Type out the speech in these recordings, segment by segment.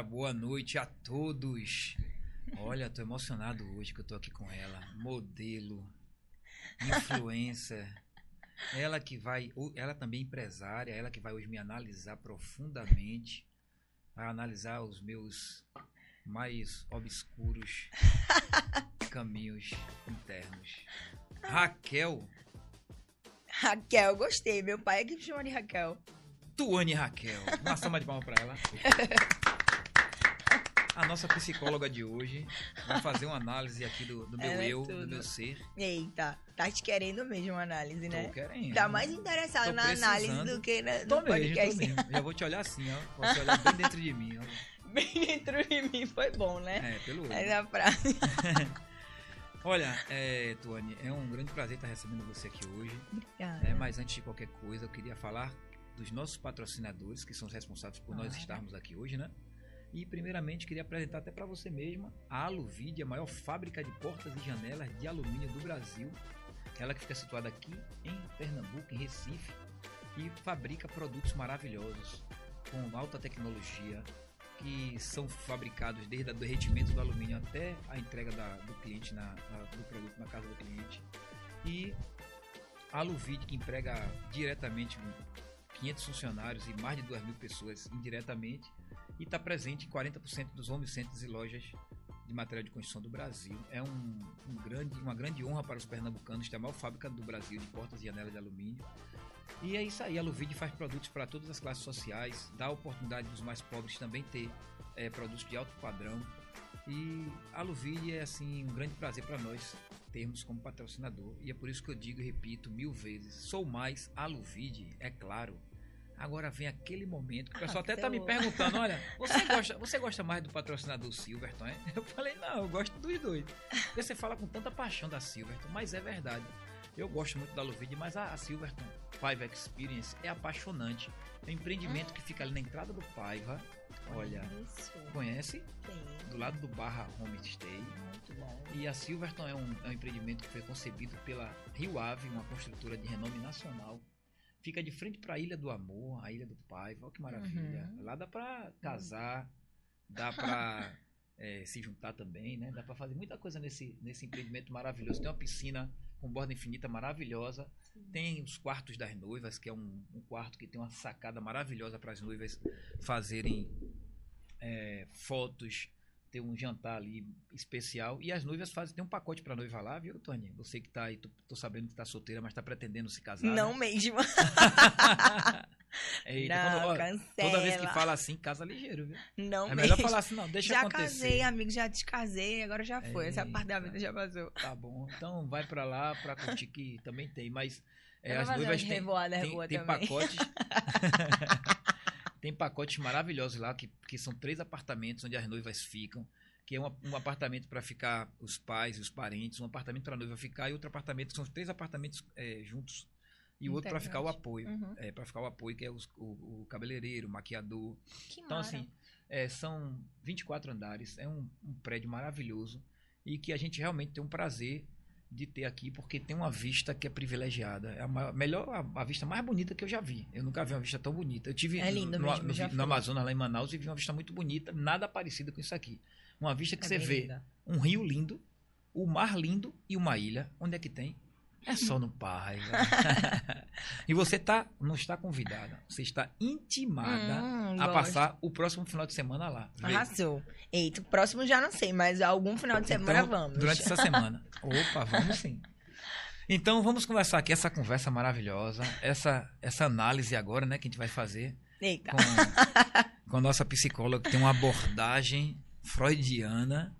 galera, boa noite a todos. Olha, tô emocionado hoje que eu tô aqui com ela. Modelo, influencer. Ela que vai, ela também é empresária, ela que vai hoje me analisar profundamente, vai analisar os meus mais obscuros caminhos internos. Raquel. Raquel, gostei. Meu pai é que me chama de Raquel. Tuane Raquel. Uma salva de palmas para ela. A nossa psicóloga de hoje vai fazer uma análise aqui do, do meu é eu, tudo. do meu ser. Eita, tá te querendo mesmo uma análise, né? Tô querendo. Tá mais interessado na análise do que na, no tô podcast. Mesmo, tô mesmo. Já vou te olhar assim, ó. Vou te olhar bem dentro de mim, ó. Bem dentro de mim foi bom, né? É, pelo olho. É a frase. Olha, é, Tuane, é um grande prazer estar recebendo você aqui hoje. Obrigada. É, mas antes de qualquer coisa, eu queria falar dos nossos patrocinadores, que são os responsáveis por ah, nós estarmos aqui hoje, né? E primeiramente queria apresentar até para você mesma a Aluvide, a maior fábrica de portas e janelas de alumínio do Brasil. Ela que fica situada aqui em Pernambuco, em Recife, e fabrica produtos maravilhosos com alta tecnologia que são fabricados desde o derretimento do alumínio até a entrega da, do cliente na, na, do produto na casa do cliente. E a Aluvide que emprega diretamente 500 funcionários e mais de 2 mil pessoas indiretamente e está presente em 40% dos home centers e lojas de material de construção do Brasil. É um, um, grande, uma grande honra para os pernambucanos ter a maior fábrica do Brasil de portas e janelas de alumínio. E é isso aí, a Luvide faz produtos para todas as classes sociais, dá a oportunidade dos mais pobres também ter é, produtos de alto padrão. E a Luvide é assim um grande prazer para nós termos como patrocinador. E é por isso que eu digo e repito mil vezes: sou mais a Luvide, é claro. Agora vem aquele momento que o pessoal até tá me perguntando: olha, você gosta, você gosta mais do patrocinador Silverton? É? Eu falei: não, eu gosto dos dois. Porque você fala com tanta paixão da Silverton, mas é verdade. Eu gosto muito da Luvide, mas a, a Silverton Paiva Experience é apaixonante. É um empreendimento que fica ali na entrada do Paiva. Olha, Isso. conhece? Sim. Do lado do Barra Homestay. Muito bom. E a Silverton é um, é um empreendimento que foi concebido pela Rio Ave, uma construtora de renome nacional fica de frente para a Ilha do Amor, a Ilha do Pai. Olha que maravilha. Uhum. Lá dá para casar, dá para é, se juntar também, né? Dá para fazer muita coisa nesse, nesse empreendimento maravilhoso. Tem uma piscina com borda infinita maravilhosa. Sim. Tem os quartos das noivas, que é um, um quarto que tem uma sacada maravilhosa para as noivas fazerem é, fotos ter um jantar ali especial. E as noivas fazem, tem um pacote pra noiva lá, viu, Tony? Você que tá aí, tô, tô sabendo que tá solteira, mas tá pretendendo se casar. Não né? mesmo. Eita, não, quando, ó, toda vez que fala assim, casa ligeiro, viu? Não é mesmo. melhor falar assim, não, deixa já acontecer. Já casei, amigo, já descasei, agora já foi. Essa parte da vida já passou. Tá bom, então vai pra lá pra curtir que também tem, mas é, as noivas têm, tem, tem pacotes. tem pacotes maravilhosos lá, que, que são três apartamentos onde as noivas ficam que é um, um apartamento para ficar os pais e os parentes, um apartamento para a noiva ficar e outro apartamento, são três apartamentos é, juntos. E o outro para ficar o apoio. Uhum. É, para ficar o apoio, que é os, o, o, cabeleireiro, o maquiador. Que então, assim, é, são 24 andares, é um, um prédio maravilhoso e que a gente realmente tem um prazer de ter aqui, porque tem uma vista que é privilegiada. É a maior, melhor, a, a, vista mais bonita que eu já vi. Eu nunca vi uma vista tão bonita. Eu tive é lindo no, mesmo, no, no Amazonas, lá em Manaus, e vi uma vista muito bonita, nada parecido com isso aqui. Uma vista que é você vê linda. um rio lindo, o mar lindo e uma ilha. Onde é que tem? É só no Paiva. e você tá, não está convidada. Você está intimada hum, a gosto. passar o próximo final de semana lá. Arrasou. Eita, o próximo já não sei, mas algum final de semana então, vamos. Durante essa semana. Opa, vamos sim. Então vamos conversar aqui essa conversa maravilhosa, essa, essa análise agora, né, que a gente vai fazer Eita. Com, com a nossa psicóloga que tem uma abordagem freudiana.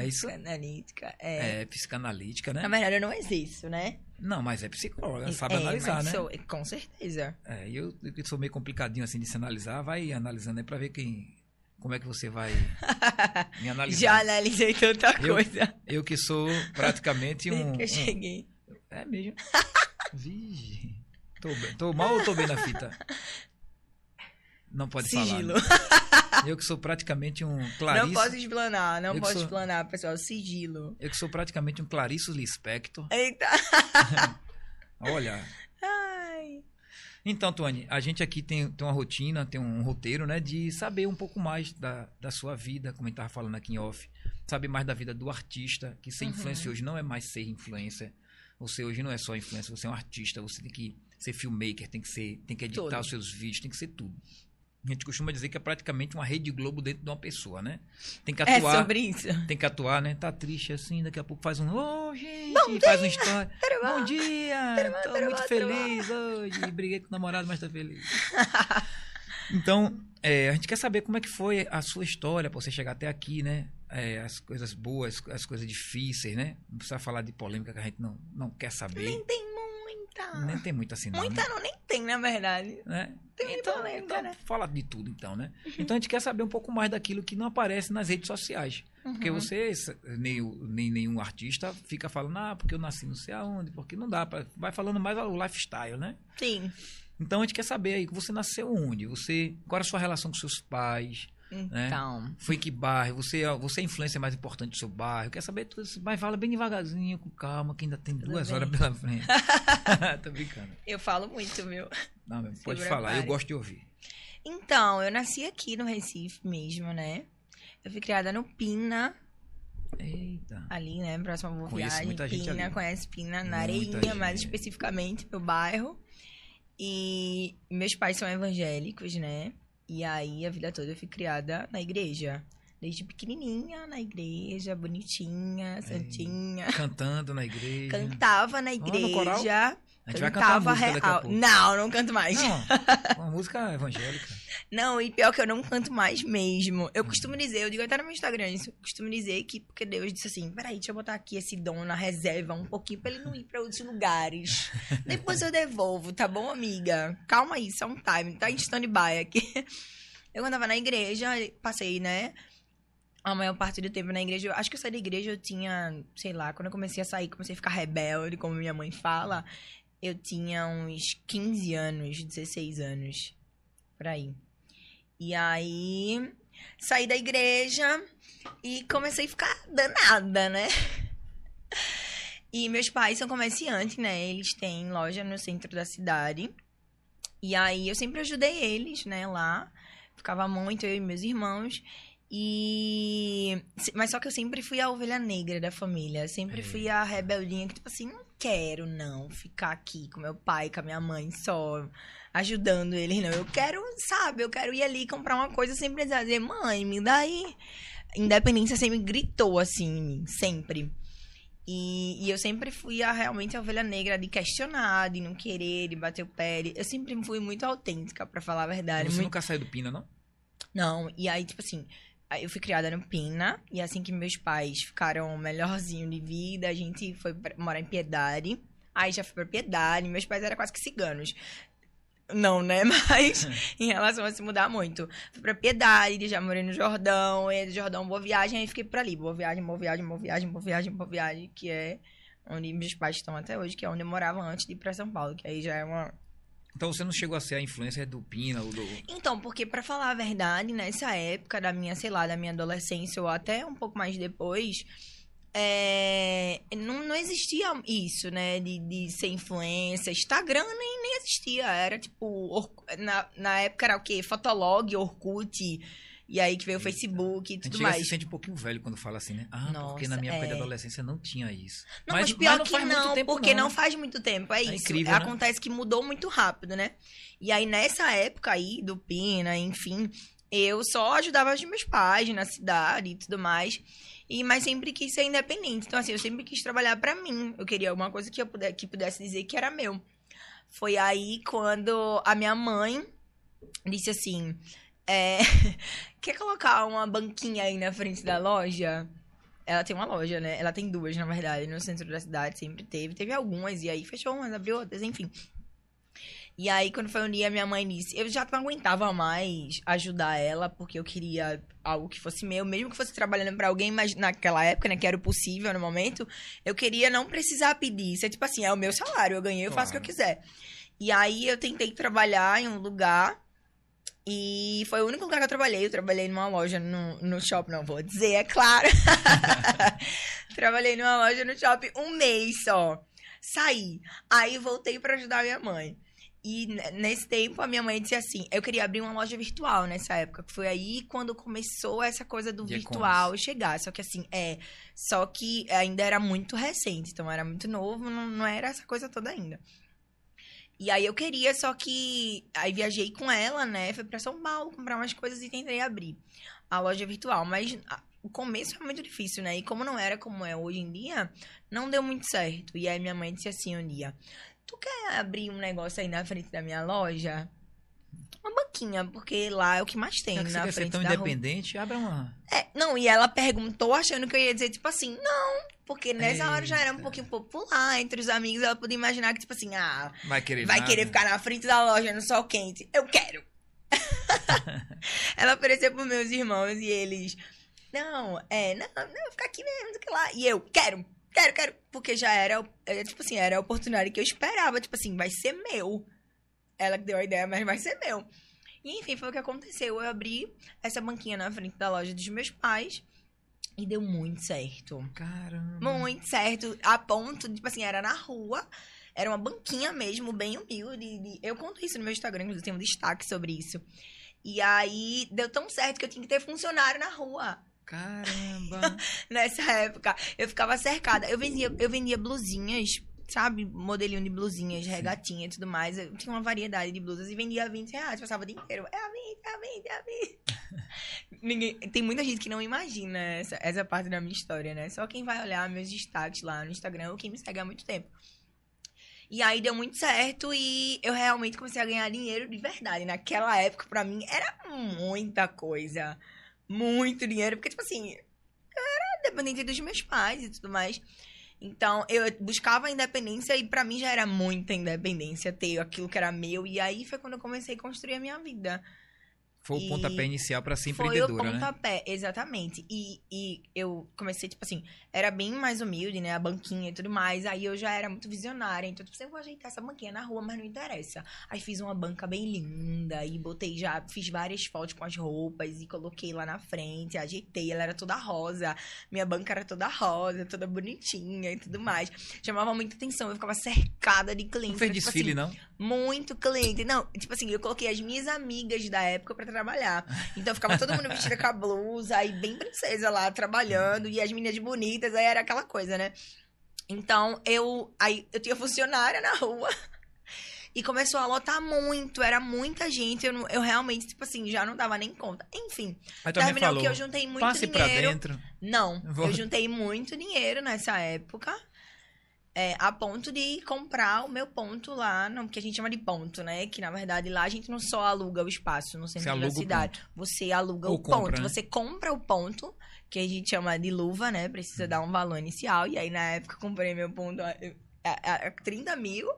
É isso? Psicanalítica. É. é psicanalítica, né? Na verdade, não existe, né? Não, mas é psicóloga, sabe é, analisar, né? Sou, com certeza. É, e eu que sou meio complicadinho assim de se analisar, vai analisando aí pra ver quem. Como é que você vai me analisar? Já analisei tanta coisa. Eu, eu que sou praticamente um. que eu cheguei. Um, é mesmo. Vige. Tô, bem, tô mal ou tô bem na fita? Não pode Sigilo. falar. Né? Eu que sou praticamente um Clarice. Não posso explanar, não posso sou... explanar, pessoal. Sigilo. Eu que sou praticamente um Clarice Lispector. Eita! Olha. Ai. Então, Tony, a gente aqui tem, tem uma rotina, tem um roteiro, né? De saber um pouco mais da, da sua vida, como a gente tava falando aqui em off. Saber mais da vida do artista, que ser Uhum. influencer hoje não é mais ser influencer. Você hoje não é só influencer, você é um artista, você tem que ser filmmaker, tem que ser, tem que editar Tudo. os seus vídeos, tem que ser tudo. A gente costuma dizer que é praticamente uma rede Globo dentro de uma pessoa, né? Tem que É atuar, sobre isso. tem que atuar, né? Tá triste assim, daqui a pouco faz um, ô, gente, faz um story. Bom dia, tô tarubá, muito feliz hoje, briguei com o namorado, mas tô feliz. Então, é, a gente quer saber como é que foi a sua história pra você chegar até aqui, né? É, as coisas boas, as coisas difíceis, né? Não precisa falar de polêmica que a gente não, não quer saber. Nem tem muita. Nem tem muito assim, não. muita né? não, nem tem, na verdade. né? Tem Então, polêmica, então né? fala de tudo, então, né? Então a gente quer saber um pouco mais daquilo que não aparece nas redes sociais. Porque Uhum. você, nem, nem nenhum artista, fica falando, ah, porque eu nasci não sei aonde, porque não dá. Pra... Vai falando mais o lifestyle, né? Sim. Então a gente quer saber aí, você nasceu onde? Você, qual era a sua relação com seus pais? Então. Foi em que bairro? Você, é- você é a influência mais importante do seu bairro? Quer saber tudo isso? Mas fala bem devagarzinho, com calma, que ainda tem duas bem. horas pela frente. Tô brincando. Eu falo muito, viu? Não, meu, pode falar, eu gosto de ouvir. Então, eu nasci aqui no Recife mesmo, né? Eu fui criada no Pina, Eita. ali, né? Próxima Boa Conheço Viagem. muita gente Pina, ali. conhece Pina, na Areinha, mais gente. especificamente, meu bairro. E meus pais são evangélicos, né? E aí, a vida toda eu fui criada na igreja. Desde pequenininha, na igreja, bonitinha, santinha. Cantando na igreja. Cantava na no coral? igreja. A gente vai cantar a música daqui a real. pouco. Não, não canto mais. Não, uma música evangélica. Não, e pior que eu não canto mais mesmo. Eu costumo dizer, eu digo até no meu Instagram isso, eu costumo dizer que porque Deus disse assim, peraí, deixa eu botar aqui esse dom na reserva um pouquinho pra ele não ir pra outros lugares. Depois eu devolvo, tá bom, amiga? Calma aí, só um time, tá em stand-by aqui. Eu andava na igreja, passei, né, a maior parte do tempo na igreja. Eu acho que eu saí da igreja, eu tinha, sei lá, quando eu comecei a sair, comecei a ficar rebelde, como minha mãe fala, eu tinha uns 15 anos, 16 anos, por aí. E aí, saí da igreja e comecei a ficar danada, né? E meus pais são comerciantes, né? Eles têm loja no centro da cidade. E aí eu sempre ajudei eles, né, lá. Ficava muito eu e meus irmãos. E. Mas só que eu sempre fui a ovelha negra da família. Sempre fui a rebeldinha que, tipo assim, não quero, não, ficar aqui com meu pai, com a minha mãe só ajudando eles, não. Eu quero, sabe, eu quero ir ali comprar uma coisa sem precisar dizer, mãe, me dá aí. Independência sempre gritou assim em mim, sempre. E, e eu sempre fui a, realmente a ovelha negra de questionar, de não querer, de bater o pé. de- Eu sempre fui muito autêntica, pra falar a verdade. Você muito nunca saiu do Pina, não? não, e aí, tipo assim, eu fui criada no Pina, e assim que meus pais ficaram melhorzinho de vida, a gente foi morar em Piedade. Aí já fui pra Piedade, meus pais eram quase que ciganos. Não, né? Mas em relação a se mudar muito. Fui pra Piedade, já morei no Jordão, e do Jordão, Boa Viagem, aí fiquei por ali. Boa Viagem, Boa Viagem, Boa Viagem, Boa Viagem, Boa Viagem, que é onde meus pais estão até hoje, que é onde eu morava antes de ir pra São Paulo, que aí já é uma Então você não chegou a ser a influência do Pina ou do. Então, porque pra falar a verdade, nessa época da minha, sei lá, da minha adolescência ou até um pouco mais depois, é, não, não existia isso, né? De, de ser influência. Instagram nem, nem existia. Era tipo. Orku- na, na época era o quê? Fotolog, Orkut. E aí que veio o. Facebook e A gente tudo a mais. se sente um pouquinho velho quando fala assim, né? Ah, porque na Nossa, minha época de é. adolescência não tinha isso. Não, mas, pior que faz muito não, tempo porque não. né? faz muito tempo, é, É isso. incrível, né? Acontece que mudou muito rápido, né? E aí, nessa época aí, do Pina, enfim, eu só ajudava os meus pais na cidade e tudo mais. E, mas sempre quis ser independente. Então, assim, eu sempre quis trabalhar pra mim. Eu queria alguma coisa que eu que pudesse dizer que era meu. Foi aí quando a minha mãe disse assim: é, quer colocar uma banquinha aí na frente da loja? Ela tem uma loja, né? Ela tem duas, na verdade, no centro da cidade, sempre teve. Teve algumas, e aí fechou umas, abriu outras, enfim. E aí, quando foi um dia, minha mãe disse... Eu já não aguentava mais ajudar ela, porque eu queria algo que fosse meu. Mesmo que fosse trabalhando pra alguém, mas naquela época, né? Que era o possível no momento. Eu queria não precisar pedir. Isso é tipo assim, é o meu salário. Eu ganhei, eu faço o que eu quiser. E aí, eu tentei trabalhar em um lugar... E foi o único lugar que eu trabalhei. Eu trabalhei numa loja no, no shopping, não vou dizer, é claro. trabalhei numa loja no shopping um mês só. Saí. Aí voltei pra ajudar minha mãe. e ne- nesse tempo a minha mãe disse assim: eu queria abrir uma loja virtual nessa época. que Foi aí quando começou essa coisa do De virtual chegar. Só que assim, é. Só que ainda era muito recente, então era muito novo, não, não era essa coisa toda ainda. E aí eu queria, só que. Aí viajei com ela, né? Fui pra São Paulo comprar umas coisas e tentei abrir a loja virtual. Mas o começo foi muito difícil, né? E como não era como é hoje em dia, não deu muito certo. E aí minha mãe disse assim um dia: Tu quer abrir um negócio aí na frente da minha loja? Uma banquinha, porque lá é o que mais tem Já que você na quer ser frente tão da rua. independente, abra uma. É, não, e ela perguntou achando que eu ia dizer, tipo assim, não, porque nessa hora já era um Eita. pouquinho popular entre os amigos, ela podia imaginar que, tipo assim, ah, Vai querer vai nada. querer ficar na frente da loja no sol quente. Eu quero! ela ofereceu pros meus irmãos e eles, não, é, não, não, vou ficar aqui mesmo, não sei o que lá. E eu, quero, quero, quero, porque já era, é, tipo assim, era a oportunidade que eu esperava, tipo assim, vai ser meu. Ela que deu a ideia, mas vai ser meu. E, enfim, foi o que aconteceu. Eu abri essa banquinha na frente da loja dos meus pais e deu muito certo. Caramba. Muito certo. A ponto, de, tipo assim, era na rua. Era uma banquinha mesmo, bem humilde. de- Eu conto isso no meu Instagram, inclusive tem um destaque sobre isso. E aí, deu tão certo que eu tinha que ter funcionário na rua. Caramba. Nessa época, eu ficava cercada. Eu vendia, eu vendia blusinhas, sabe? Modelinho de blusinhas, regatinha e tudo mais. Eu tinha uma variedade de blusas e vendia a 20 reais. Passava o dia inteiro. É a 20, é a 20, é a 20. Ninguém, tem muita gente que não imagina essa, essa parte da minha história, né? Só quem vai olhar meus destaques lá no Instagram ou quem me segue há muito tempo. E aí deu muito certo e eu realmente comecei a ganhar dinheiro de verdade. Naquela época, pra mim, era muita coisa. Muito dinheiro. Porque, tipo assim, eu era dependente dos meus pais e tudo mais. Então, eu buscava a independência e pra mim já era muita independência ter aquilo que era meu. E aí foi quando eu comecei a construir a minha vida. Foi o pontapé inicial pra ser Foi o empreendedora, né? pontapé, exatamente. E, e eu comecei, tipo assim, era bem mais humilde, né? A banquinha e tudo mais. Aí eu já era muito visionária. Então, tipo, eu vou ajeitar essa banquinha na rua, mas não interessa. Aí fiz uma banca bem linda e botei já, fiz várias fotos com as roupas e coloquei lá na frente, ajeitei. Ela era toda rosa. Minha banca era toda rosa, toda bonitinha e tudo mais. Chamava muita atenção. Eu ficava cercada de clientes. Não fez Era, tipo desfile, assim, não? Muito cliente. Não, tipo assim, eu coloquei as minhas amigas da época pra trabalhar. Então ficava todo mundo vestida com a blusa, aí bem princesa lá trabalhando, e as meninas bonitas, aí era aquela coisa, né? Então eu. Aí eu tinha funcionária na rua. E começou a lotar muito, era muita gente. Eu, não- eu realmente, tipo assim, já não dava nem conta. Enfim, mãe terminou falou, que eu juntei muito passe pra dinheiro. dentro. Não, Vou- eu juntei muito dinheiro nessa época. É, a ponto de comprar o meu ponto lá, não, que a gente chama de ponto, né? Que na verdade lá a gente não só aluga o espaço no centro da cidade. Você aluga Ou o ponto. compra, né? Você compra o ponto, que a gente chama de luva, né? Precisa dar um valor inicial. E aí na época eu comprei meu ponto a, a, a 30 mil.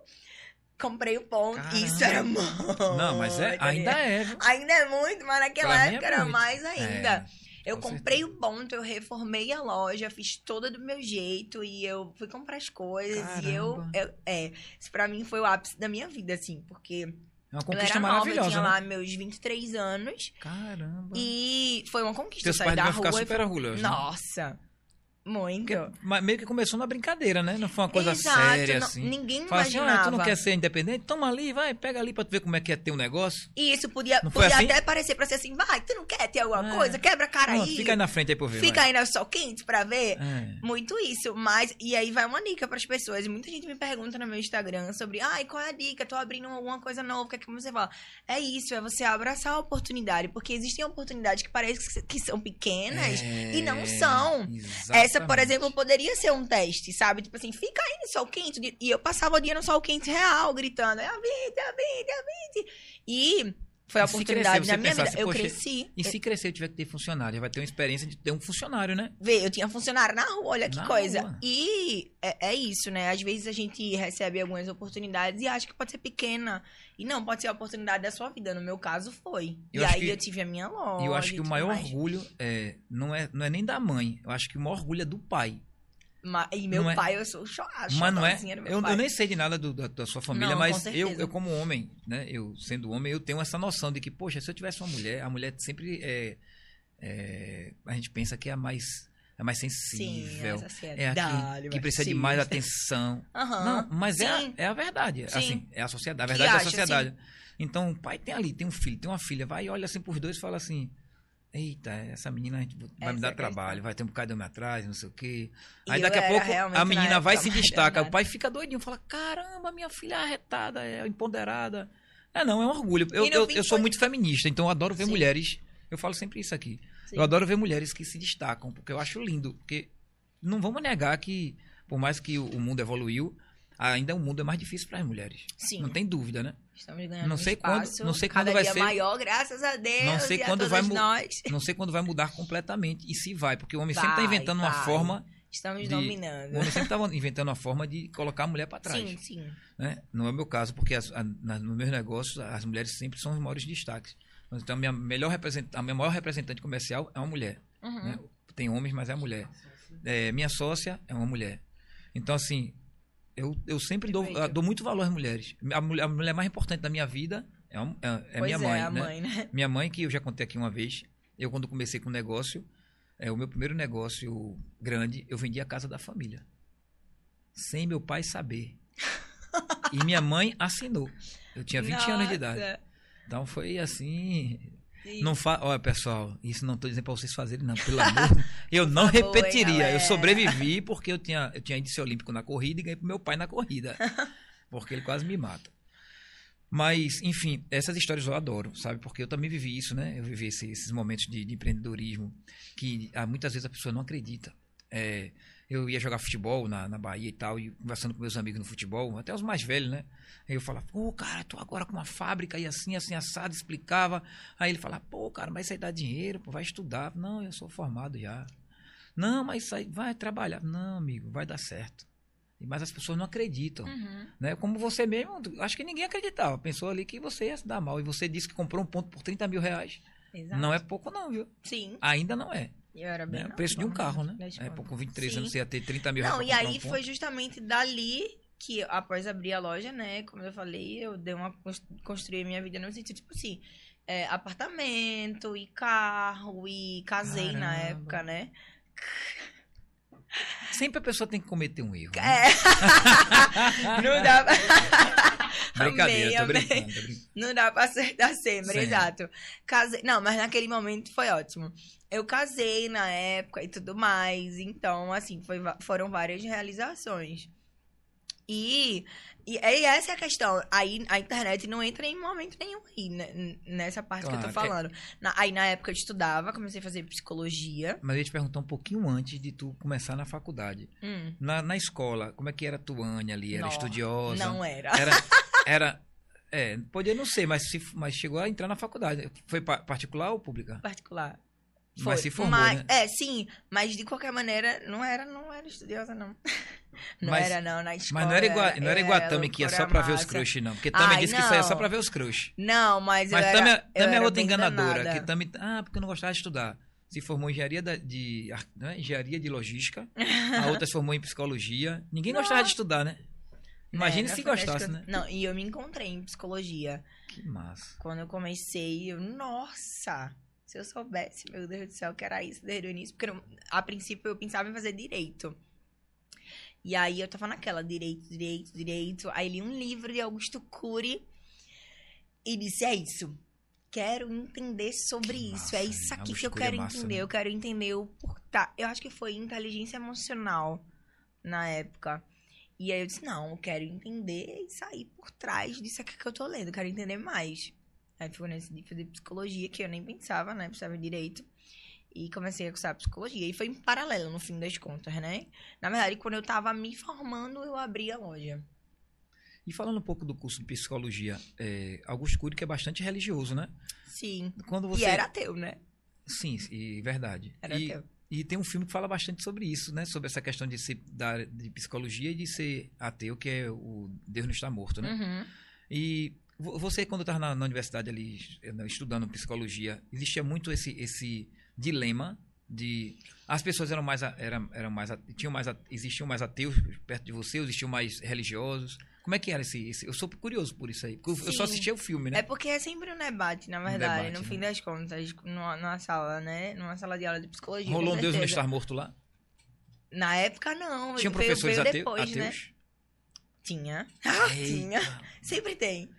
Comprei o ponto. Caramba. Isso era muito. Não, mas é, ainda é. Ainda é muito, mas naquela Pra é época era muito. mais ainda. É, Eu com comprei o ponto, eu reformei a loja, fiz toda do meu jeito e eu fui comprar as coisas e eu, Caramba. eu- é, isso pra mim foi o ápice da minha vida assim, porque é uma eu conquista era nova, eu maravilhosa, tinha né? lá meus 23 anos Caramba. e foi uma conquista Teus sair pais da devem ficar rua e super orgulhosos. né? Muito. Porque, mas meio que começou na brincadeira, né? Não foi uma coisa Exato, séria, não- assim. ninguém Fala assim, imaginava. ah, tu não quer ser independente? Toma ali, vai, pega ali pra tu ver como é que é ter um negócio. E isso podia, podia assim? até parecer pra ser assim, vai, tu não quer ter alguma É. coisa? Quebra a cara Não, aí. fica aí na frente aí por ver. Fica vai. aí no sol quente pra ver. É. Muito isso, mas e aí vai uma dica pras pessoas. Muita gente me pergunta no meu Instagram sobre, ai, qual é a dica? Tô abrindo alguma coisa nova, o que é que você fala? É isso, é você abraçar a oportunidade, porque existem oportunidades que parecem que são pequenas É, e não são. Essa, por exemplo, poderia ser um teste, sabe? Tipo assim, fica aí no sol quente. E eu passava o dia no sol quente real, gritando, é a 20, é a 20, é a 20. E foi a oportunidade crescer, da você minha vida. pensasse, Eu "Poxa, cresci. E se crescer e tiver que ter funcionário? Vai ter uma experiência de ter um funcionário, né? Vê, eu tinha funcionário na rua, olha que Na coisa. rua. E é, é isso, né? Às vezes a gente recebe algumas oportunidades e acha que pode ser pequena. E não, pode ser a oportunidade da sua vida. No meu caso, foi. Eu e aí que- eu tive a minha loja. E eu acho que o maior mais. orgulho é, não, é, não é nem da mãe. Eu acho que o maior orgulho é do pai. Ma- E meu Não é- pai, eu sou chorada. Mas não é. do meu Eu, eu nem sei de nada do- da, da sua família, Não, mas eu, eu, como homem, né? Eu, sendo homem, eu tenho essa noção de que, poxa, se eu tivesse uma mulher, a mulher sempre é. é, a gente pensa que é a mais. É mais Sim, sensível. a É sociedade aquele que precisa de mais atenção. Aham. Não, mas é, a- é a verdade. Sim. Assim, é a sociedade. A Que verdade é a acha, sociedade. Então, o pai tem ali, tem um filho, tem uma filha, vai e olha assim pros dois e fala assim: Eita, essa menina vai Essa me é dar questão. trabalho, vai ter um bocado de homem atrás, não sei o quê. Aí eu daqui a era pouco a na menina vai e se destaca. O pai fica doidinho, fala: Caramba, minha filha é arretada, é empoderada. É, não, é um orgulho. Eu, eu, eu sou muito feminista, então eu adoro ver Sim. mulheres. Eu falo sempre isso aqui. Sim. Eu adoro ver mulheres que se destacam, porque eu acho lindo. Porque não vamos negar que, por mais que o mundo evoluiu, ainda o mundo é mais difícil para as mulheres. Sim. Não tem dúvida, né? Estamos ganhando Não um sei quando- espaço não sei quando vai ser- maior, graças a Deus. Não sei quando vai nós. Não sei quando vai mudar completamente. E se vai, porque o homem sempre está Vai, inventando uma vai. forma. Estamos de- dominando. O homem sempre está inventando uma forma de colocar a mulher para trás. Sim, sim. né? Não é o meu caso, porque as, a, na, nos meus negócios as mulheres sempre são os maiores destaques. Então, a minha, melhor represent, a minha maior representante comercial é uma mulher. Uhum. né? Tem homens, mas é a mulher. É, minha sócia é uma mulher. Então, assim, eu, eu sempre dou, eu dou muito valor às mulheres. A mulher, a mulher mais importante da minha vida é, é, é minha é, mãe. a né? mãe, né? Minha mãe, que eu já contei aqui uma vez, eu quando comecei com o negócio, é, o meu primeiro negócio grande, eu vendi a casa da família. Sem meu pai saber. E minha mãe assinou. Eu tinha 20 anos de idade. Então foi assim. Não fa... Olha, pessoal, isso não tô dizendo pra vocês fazerem, não, pelo amor. Eu não favor, repetiria. eu galera. sobrevivi porque eu tinha, eu tinha índice olímpico na corrida e ganhei pro meu pai na corrida. Porque ele quase me mata. Mas, enfim, essas histórias eu adoro, sabe? Porque eu também vivi isso, né? Eu vivi esse- esses momentos de, de empreendedorismo que ah, muitas vezes a pessoa não acredita. É, eu ia jogar futebol na, na Bahia e tal, e conversando com meus amigos no futebol, até os mais velhos, né? Aí eu falava, pô, cara, tô agora com uma fábrica e assim, assim, assado, explicava. Aí ele falava, pô, cara, mas isso aí dá dinheiro, pô, vai estudar. Não, eu sou formado já. Não, mas isso aí vai trabalhar. Não, amigo, vai dar certo. Mas as pessoas não acreditam Uhum. né? Como você mesmo, acho que ninguém acreditava. Pensou ali que você ia se dar mal. E você disse que comprou um ponto por 30 mil reais. Exato. Não é pouco, não, viu? Sim. Ainda não é. Eu era bem né? O preço de um carro, né? na É, pô, com 23 Sim. anos você ia ter 30 mil reais. Não, e aí um ponto. foi justamente dali que, após abrir a loja, né? Como eu falei, eu dei uma cons- construí a minha vida no sentido, tipo assim, é, apartamento e carro e casei na Caramba. época, né? Sempre a pessoa tem que cometer um erro. né? É. não dá pra... Brincadeira, tô Amei, amei. brincando, tô brincando. Não dá pra acertar sempre, Sempre. exato. Casei. Não, mas naquele momento foi ótimo. Eu casei na época e tudo mais. Então, assim, foi, foram várias realizações. E, e, e essa é a questão. Aí a internet não entra em momento nenhum aí, né, nessa parte que eu tô Claro, é- falando. Na- aí na época eu estudava, comecei a fazer psicologia. Mas eu ia te perguntar um pouquinho antes de tu começar na faculdade. Hum, Na, na escola, como é que era a Tuane ali? Era Não, estudiosa? não era. Era. Era. É, podia não ser, mas, se, mas chegou a entrar na faculdade. Foi pa- particular ou pública? Particular. Mas se formou, Mas- né? É, sim, mas de qualquer maneira, não era, não era estudiosa, não. Não Mas- era, não, na escola. Mas não era, igual, não era igual a é, Tami que ia só pra ver os crush, não. Porque Tami disse que isso aí é só não. pra ver os crush. Não, mas, Mas eu era, Tami, é- eu Tami é era outra enganadora. danada. Que Tami, ah, porque eu não gostava de estudar. Se formou em engenharia de, ar- né, engenharia de logística. A outra se formou em psicologia. Ninguém gostava de estudar, né? Imagine É, se gostasse, que eu- né? Não, e eu me encontrei em psicologia. Que massa. Quando eu comecei, eu, nossa, se eu soubesse, meu Deus do céu, que era isso desde o início. Porque não- a princípio eu pensava em fazer direito. E aí eu tava naquela, direito, direito, direito. Aí li um livro de Augusto Cury e disse, é isso. Quero entender sobre Que isso. massa, é isso aqui que eu é quero massa, entender. né? Eu quero entender o por tá. Eu acho que foi inteligência emocional na época. E aí eu disse, não, eu quero entender e sair por trás disso aqui que eu tô lendo. Eu quero entender mais. Aí ficou nesse de fazer psicologia, que eu nem pensava, né? Pensava direito. E comecei a cursar psicologia. E foi em paralelo, no fim das contas, né? Na verdade, quando eu tava me formando, eu abri a loja. E falando um pouco do curso de psicologia, é, Augusto Cury que é bastante religioso, né? Sim. Quando você... E era ateu, né? Sim, e verdade. Era e, ateu. e tem um filme que fala bastante sobre isso, né? Sobre essa questão de ser da de psicologia e de ser ateu, que é o Deus não está morto, né? Uhum. E você, quando estava na, na universidade ali, eh, estudando psicologia, existia muito esse, esse dilema de... As pessoas eram mais... Eram, eram mais tinham mais existiam mais ateus perto de você, existiam mais religiosos? Como é que era esse... esse- eu sou curioso por isso aí. porque Eu, eu só assistia o filme, né? É porque é sempre um debate, na verdade, debate, no né? fim das contas, numa, numa sala, né? Numa sala de aula de psicologia. Rolou um Deus não estar morto lá? Na época, não. Tinha veio- professores veio ateu- depois, né? ateus? Tinha. Eita. Tinha. Sempre tem.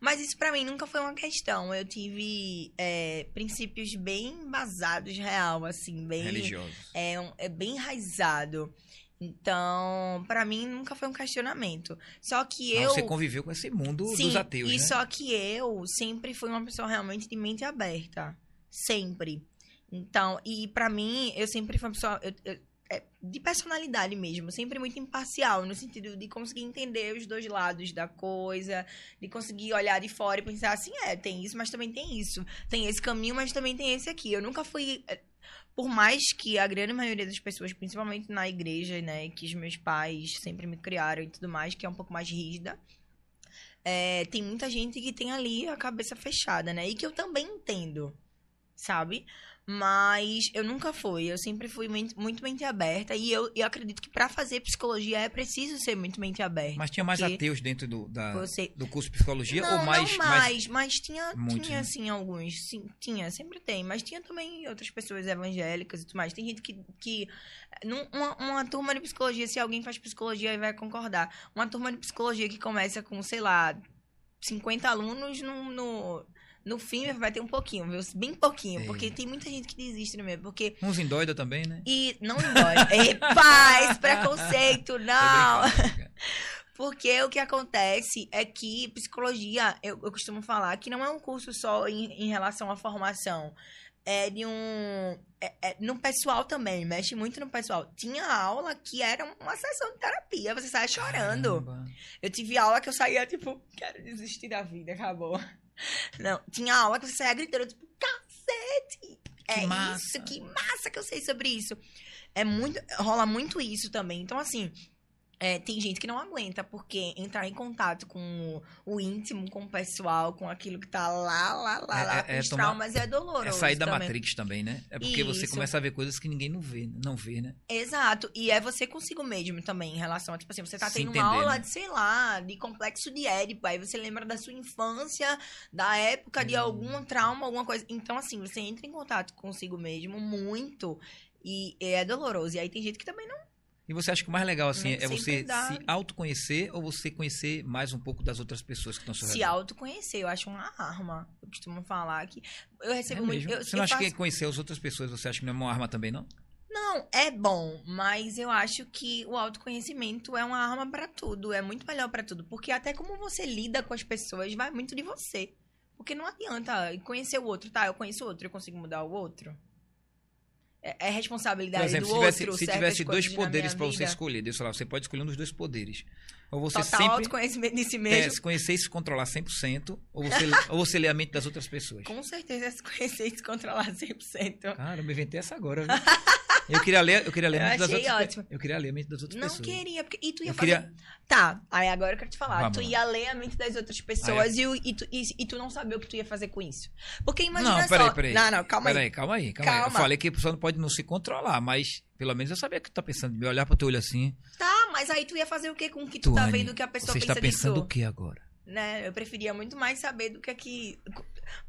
Mas isso pra mim nunca foi uma questão. Eu tive é, princípios bem embasados, real, assim, bem. Religiosos. É, um- é bem enraizado. Então, pra mim nunca foi um questionamento. Só que Mas eu. Você conviveu com esse mundo Sim, dos ateus, e né? só que eu sempre fui uma pessoa realmente de mente aberta. Sempre. Então, e pra mim, eu sempre fui uma pessoa eu- eu- de personalidade mesmo, sempre muito imparcial, no sentido de conseguir entender os dois lados da coisa, de conseguir olhar de fora e pensar assim, é, tem isso, mas também tem isso. Tem esse caminho, mas também tem esse aqui. Eu nunca fui. é, Por mais que a grande maioria das pessoas, principalmente na igreja, né, que os meus pais sempre me criaram e tudo mais, que é um pouco mais rígida, é, tem muita gente que tem ali a cabeça fechada, né? E que eu também entendo, sabe? Mas eu nunca fui, eu sempre fui muito, muito mente aberta. E eu, eu acredito que pra fazer psicologia é preciso ser muito mente aberta. Mas tinha mais ateus dentro do, da, Você... do curso de psicologia? Não, ou mais, não mais- mais, mas tinha, Muitos, tinha né? assim, alguns. Sim, tinha, sempre tem. Mas tinha também outras pessoas evangélicas e tudo mais. Tem gente que. que num- uma, uma turma de psicologia, se alguém faz psicologia, aí vai concordar. Uma turma de psicologia que começa com, sei lá, 50 alunos no. no no fim vai ter um pouquinho, viu? Bem pouquinho, porque tem muita gente que desiste no meio, porque Uns endoida também, né? e não embora. Ei, paz, preconceito, não. Porque o que acontece é que psicologia, eu, eu costumo falar que não é um curso só em, em relação à formação. É de um. É, é, no pessoal também, mexe muito no pessoal. Tinha aula que era uma sessão de terapia, você saia chorando. Caramba. Eu tive aula que eu saía, tipo, quero desistir da vida, acabou. Não, tinha aula que você saía gritando, tipo, cacete! É massa. isso, que massa que eu sei sobre isso. É muito. Rola muito isso também. Então, assim. É, tem gente que não aguenta, porque entrar em contato com o, o íntimo, com o pessoal, com aquilo que tá lá, lá, lá, É- lá, é- com é os tomar- traumas, é doloroso. É sair da também. Matrix também, né? É porque você Isso. começa a ver coisas que ninguém não vê, não vê, né? Exato. E é você consigo mesmo também, em relação a, tipo assim, você tá Se tendo entender, uma aula né? de, sei lá, de complexo de Édipo, aí você lembra da sua infância, da época de Hum. algum trauma, alguma coisa. Então, assim, você entra em contato consigo mesmo muito e é doloroso. E aí tem gente que também não. E você acha que o mais legal, assim, Não é sempre você se autoconhecer ou você conhecer mais um pouco das outras pessoas que estão Se redor? autoconhecer, eu acho uma arma. Eu costumo falar que. Eu É recebo muito. mesmo? Eu, você não acha faço- que conhecer as outras pessoas, você acha que não é uma arma também, não? Não, é bom, mas eu acho que o autoconhecimento é uma arma pra tudo, é muito melhor pra tudo, porque até como você lida com as pessoas vai muito de você. Porque não adianta conhecer o outro, tá? Eu conheço o outro, eu consigo mudar o outro. É, é responsabilidade Por exemplo, do se tivesse, outro. se tivesse dois poderes pra você escolher, Deus lá, você pode escolher um dos dois poderes. Ou você Total sempre autoconhecimento de si é, mesmo. se conhecer e se controlar 100%, ou você, ou você lê a mente das outras pessoas. Com certeza se conhecer e se controlar 100%. Cara, eu me inventei essa agora, viu? Eu queria ler, eu queria ler a Eu mente das outras ótimo. Eu queria ler a mente das outras Não pessoas. queria, porque. E tu ia Eu fazer. queria. Tá, aí agora eu quero te falar. Vamos tu ia ler a mente das outras pessoas e, o- e, tu, e, e tu não saber o que tu ia fazer com isso. Porque imagina Não, só. peraí, peraí. Não, não, calma aí. Peraí, calma aí, calma, aí. Eu Calma. falei que a pessoa não pode não se controlar, mas pelo menos eu sabia que tu tá pensando. Me olhar pro teu olho assim. Tá, mas aí tu ia fazer o que com o que tu tá Tuane, vendo que a pessoa Você pensa está pensando disso? o que agora? Né? Eu preferia muito mais saber do que aqui.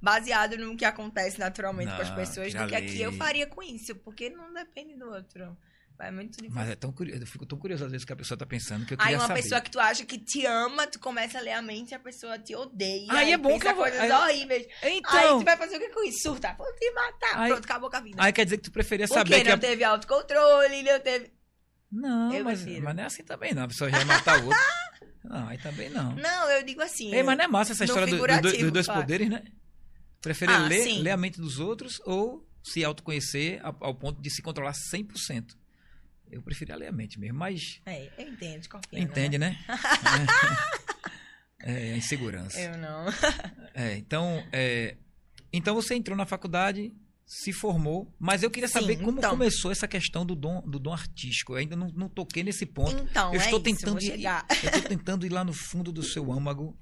Baseado no que acontece naturalmente com as Não, pessoas, do que aqui eu faria com isso. Porque não depende do outro. Vai muito difícil. Mas é tão curioso, eu fico tão curioso às vezes que a pessoa tá pensando que eu Aí queria uma saber. pessoa que tu acha que te ama, tu começa a ler a mente e a pessoa te odeia. Aí é bom que eu vou- coisas aí- horríveis. Aí Então, tu vai fazer o que com isso? Surta, vou te matar. Aí- Pronto, acabou com a vida. aí quer dizer que tu preferia Porque saber que não a... teve autocontrole, não teve. Não, Eu mas, prefiro. mas não é assim também não. A pessoa já matar o outro. não, aí também não. Não, eu digo assim. Ei, mas não é massa essa história do- do- dos dois claro. poderes, né? Preferir Ah, ler, sim. ler a mente dos outros ou se autoconhecer ao, ao ponto de se controlar 100%. Eu preferia ler a mente mesmo, mas É, eu entendo, escorpiano. entende, né? é, é a insegurança. Eu não. É, então, é, então você entrou na faculdade, se formou, mas eu queria Sim, saber como então. começou essa questão do dom, do dom artístico. Eu ainda não, não toquei nesse ponto. Então, eu é estou isso, tentando vou ir, eu estou tentando ir lá no fundo do seu âmago,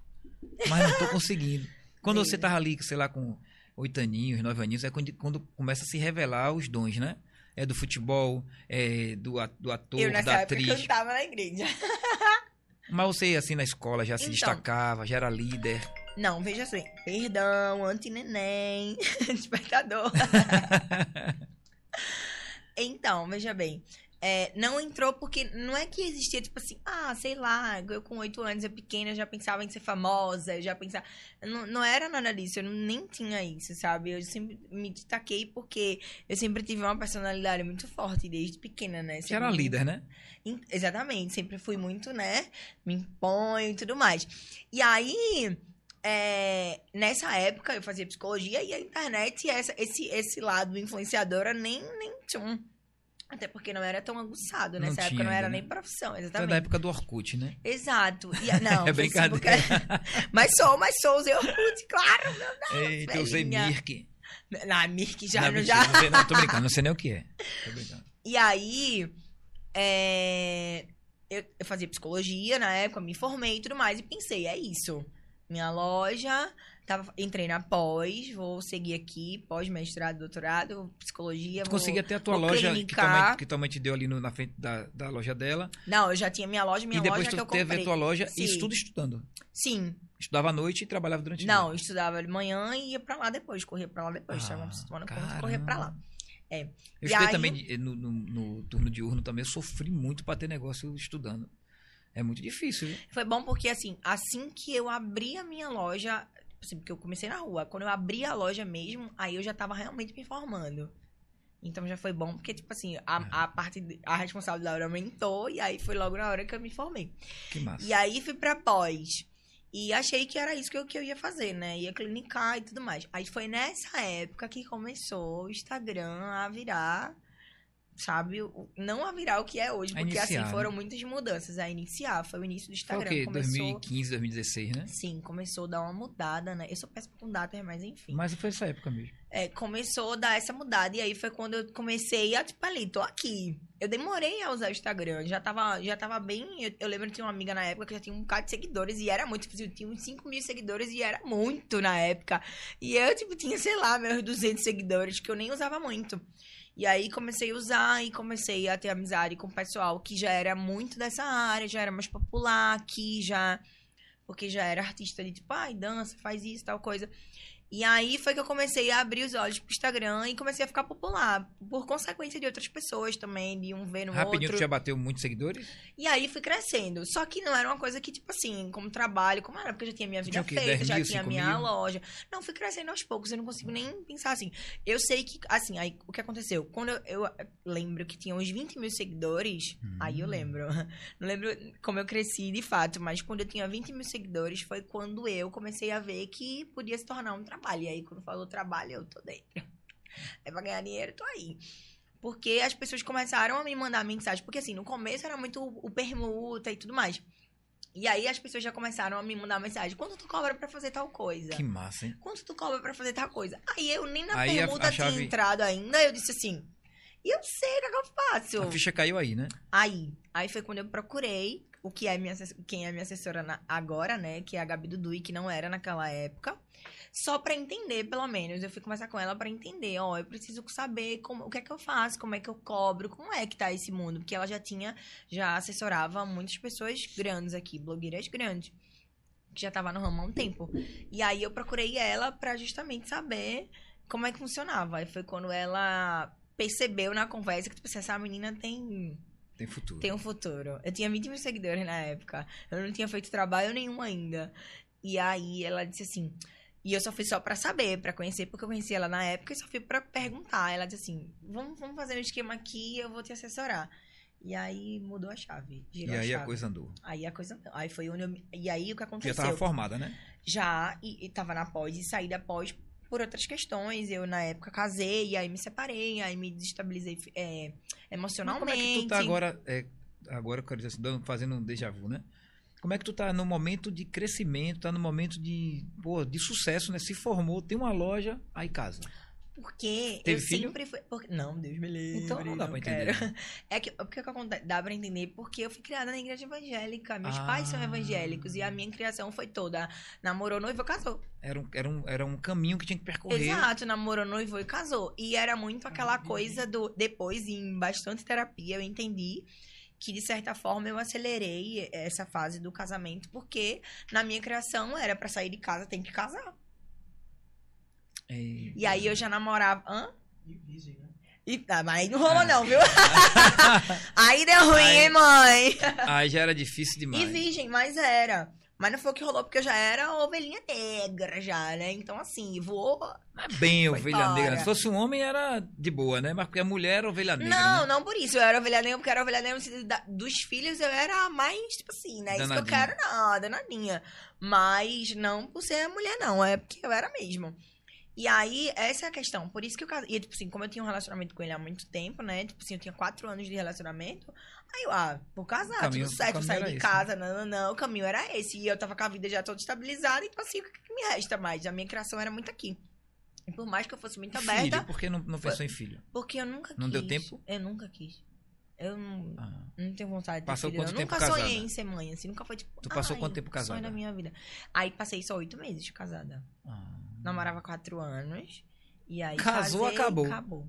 mas não estou conseguindo. Quando você Beleza. tava ali, sei lá, com oito aninhos, nove aninhos, é quando, quando começa a se revelar os dons, né? É do futebol, é do, do ator, Eu da atriz. cantava na igreja. Mas você, assim, na escola já se Então. destacava, já era líder. Não, veja assim. Perdão, anti-neném, despertador. então, veja bem. é, não entrou porque não é que existia, tipo assim, ah, sei lá, eu com oito anos, eu pequena, eu já pensava em ser famosa, eu já pensava. Não, não era nada disso, eu nem tinha isso, sabe? Eu sempre me destaquei porque eu sempre tive uma personalidade muito forte desde pequena, né? Você era líder, né? Exatamente, sempre fui muito, né? Me imponho e tudo mais. E aí, é, nessa época, eu fazia psicologia e a internet, e essa, esse, esse lado influenciadora nem, nem tchum. Até porque não era tão aguçado. Não Nessa época tinha não era ainda, nem né? profissão, Foi da exatamente. época do Orkut, né? Exato. E, não, É brincadeira. era- mas sou, mas sou, usei Orkut, claro. Meu Eita, eu usei. Mirk. Na Mirk já, não, não, mentira, já. não, sei, não, tô brincando, não sei nem o que é. Tô brincando. E aí, é, eu, eu fazia psicologia na época, me formei e tudo mais, e pensei, é isso. Minha loja, tava, entrei na pós, vou seguir aqui, pós-mestrado, doutorado, psicologia. Tu conseguia ter a tua loja que clinicar. tua, mãe, que te deu ali no- na frente da, da loja dela. Não, eu já tinha minha loja, minha e depois loja que tu eu teve comprei. a tua loja, Sim. isso tudo estudando. Sim. Estudava à noite e trabalhava durante o Não, dia. eu estudava de manhã e ia pra lá depois, corria pra lá depois, Ah, tomando conta e corria pra lá. É. Eu E estudei aí- também eh, no, no- no turno diurno também, eu sofri muito pra ter negócio estudando. É muito difícil, viu? Foi bom porque, assim, assim que eu abri a minha loja, assim, porque eu comecei na rua, quando eu abri a loja mesmo, aí eu já tava realmente me formando. Então já foi bom, porque, tipo assim, É. a, a parte, de- a responsabilidade aumentou, e aí foi logo na hora que eu me formei. Que massa. E aí fui pra pós. E achei que era isso que eu, que eu ia fazer, né? Ia clinicar e tudo mais. Aí foi nessa época que começou o Instagram a virar, sabe? Não a virar o que é hoje, porque iniciar, assim foram né? muitas mudanças. A iniciar foi o início do Foi o Instagram. quê? Começou... 2015, 2016, né? Sim, começou a dar uma mudada, né? Eu sou péssima com datas, mas enfim. Mas foi essa época mesmo. É, começou a dar essa mudada. E aí foi quando eu comecei a, tipo, ali, tô aqui. Eu demorei a usar o Instagram. Já tava, já tava bem. Eu, eu lembro que tinha uma amiga na época que já tinha um bocado de seguidores. E era muito. Tipo, eu tinha uns 5 mil seguidores e era muito na época. E eu, tipo, tinha, sei lá, meus 200 seguidores, que eu nem usava muito. E aí comecei a usar e comecei a ter amizade com o pessoal que já era muito dessa área, já era mais popular aqui, já. Porque já era artista de tipo, ai, dança, faz isso, tal coisa. E aí foi que eu comecei a abrir os olhos pro Instagram e comecei a ficar popular. Por consequência de outras pessoas também, de um ver no Rapidinho, outro. tu já bateu muitos seguidores? E aí fui crescendo. Só que não era uma coisa que, tipo assim, como trabalho, como era, porque eu já tinha minha vida tinha feita, 10 já mil, tinha 5 minha mil? loja. Não, fui crescendo aos poucos, eu não consigo nem pensar assim. Eu sei que, assim, aí o que aconteceu? Quando eu, eu lembro que tinha uns 20 mil seguidores, Hum. aí eu lembro. Não lembro como eu cresci de fato, mas quando eu tinha 20 mil seguidores foi quando eu comecei a ver que podia se tornar um trabalho. E aí, quando falou trabalho, eu tô dentro. É pra ganhar dinheiro, tô aí. Porque as pessoas começaram a me mandar mensagem. Porque assim, no começo era muito o, permuta e tudo mais. E aí as pessoas já começaram a me mandar mensagem. Quanto tu cobra pra fazer tal coisa? Que massa, hein? Quanto tu cobra pra fazer tal coisa? Aí eu nem na Aí a- permuta a chave- tinha entrado ainda. Eu disse assim. E eu sei o que, é que eu faço. A ficha caiu aí, né? Aí, aí foi quando eu procurei o que é minha, quem é minha assessora na- agora, né? Que é a Gabi Dudui, que não era naquela época. Só pra entender, pelo menos. Eu fui conversar com ela pra entender. Ó, eu preciso saber como, o que é que eu faço, como é que eu cobro, como é que tá esse mundo. Porque ela já tinha, já assessorava muitas pessoas grandes aqui, blogueiras grandes. Que já tava no ramo há um tempo. E aí eu procurei ela pra justamente saber como é que funcionava. Aí foi quando ela percebeu na conversa que, tipo assim, essa menina tem Tem futuro. tem um futuro. Eu tinha 20 mil seguidores na época. Eu não tinha feito trabalho nenhum ainda. E aí ela disse assim. E eu só fui só pra saber, pra conhecer, porque eu conheci ela na época e só fui pra perguntar. Ela disse assim: vamos, vamos fazer um esquema aqui e eu vou te assessorar. E aí mudou a chave. E aí a a chave. coisa andou. Aí a coisa. Aí foi onde eu. E aí o que Já aconteceu? tava formada, né? já e, e tava na pós e saí da pós por outras questões. Eu, na época, casei, aí me separei, aí me desestabilizei é, Mas emocionalmente. como é que tu tá agora, é, agora eu quero dizer assim, fazendo um déjà vu, né? Como é que tu tá no momento de crescimento, tá no momento de, pô, de sucesso, né? Se formou, tem uma loja, aí casa. Porque Teve eu filho? sempre fui. porque- Não, Deus me livre. Então não dá pra entender. É que, porque que acontece? Dá pra entender porque eu fui criada na igreja evangélica. Meus Ah. pais são evangélicos e a minha criação foi toda. Namorou, noivo, casou. Era um, era um, era um caminho que tinha que percorrer. Exato, namorou, noivo e casou. E era muito aquela coisa do. Depois, em bastante terapia, eu entendi que, de certa forma, eu acelerei essa fase do casamento, porque na minha criação era pra sair de casa, tem que casar. E aí eu já namorava. Hã? E virgem, né? E, ah, mas aí não rolou, não, viu? aí deu ruim, Aí- hein, mãe? Aí já era difícil demais. E virgem, mas era. Mas não foi o que rolou, porque eu já era ovelhinha negra, já, né? Então, assim. Não é bem ovelha embora. negra. Se fosse um homem, era de boa, né? Mas porque a mulher era ovelha negra. não, né? não por isso. Eu era ovelha negra, porque eu era ovelha negra dos filhos, eu era a mais, tipo assim, né? Isso que eu Danadinha. quero, não, danadinha. Mas não por ser mulher, não. É porque eu era mesmo. E aí, essa é a questão. Por isso que eu casei. E, tipo assim, como eu tinha um relacionamento com ele há muito tempo, né? Tipo assim, eu tinha quatro anos de relacionamento. Aí eu, ah, vou casar, caminho- tudo certo, sair de esse, casa, não, não, não. O caminho era esse. E eu tava com a vida já toda estabilizada, então assim, o que, me resta mais? A minha criação era muito aqui. E por mais que eu fosse muito aberta, Filho, por que não, não pensou em filho? porque eu nunca quis. Não deu tempo? Eu nunca quis. Eu não, Ah. não tenho vontade de ter Passou filho. quanto eu tempo nunca sonhei casada? em ser mãe, assim. Nunca foi tipo. Tu passou quanto tempo Sonho casada? da minha vida. Aí passei só oito meses casada. Ah. Namorava quatro anos. E aí. Casou, casei, acabou. Acabou.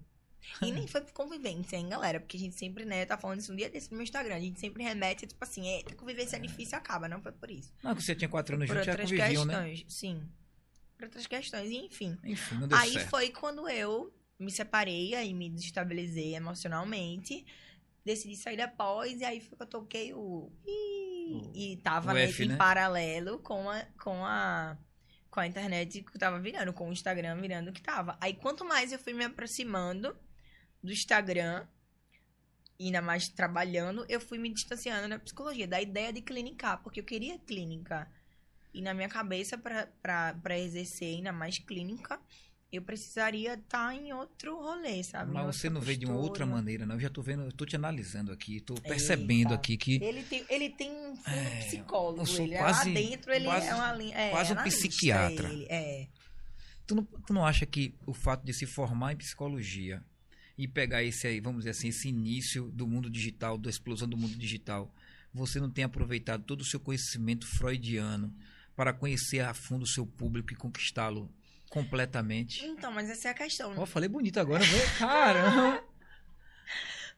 E nem foi por convivência, hein, galera? Porque a gente sempre, né, tá falando isso um dia desse no meu Instagram. A gente sempre remete, tipo assim, eita, convivência é difícil, acaba. Não foi por isso. Não, que você tinha quatro anos Por juntos, já conviviam, questões, né? sim. Por outras questões, e enfim. Enfim, não deu Aí certo. foi quando eu me separei, aí me desestabilizei emocionalmente. Decidi sair da pós, e aí foi que eu toquei o. Ih, O- e tava o né, F, em né? paralelo com a, com a. Com a internet que tava virando, com o Instagram virando o que tava. Aí quanto mais eu fui me aproximando do Instagram, ainda mais trabalhando, eu fui me distanciando da psicologia, da ideia de clinicar, porque eu queria clínica. E na minha cabeça, para exercer ainda mais clínica, eu precisaria estar em outro rolê, sabe? Mas você não vê de uma outra postura. maneira, não. Eu já tô vendo, eu tô te analisando aqui, tô percebendo Eita. aqui que Ele tem, ele tem um fundo É, psicólogo. ele quase- é lá dentro, ele quase- é uma linha. É, quase um psiquiatra. ele, é. Tu não, tu não acha que o fato de se formar em psicologia e pegar esse aí, vamos dizer assim, esse início do mundo digital, da explosão do mundo digital, você não tem aproveitado todo o seu conhecimento freudiano para conhecer a fundo o seu público e conquistá-lo completamente? Então, mas essa é a questão. Ó, falei bonito agora, velho. Caramba!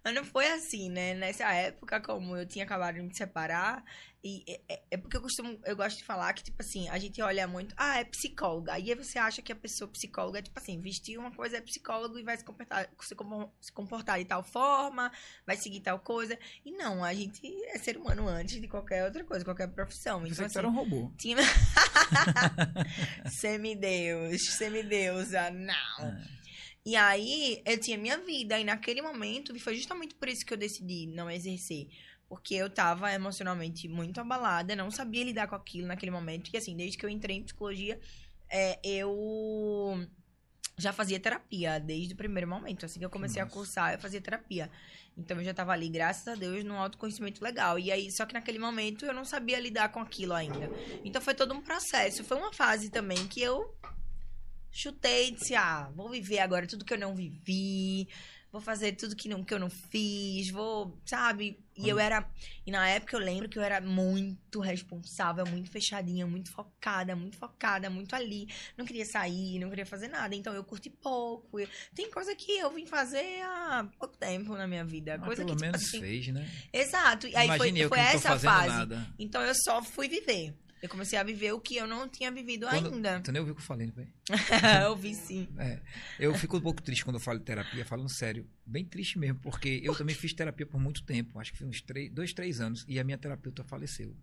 Mas não foi assim, né? Nessa época, como eu tinha acabado de me separar, e é, é- é porque eu costumo, eu gosto de falar que, tipo assim, a gente olha muito, ah, é psicóloga. Aí você acha que a pessoa psicóloga é, tipo assim, vestir uma coisa é psicólogo e vai se comportar, se compo- se comportar de tal forma, vai seguir tal coisa. E não, a gente é ser humano antes de qualquer outra coisa, qualquer profissão. Você Então, era assim, um robô. tinha... semideus, semideusa, não. É. E aí, eu tinha minha vida. E naquele momento, e foi justamente por isso que eu decidi não exercer. Porque eu tava emocionalmente muito abalada, não sabia lidar com aquilo naquele momento. E assim, desde que eu entrei em psicologia, é, eu já fazia terapia, desde o primeiro momento. Assim que eu comecei a massa. cursar, eu fazia terapia. Então eu já tava ali, graças a Deus, num autoconhecimento legal. E aí, só que naquele momento eu não sabia lidar com aquilo ainda. Então foi todo um processo. Foi uma fase também que eu chutei e disse: ah, vou viver agora tudo que eu não vivi, vou fazer tudo que, não, que eu não fiz, vou, sabe? E eu era. E na época eu lembro que eu era muito responsável, muito fechadinha, muito focada, muito focada, muito ali. Não queria sair, não queria fazer nada. Então eu curti pouco. Eu- Tem coisa que eu vim fazer há pouco tempo na minha vida. Mas coisa pelo que, tipo menos assim. fez, né? Exato. E aí Imagine foi, eu foi essa fase. nada. Então eu só fui viver. Eu comecei a viver o que eu não tinha vivido Quando- ainda. Tu nem ouviu o que eu falei, não foi? eu vi sim. É, eu fico um pouco triste quando eu falo de terapia, falando sério. Bem triste mesmo, porque eu também fiz terapia por muito tempo, acho que foi uns três, dois, três anos, e a minha terapeuta faleceu.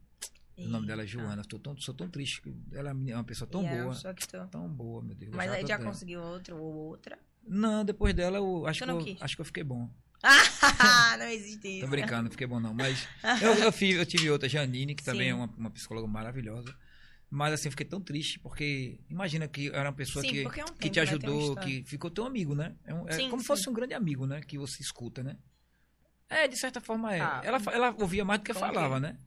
O nome dela é Eita. Joana. Tô tão, sou tão triste. Ela é uma pessoa tão E era boa. só que tu- Tão boa, meu Deus. eu Mas aí já dela. conseguiu outro ou outra. Não, depois dela, eu acho, Tu que eu, quis? acho que eu fiquei bom. Ah, não existe isso. Tô brincando, não fiquei bom não. Mas eu, eu, fiz- eu tive outra, Janine, que também Sim. é uma, uma psicóloga maravilhosa. Mas assim, eu fiquei tão triste, porque imagina que era uma pessoa Sim, que, é um que tempo, te né? Ajudou, história. que ficou teu amigo, né? É, um- é Sim, como sim. fosse um grande amigo, né? Que você escuta, né? É, de certa forma é. Ah. ela, ela ouvia mais do que que falava, é? né?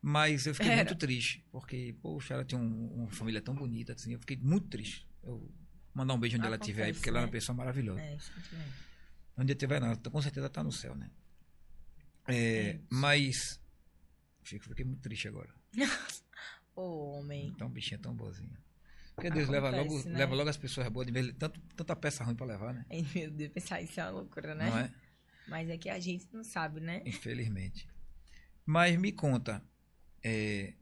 Mas eu fiquei Era. muito triste, porque, poxa, ela tinha um- uma família tão bonita, assim, eu fiquei muito triste. Eu mandar um beijo onde ela estiver aí, porque ela é uma né? pessoa maravilhosa. É, sentimento. Onde estiver, não, com certeza tá no céu, né? É, É mas. Fico, fiquei muito triste agora. Ô, homem. Então, bichinha tão boazinha. Porque Deus leva Acontece, logo, né? leva logo as pessoas boas, de vez tanto, tanta peça ruim pra levar, né? Ai, meu Deus, pensar isso é uma loucura, né? Não é? Mas é que a gente não sabe, né? Infelizmente. Mas me conta, é,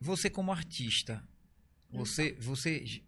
você como artista, você, você j-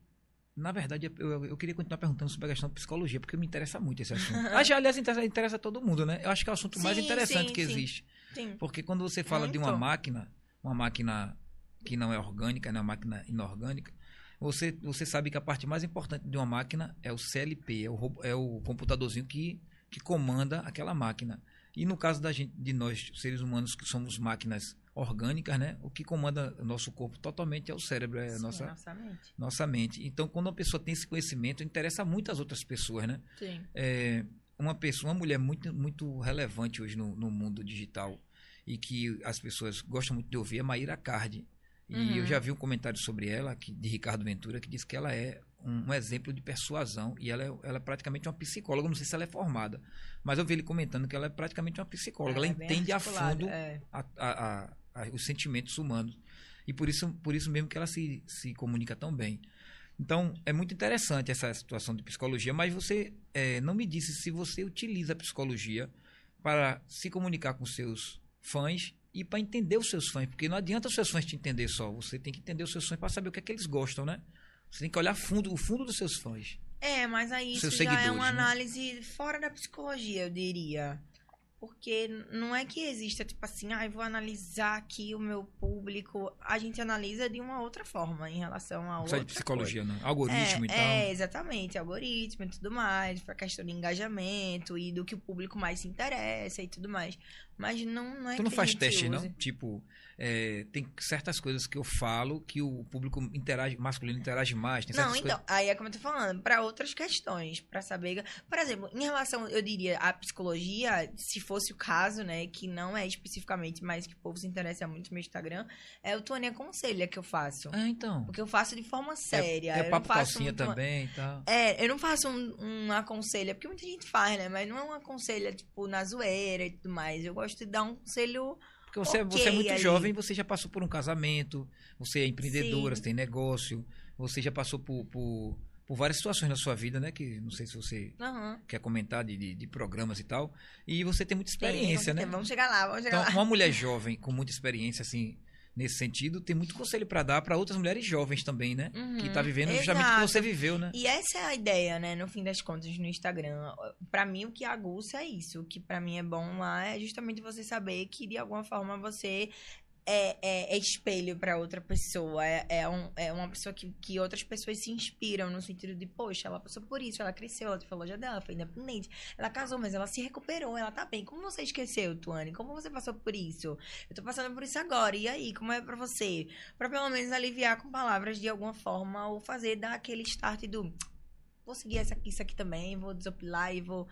na verdade, eu, eu queria continuar perguntando sobre a questão da psicologia, porque me interessa muito esse assunto. Ah, aliás, interessa, interessa todo mundo, né? Eu acho que é o assunto mais Sim, interessante sim, que sim. existe. Sim. Porque quando você fala de uma Muito. máquina, uma máquina que não é orgânica, né, uma máquina inorgânica, você, você sabe que a parte mais importante de uma máquina é o CLP, é o, é o computadorzinho que, que comanda aquela máquina. E no caso da gente, de nós, seres humanos, que somos máquinas orgânicas, né, o que comanda o nosso corpo totalmente é o cérebro, é a Sim, nossa, nossa mente. nossa mente. Então, quando uma pessoa tem esse conhecimento, interessa muito às outras pessoas, né? Sim. é, uma pessoa, uma mulher muito, muito relevante hoje no, no mundo digital e que as pessoas gostam muito de ouvir é Maíra Cardi. E Uhum. eu já vi um comentário sobre ela, que, de Ricardo Ventura, que diz que ela é um, um exemplo de persuasão e ela é, ela é praticamente uma psicóloga. Não sei se ela é formada, mas eu vi ele comentando que ela é praticamente uma psicóloga. ela É, entende a fundo é. a- a- a- os sentimentos humanos. E por isso, por isso mesmo que ela se, se comunica tão bem. Então, é muito interessante essa situação de psicologia, mas você eh, não me disse se você utiliza a psicologia para se comunicar com seus fãs e para entender os seus fãs, porque não adianta os seus fãs te entender só, você tem que entender os seus fãs para saber o que é que eles gostam, né? Você tem que olhar fundo, o fundo dos seus fãs. É, mas aí isso já é uma né? análise fora da psicologia, eu diria. Porque não é que exista, tipo assim, ah, eu vou analisar aqui o meu público. A gente analisa de uma outra forma em relação a Não outra só de psicologia, não. Algoritmo é, e tal. É, exatamente, algoritmo e tudo mais, pra questão de engajamento e do que o público mais se interessa e tudo mais. Mas não, não é Tu não faz teste, não? use. Tipo, é, tem certas coisas que eu falo que o público interage, masculino interage mais. Tem Não, então, aí é como eu tô falando, pra outras questões, pra saber. Por exemplo, em relação, eu diria, à psicologia, se fosse o caso, né, que não é especificamente, mas que o povo se interessa muito no meu Instagram, é o Tony Aconselha que eu faço. coisas. É, então. Porque eu faço de forma séria. É, eu é não papo calcinha um- também e tal. É, eu não faço um, um aconselho, porque muita gente faz, né? Mas não é um aconselho, tipo, na zoeira e tudo mais. Eu gosto de dar um conselho. Porque você, Ok, você é muito ali. jovem, você já passou por um casamento, você é empreendedora, Sim. você tem negócio, você já passou por, por, por várias situações na sua vida, né? Que não sei se você Aham. quer comentar de, de, de programas e tal. E você tem muita Tem, experiência, né? Vamos chegar lá, vamos chegar Então, lá. uma mulher jovem com muita experiência, assim, nesse sentido, tem muito conselho pra dar pra outras mulheres jovens também, né? Uhum, Que tá vivendo justamente o que você viveu, né? E essa é a ideia, né, no fim das contas, no Instagram. Pra mim, o que aguça é isso. O que pra mim é bom lá é justamente você saber que, de alguma forma, você é, é- é espelho pra outra pessoa. É, é, um- é uma pessoa que, que outras pessoas se inspiram, no sentido de, poxa, ela passou por isso, ela cresceu, ela a loja dela, foi independente. Ela casou, mas ela se recuperou, ela tá bem. Como você esqueceu, Tuane? Como você passou por isso? Eu tô passando por isso agora. E aí, como é pra você? Pra pelo menos aliviar com palavras de alguma forma ou fazer dar aquele start do vou seguir essa isso aqui também, vou desopilar e vou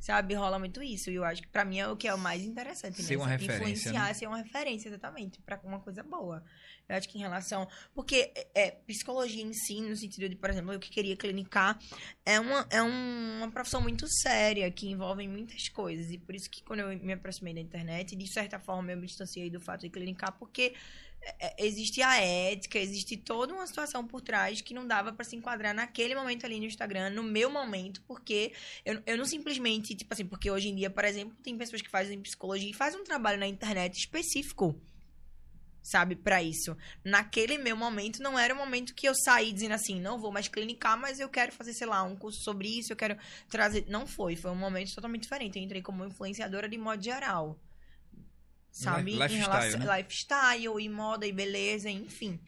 sabe, rola muito isso. E eu acho que pra mim é o que é o mais interessante, Ser né? uma referência, Influenciar, né? ser uma referência, exatamente, pra uma coisa boa. Eu acho que em relação. Porque é, psicologia em si, no sentido de, por exemplo, eu que queria clinicar, é uma, é um- uma profissão muito séria, que envolve muitas coisas. E por isso que quando eu me aproximei da internet, de certa forma eu me distanciei do fato de clinicar, porque existe a ética, existe toda uma situação por trás que não dava pra se enquadrar naquele momento ali no Instagram, no meu momento, porque eu, eu não simplesmente, tipo assim, porque hoje em dia, por exemplo, tem pessoas que fazem psicologia e fazem um trabalho na internet específico, sabe, pra isso. Naquele meu momento, não era o momento que eu saí dizendo assim, não vou mais clinicar, mas eu quero fazer, sei lá, um curso sobre isso, eu quero trazer. Não foi, foi um momento totalmente diferente. Eu entrei como influenciadora de modo geral. Sabe? Lifestyle, em relação né? lifestyle e moda e beleza, enfim.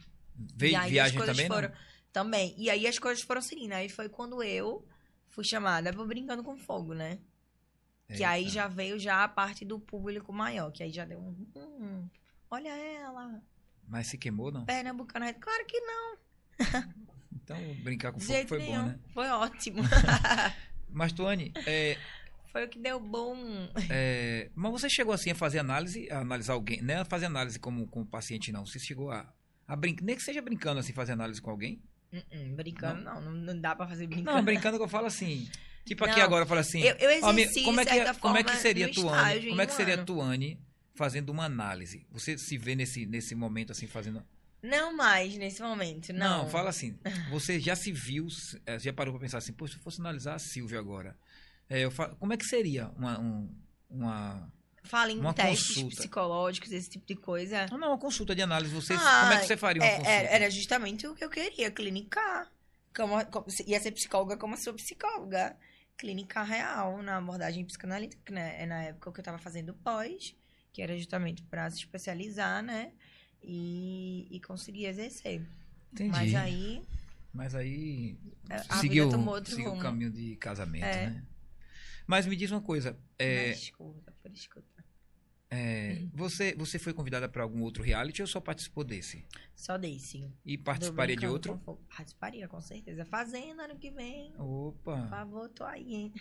E aí as viagem coisas também, foram- não? Também. E aí as coisas foram seguindo. Aí foi quando eu fui chamada pro Brincando com Fogo, né? Que aí Eita. já veio já a parte do público maior. Que aí já deu um... hum, olha ela, Mas se queimou, não? pernambucana. Claro que não. Então, brincar com fogo foi bom, nenhum. né? Foi ótimo. Mas, Tuane, é, foi o que deu bom. é, mas você chegou assim a fazer análise, a analisar alguém, não é fazer análise como, como paciente, não. Você chegou a, a brincar, nem que seja brincando assim, fazer análise com alguém? Uh-uh, brincando, não. Não, não dá pra fazer brincando. Não, brincando que eu falo assim. Tipo aqui Não. agora, eu falo assim. Eu, eu ó, me- exerci, como é que, como é que seria Tuane? Como é que seria. Tuane fazendo uma análise? Você se vê nesse, nesse momento assim fazendo. Não mais nesse momento, não. Não, fala assim. Você já se viu, eh, já parou pra pensar assim, pô, se eu fosse analisar a Silvia agora, eu fa- como é que seria uma. um- uma... Fala em Uma testes consulta. psicológicos, esse tipo de coisa. Não, não, uma consulta de análise. Você, Ah, como é que você faria uma É, consulta? é, era justamente o que eu queria, clinicar. como, como ia ser psicóloga como eu sou psicóloga. Clínica real, na abordagem psicanalítica, né? É na época que eu tava fazendo pós, que era justamente para se especializar, né? E, e conseguir exercer. Entendi. Mas aí. Mas aí A seguiu, seguiu o caminho de casamento, É. né? Mas me diz uma coisa, é, escuta, por escuta. é, você, você foi convidada para algum outro reality ou só participou desse? Só desse. E participaria de outro? com. Participaria, com certeza. Fazenda ano que vem. Por Opa! favor, tô aí, hein?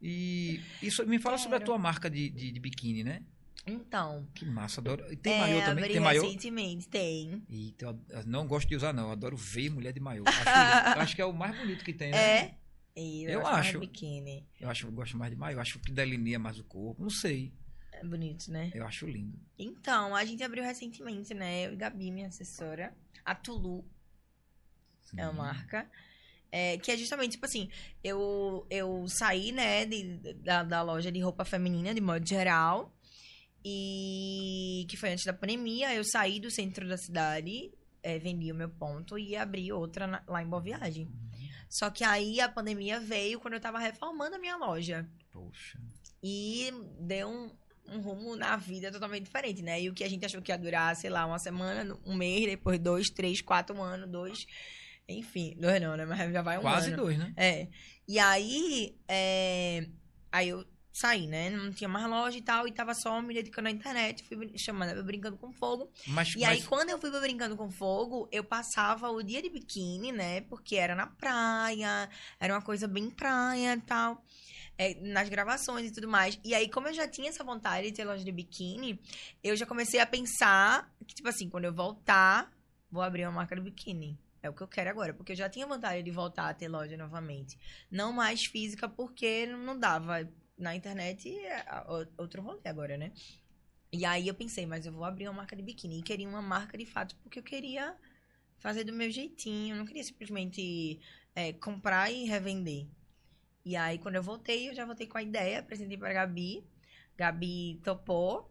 E isso, me fala sobre a Quero. tua marca de, de, de biquíni, né? Então. Que massa, adoro. E tem é, maiô também? Tem maiô? recentemente, tem. Eita, eu não gosto de usar, não. Eu adoro ver mulher de maiô. Acho, acho que é o mais bonito que tem, né? É. E Eu acho. biquíni. Eu acho eu gosto mais de maiô. Acho que delinea mais o corpo. Não sei. É bonito, né? Eu acho lindo. Então, a gente abriu recentemente, né? Eu e Gabi, minha assessora. A Tulu Sim. é a marca. É, que é justamente, tipo assim, eu, eu saí, né, de- da, da loja de roupa feminina, de modo geral. E que foi antes da pandemia. Eu saí do centro da cidade, é, vendi o meu ponto e abri outra na- lá em Boa Viagem. Só que aí a pandemia veio quando eu tava reformando a minha loja. Poxa. E deu um, um rumo na vida totalmente diferente, né? E o que a gente achou que ia durar, sei lá, uma semana, um mês, depois dois, três, quatro, um ano, dois. Enfim, dois não, né? Mas já vai um Quase ano. dois, né? É. E aí, é, aí eu saí, né? Não tinha mais loja e tal, e tava só me dedicando à internet, fui chamando Brincando com Fogo. Mas, E aí, mas quando eu fui pra Brincando com Fogo, eu passava o dia de biquíni, né? Porque era na praia, era uma coisa bem praia e tal. é, nas gravações e tudo mais. E aí, como eu já tinha essa vontade de ter loja de biquíni, eu já comecei a pensar que, tipo assim, quando eu voltar, vou abrir uma marca de biquíni. É o que eu quero agora, porque eu já tinha vontade de voltar a ter loja novamente. Não mais física, porque não dava. Na internet é outro rolê agora, né? E aí eu pensei, mas eu vou abrir uma marca de biquíni. E queria uma marca de fato, porque eu queria fazer do meu jeitinho. Eu não queria simplesmente é, comprar e revender. E aí, quando eu voltei, eu já voltei com a ideia, apresentei pra Gabi. Gabi topou.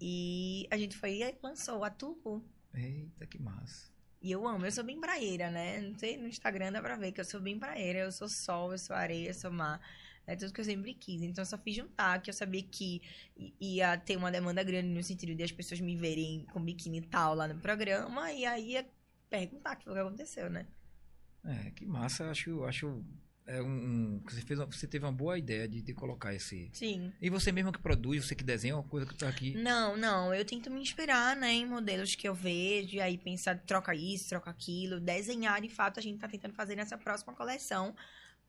E a gente foi e lançou a Tulu. Eita, que massa. E eu amo, eu sou bem praieira, né? Não sei, no Instagram dá pra ver que eu sou bem praieira. Eu sou sol, eu sou areia, eu sou mar. É tudo que eu sempre quis. Então eu só fiz juntar, que eu sabia que ia ter uma demanda grande no sentido de as pessoas me verem com biquíni e tal lá no programa. E aí ia perguntar o que foi que aconteceu, né? É, que massa. Acho, acho é um, você fez, você teve uma boa ideia de, de colocar esse. Sim. E você mesmo que produz, você que desenha, é uma coisa que tá aqui. Não, não, eu tento me inspirar, né, em modelos que eu vejo, e aí pensar, troca isso, troca aquilo, desenhar, de fato, a gente tá tentando fazer nessa próxima coleção,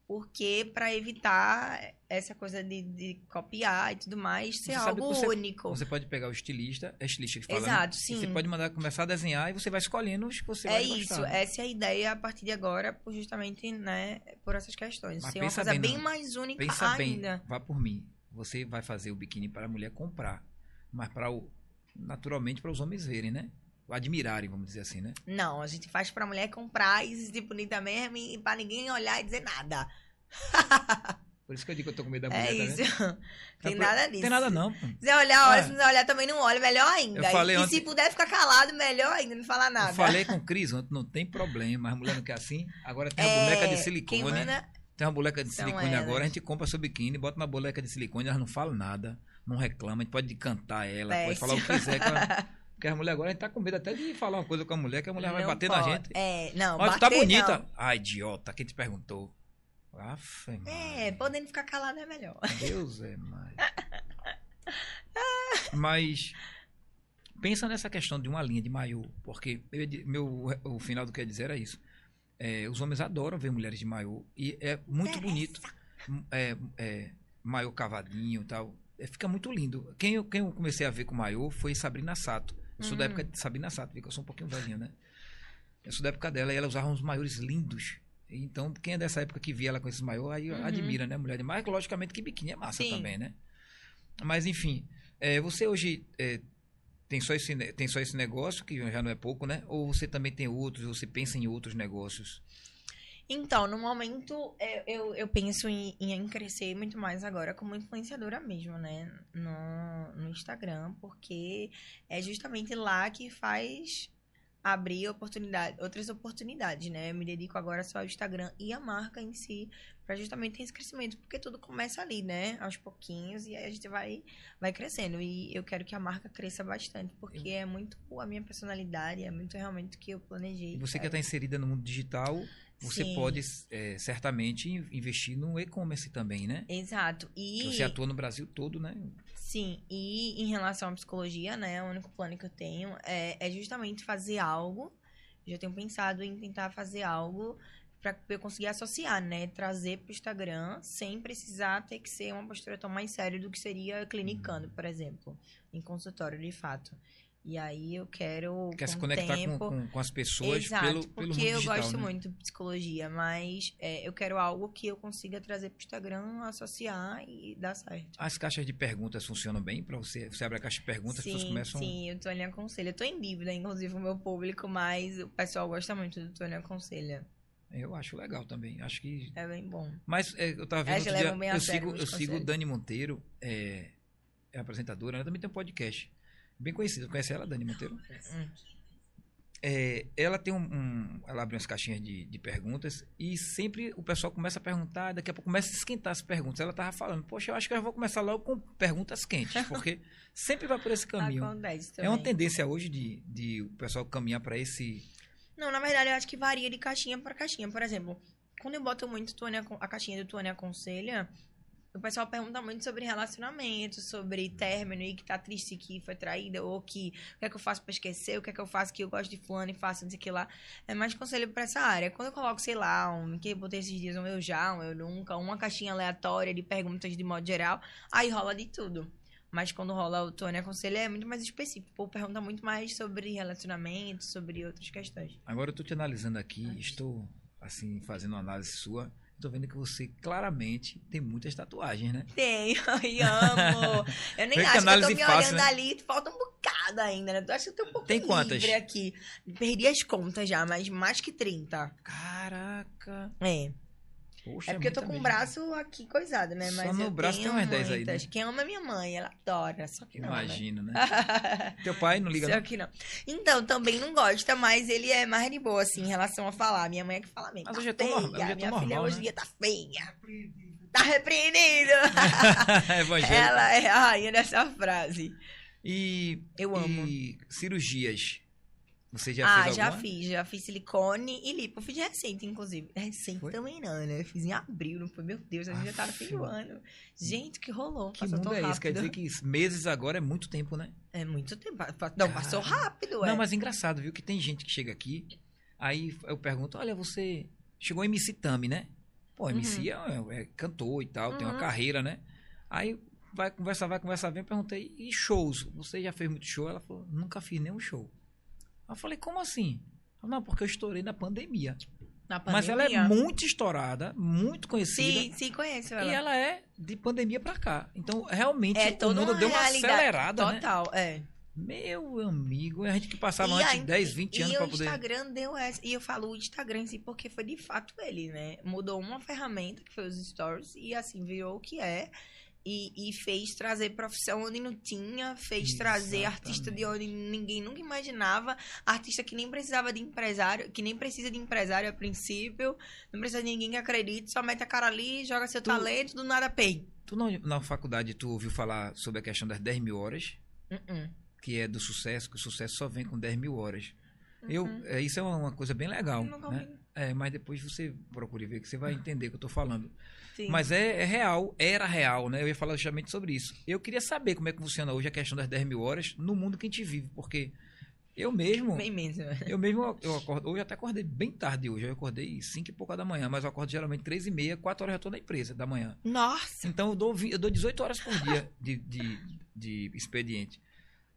porque para evitar essa coisa de, de copiar e tudo mais, ser algo você- único. Você pode pegar o estilista, é estilista que fala, né? Exato, E sim. Você pode mandar começar a desenhar e você vai escolhendo os que você É vai isso, gostar. né? essa é a ideia a partir de agora, justamente, né, por essas questões. Mas Ser uma pensa coisa bem, bem não. mais única Pensa ainda. bem, vá por mim. Você vai fazer o biquíni para a mulher comprar, mas para o naturalmente para os homens verem, né? Admirarem, vamos dizer assim, né? Não, a gente faz pra mulher comprar e se sentir bonita mesmo e pra ninguém olhar e dizer nada. Por isso que eu digo que eu tô com medo da mulher, É tá isso. vendo? Tem Tá por- nada disso. Tem nada não. Se quiser olhar, olha. É. Se não olhar, também não olha. Melhor ainda. Eu falei e ontem- se puder ficar calado, melhor ainda. Não falar nada. Eu falei com o Cris ontem, não tem problema, mas mulher não quer assim. Agora tem a É, boneca de silicone. manda... Tem uma boneca de São silicone elas. agora, a gente compra seu biquíni, bota na boneca de silicone, ela não fala nada, não reclama, a gente pode cantar ela, pode falar o que quiser. que ela- Porque a mulher agora, a gente tá com medo até de falar uma coisa com a mulher, que a mulher vai Não bater pode. na gente. É, não, Olha, tu bater tá bonita. não. Ah, idiota, quem te perguntou? Aff, É, Maria. podendo ficar calado é melhor. Deus é mais. Mas pensa nessa questão de uma linha de maiô, porque eu meu, o final do que eu ia dizer era isso. É, os homens adoram ver mulheres de maiô e é muito bonito. É, é, maiô cavadinho e tal. É, fica muito lindo. Quem eu, quem eu comecei a ver com maiô foi Sabrina Sato. Eu sou da Hum. época de Sabrina Sato, porque eu sou um pouquinho velhinho, né? Eu sou da época dela e ela usava uns maiores lindos. Então, quem é dessa época que via ela com esses maiô, aí Uhum. admira, né? Mulher de mas logicamente que biquíni é massa Sim. também, né? Mas, enfim, é, você hoje é, tem, só esse, tem só esse negócio, que já não é pouco, né? Ou você também tem outros, você pensa em outros negócios? Então, no momento, eu, eu, eu penso em, em crescer muito mais agora como influenciadora mesmo, né? No, no Instagram, porque é justamente lá que faz abrir oportunidade, outras oportunidades, né? Eu me dedico agora só ao Instagram e a marca em si, para justamente ter esse crescimento, porque tudo começa ali, né? Aos pouquinhos e aí a gente vai vai crescendo e eu quero que a marca cresça bastante, porque é muito a minha personalidade, é muito realmente o que eu planejei. Você que está inserida no mundo digital, você Sim. pode é, certamente investir no e-commerce também, né? Exato. E Você atua no Brasil todo, né? Sim, e em relação à psicologia, né, o único plano que eu tenho é, é justamente fazer algo. Já tenho pensado em tentar fazer algo para eu conseguir associar, né, trazer para o Instagram sem precisar ter que ser uma postura tão mais séria do que seria clinicando, por exemplo, em consultório de fato. E aí eu quero Quer se com o conectar com, tempo, com, com as pessoas Exato, pelo, pelo mundo porque eu digital, gosto né? muito de psicologia, mas é, eu quero algo que eu consiga trazer para o Instagram, associar e dar certo. As caixas de perguntas funcionam bem para você? Você abre a caixa de perguntas, as pessoas começam... sim, o Tony aconselha. Eu tô em dívida, inclusive, o meu público, mas o pessoal gosta muito do Tony aconselha. Eu acho legal também. Acho que É bem bom. Mas é, eu tava vendo dia, eu sigo, eu sigo conselhos. Dani Monteiro, é, é apresentadora, ela também tem um podcast. Bem conhecido, conhece ela, Dani Monteiro? Hum. É, ela tem um, um- Ela abre umas caixinhas de, de perguntas e sempre o pessoal começa a perguntar, daqui a pouco começa a esquentar as perguntas. Ela tava falando, poxa, eu acho que eu vou começar logo com perguntas quentes, porque sempre vai por esse caminho. É uma tendência hoje de, de o pessoal caminhar para esse. Não, na verdade, eu acho que varia de caixinha para caixinha. Por exemplo, quando eu boto muito a caixinha do Tony Aconselha, o pessoal pergunta muito sobre relacionamento, sobre término e que tá triste que foi traída, ou que o que é que eu faço pra esquecer, o que é que eu faço que eu gosto de fulano e faço não sei o que lá. É mais conselho pra essa área. Quando eu coloco, sei lá, um que eu botei esses dias, um eu já, um eu nunca, uma caixinha aleatória de perguntas de modo geral, aí rola de tudo. Mas quando rola o Tony Aconselha é muito mais específico. O povo pergunta muito mais sobre relacionamento, sobre outras questões. Agora eu tô te analisando aqui, estou assim fazendo uma análise sua. Tô vendo que você claramente tem muitas tatuagens, né? Tenho, e amo. Eu nem acho que eu tô me fácil, olhando né? ali, falta um bocado ainda, né? Eu acho que eu tô um pouco Tem quantas? livre aqui. Perdi as contas já, mas mais que 30. Caraca. É. Poxa, É porque eu tô com o mesmo. braço aqui coisado, né? Só Mas no eu braço tem umas 10 aí, né? Quem ama é minha mãe, ela adora, só que não, né? Imagino, né? Teu pai não liga Só não? que não. Então, também não gosta, mas ele é mais de boa, assim, em relação a falar. Minha mãe é que fala mesmo. Mas tá hoje é tão feia. normal, é Minha filha hoje em né? dia tá feia. Tá repreendido. Ela é a rainha dessa frase. E, Eu amo. e cirurgias. Você já ah, fez já alguma? fiz. Já fiz silicone e lipo. Fiz recente, inclusive. Recente Foi? também não, né? Fiz em abril, não foi? Meu Deus, a gente já tá no fim do ano. Gente, que rolou. Que passou mundo tão é esse? Quer rápido. dizer que meses agora é muito tempo, né? É muito tempo. Não, passou rápido, é. Não, mas é engraçado, viu? Que tem gente que chega aqui, aí eu pergunto, olha, você chegou em MC Tami, né? Pô, MC é, é cantor e tal, tem uma Uhum. carreira, né? Aí vai conversar, vai conversar, vem, eu perguntei, e shows? Você já fez muito show? Ela falou, nunca fiz nenhum show. Eu falei, como assim? Ela, Não, porque eu estourei na pandemia. Na Mas ela é pandemia. muito estourada, muito conhecida. Sim, sim, conheço ela. E ela é de pandemia pra cá. Então, realmente, é o mundo uma deu uma acelerada, né? Total, é. Meu amigo, a gente que passava E antes aí- 10, 20 anos e pra o poder. Instagram deu essa. E eu falo o Instagram em si porque foi de fato ele, né? Mudou uma ferramenta, que foi os stories, e assim, virou o que é. E, e fez trazer profissão onde não tinha, fez trazer artista de onde ninguém nunca imaginava, artista que nem precisava de empresário, que nem precisa de empresário a princípio, não precisa de ninguém que acredite, só mete a cara ali, joga seu Tu- talento, do nada pay. Tu na, na faculdade, tu ouviu falar sobre a questão das 10 mil horas, Uh-uh. que é do sucesso, que o sucesso só vem com 10 mil horas. Eu, Uhum. é, isso é uma, coisa bem legal, Nunca né? É, mas depois você procure ver que você vai entender o que eu tô falando. Sim. Mas é, é real, era real, né? Eu ia falar justamente sobre isso. Eu queria saber como é que funciona hoje a questão das 10 mil horas no mundo que a gente vive, porque eu mesmo, Bem mesmo. eu mesmo, eu acordo, hoje até acordei bem tarde hoje, eu acordei 5 e pouca da manhã, mas eu acordo geralmente 3 e meia, 4 horas eu tô na empresa da manhã. Nossa! Então eu dou, eu dou 18 horas por dia de, de, de expediente.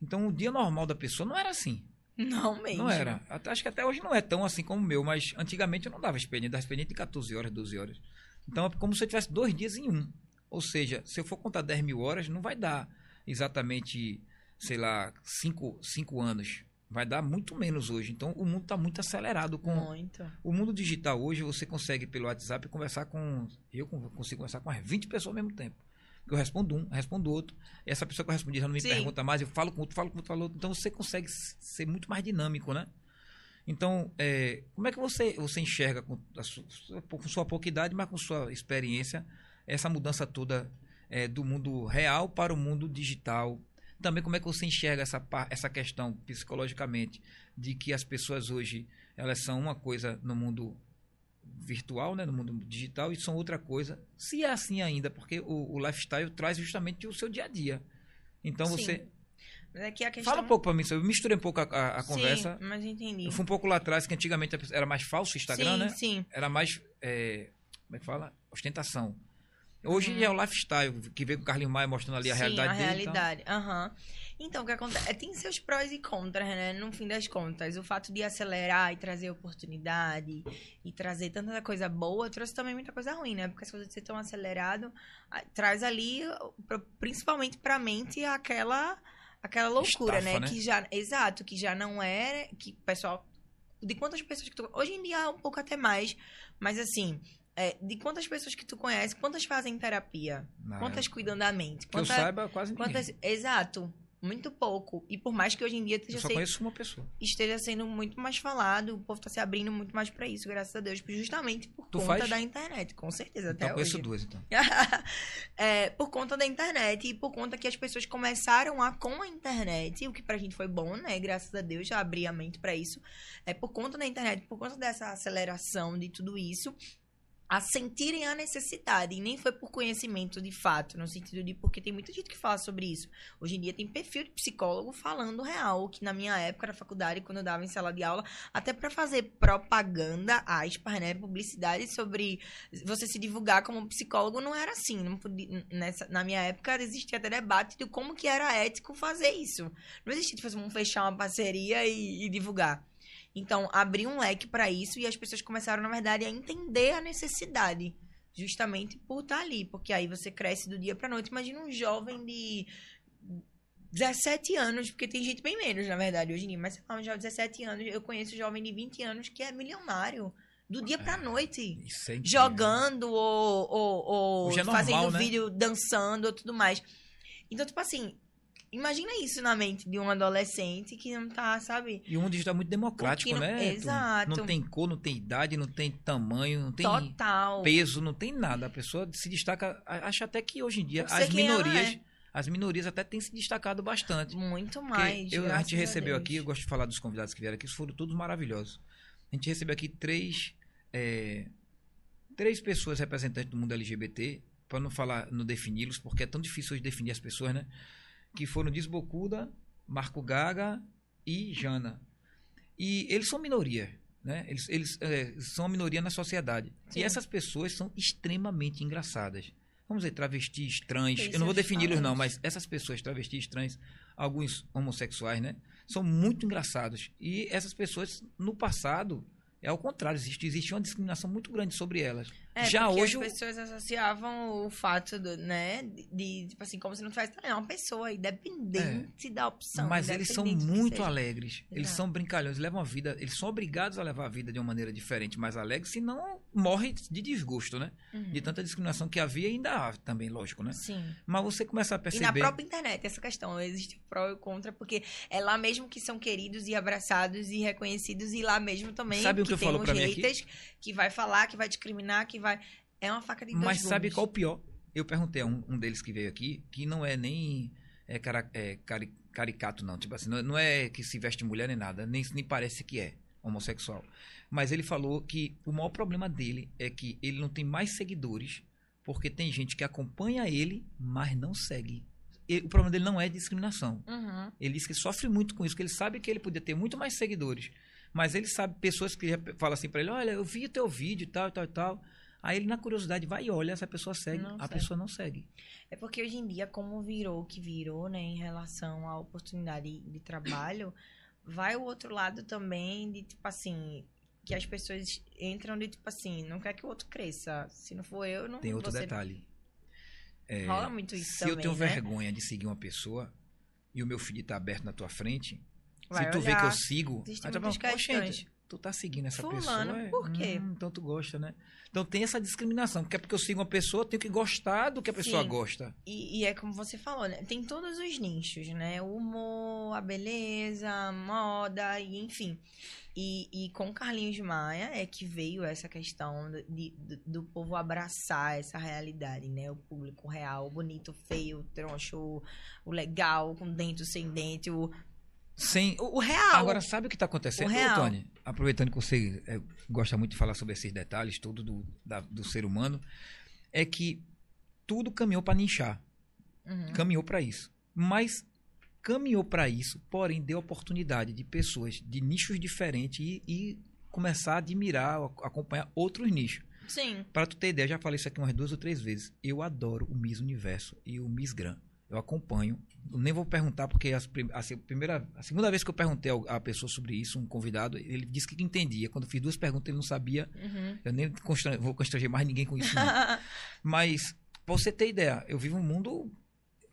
Então o dia normal da pessoa não era assim. Não mesmo. Não era. Até, acho que até hoje não é tão assim como o meu, mas antigamente eu não dava expediente, dava expediente de 14 horas, 12 horas. Então é como se eu tivesse dois dias em um. Ou seja, se eu for contar 10 mil horas, não vai dar exatamente, sei lá, 5 cinco anos. Vai dar muito menos hoje. Então o mundo está muito acelerado com, Muito. o mundo digital hoje, você consegue pelo WhatsApp conversar com. Eu con- consigo conversar com umas 20 pessoas ao mesmo tempo. Eu respondo um, respondo outro. Essa pessoa que eu respondi já não me Sim. pergunta mais, eu falo com outro, falo com outro, falo outro. Então você consegue ser muito mais dinâmico, né? Então, é, como é que você, você enxerga com, sua, com sua pouca idade, mas com sua experiência, essa mudança toda é, do mundo real para o mundo digital? Também como é que você enxerga essa, essa questão psicologicamente de que as pessoas hoje elas são uma coisa no mundo virtual, né, no mundo digital e são outra coisa, se é assim ainda, porque o, o lifestyle traz justamente o seu dia a dia. Então Sim. você Mas a questão... fala um pouco para mim, eu misturei um pouco a, a- a Sim, conversa. mas eu entendi. Eu fui um pouco lá atrás, que antigamente era mais falso o Instagram, sim, né? sim. Era mais, é, como é que fala? Ostentação. Hoje Uhum. é o lifestyle, que veio com o Carlinhos Maia mostrando ali a Sim, realidade a dele. então- realidade. Aham. Então, o que acontece? é, Tem seus prós e contras, né? No fim das contas. O fato de acelerar e trazer oportunidade e trazer tanta coisa boa trouxe também muita coisa ruim, né? Porque as coisas de ser tão acelerado traz ali, principalmente pra mente, aquela, aquela loucura, Estafa, né? né? Que já, exato, que já não é. Que pessoal. De quantas pessoas que tu. Hoje em dia é um pouco até mais, mas assim. é, de quantas pessoas que tu conhece, quantas fazem terapia? Na Quantas cuidam da mente? Que eu Quantas, saiba, quase ninguém. Quantas, exato, muito pouco. E por mais que hoje em dia esteja, só conheço uma pessoa. esteja sendo muito mais falado, o povo tá se abrindo muito mais pra isso, graças a Deus, justamente por Tu conta faz? da internet, com certeza, Então até conheço hoje. duas, então. É, por conta da internet e por conta que as pessoas começaram a com a internet, o que pra gente foi bom, né? Graças a Deus já abri a mente pra isso. É por conta da internet, por conta dessa aceleração de tudo isso, a sentirem a necessidade. E nem foi por conhecimento de fato, no sentido de porque tem muita gente que fala sobre isso. Hoje em dia tem perfil de psicólogo falando real, que na minha época na faculdade, quando eu dava em sala de aula, até pra fazer propaganda, aspas, né, publicidade sobre você se divulgar como psicólogo não era assim, não podia, nessa, na minha época existia até debate de como que era ético fazer isso. Não existia tipo, vamos fechar uma parceria e, e divulgar. Então, abrir um leque pra isso e as pessoas começaram, na verdade, a entender a necessidade. Justamente por estar ali. Porque aí você cresce do dia pra noite. Imagina um jovem de 17 anos, porque tem gente bem menos, na verdade, hoje em dia. Mas sei lá, um jovem de 17 anos, eu conheço um jovem de 20 anos que é milionário. Do dia pra É. noite é jogando ou, ou, ou é normal, fazendo né? vídeo dançando ou tudo mais. Então, tipo assim, imagina isso na mente de um adolescente que não tá, sabe? E o mundo digital é muito democrático, não- né? Exato. Não tem cor, não tem idade, não tem tamanho, não tem Total. peso, não tem nada. A pessoa se destaca. a- Acho até que hoje em dia as minorias, é. as minorias até têm se destacado bastante. Muito mais. eu- a gente recebeu Deus. aqui, eu gosto de falar dos convidados que vieram aqui, foram todos maravilhosos. A gente recebeu aqui três, é, três pessoas representantes do mundo LGBT, para não falar, não defini-los, porque é tão difícil hoje definir as pessoas, né? Que foram Desbocuda, Marco Gaga e Jana. E eles são minoria, né? Eles, eles é, são minoria na sociedade. Sim. E essas pessoas são extremamente engraçadas. Vamos dizer, travestis, trans. Eu não vou defini-los, não, mas essas pessoas, travestis, trans, alguns homossexuais, né? São muito engraçados. E essas pessoas, no passado, é ao contrário, existe, existe uma discriminação muito grande sobre elas. É, Já hoje. as pessoas associavam o fato, do, né, de, tipo assim, como se não tivesse é uma pessoa, independente da opção. Mas eles são que muito alegres. Eles Exato. são brincalhões, levam a vida. Eles são obrigados a levar a vida de uma maneira diferente, mais alegre, senão morre de desgosto, né? Uhum. De tanta discriminação que havia e ainda há também, lógico, né? Sim. Mas você começa a E perceber. na própria internet, essa questão, existe o pró e o contra, porque é lá mesmo que são queridos e abraçados e reconhecidos, e lá mesmo também Sabe o que que eu tem falo os aqui? haters que vai falar, que vai discriminar, que vai... É uma faca de dois Mas sabe qual o pior? Eu perguntei a um, um deles que veio aqui, que não é nem é, cara- é, cari- caricato, não. Tipo assim, não, não é que se veste mulher nem nada, nem, nem parece que é homossexual. Mas ele falou que o maior problema dele é que ele não tem mais seguidores, porque tem gente que acompanha ele, mas não segue. E o problema dele não é discriminação. Uhum. Ele diz que sofre muito com isso, que ele sabe que ele podia ter muito mais seguidores. Mas ele sabe pessoas que falam assim pra ele: olha, eu vi o teu vídeo e tal, tal, tal. Aí ele, na curiosidade, vai e olha, essa pessoa segue. Não a segue. pessoa não segue. É porque hoje em dia, como virou o que virou, né, em relação à oportunidade de trabalho, vai o outro lado também de, tipo assim, que as pessoas entram de, tipo assim, não quer que o outro cresça. Se não for eu, não Tem outro você... detalhe. É, Rola muito isso se também, eu tenho né? vergonha de seguir uma pessoa e o meu feed tá aberto na tua frente, Vai se tu vê olhar. que eu sigo, Existem aí tu muitas fala, "Pô, questões. gente, tu tá seguindo essa Fulano, pessoa. é, por quê? hum, então tu gosta, né? Então tem essa discriminação, porque é porque eu sigo uma pessoa, eu tenho que gostar do que a pessoa Sim. gosta. E, e é como você falou, né? Tem todos os nichos, né? O humor, a beleza, a moda, e enfim. E, e com Carlinhos Maia é que veio essa questão do- de, do, povo abraçar essa realidade, né? O público real, o bonito, o feio, o troncho, o- o legal, com dente, o sem dente, o, Sem, o, o real. Agora, sabe o que está acontecendo, O Tony? Aproveitando que você é, gosta muito de falar sobre esses detalhes, tudo do, da- do ser humano, é que tudo caminhou para nichar, Uhum. caminhou para isso. Mas caminhou para isso, porém deu oportunidade de pessoas de nichos diferentes e, e começar a admirar, acompanhar outros nichos. Sim. Para tu ter ideia, já falei isso aqui umas duas ou três vezes. Eu adoro o Miss Universo e o Miss Gran. Eu acompanho. Eu nem vou perguntar, porque as a, primeira, a segunda vez que eu perguntei a pessoa sobre isso, um convidado, ele disse que entendia. Quando eu fiz duas perguntas, ele não sabia. Uhum. Eu nem vou constranger mais ninguém com isso, não. Mas, pra você ter ideia, eu vivo um mundo,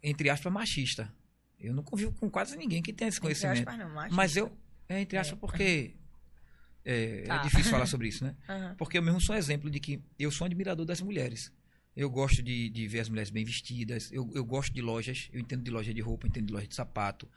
entre aspas, machista. Eu não convivo com quase ninguém que tenha esse Entre conhecimento. aspas, não, machista. Mas eu, é entre aspas, É. porque é, Tá. é difícil falar sobre isso, né? Aham. Porque eu mesmo sou um exemplo de que eu sou um admirador das mulheres. Eu gosto de, de ver as mulheres bem vestidas. Eu, eu gosto de lojas. Eu entendo de loja de roupa, eu entendo de loja de sapato.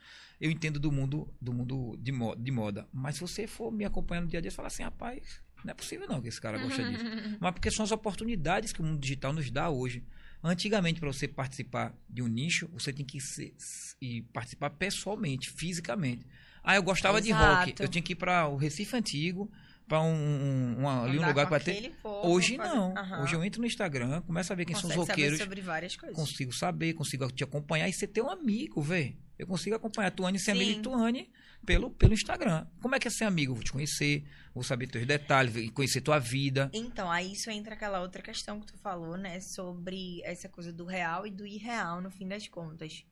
Eu entendo do mundo do mundo de, mo- de moda. Mas se você for me acompanhando no dia a dia, você fala assim, rapaz, não é possível não que esse cara gosta disso. Mas porque são as oportunidades que o mundo digital nos dá hoje. Antigamente, para você participar de um nicho, você tem que ser, e participar pessoalmente, fisicamente. Ah, eu gostava de rock. Exato. Eu tinha que ir para o Recife Antigo, para um, um, um- ali um lugar para ter. povo, Hoje fazer- não. Aham. Hoje eu entro no Instagram, começo a ver quem são Consegue os roqueiros, saber sobre várias coisas. consigo saber, consigo te acompanhar e ser teu amigo, vê. Eu consigo acompanhar a Tuane e amigo de Tuane pelo, pelo Instagram. Como é que é ser amigo? Vou te conhecer, vou saber teus detalhes, conhecer tua vida. Então, aí isso entra aquela outra questão que tu falou, né? Sobre essa coisa do real e do irreal, no fim das contas.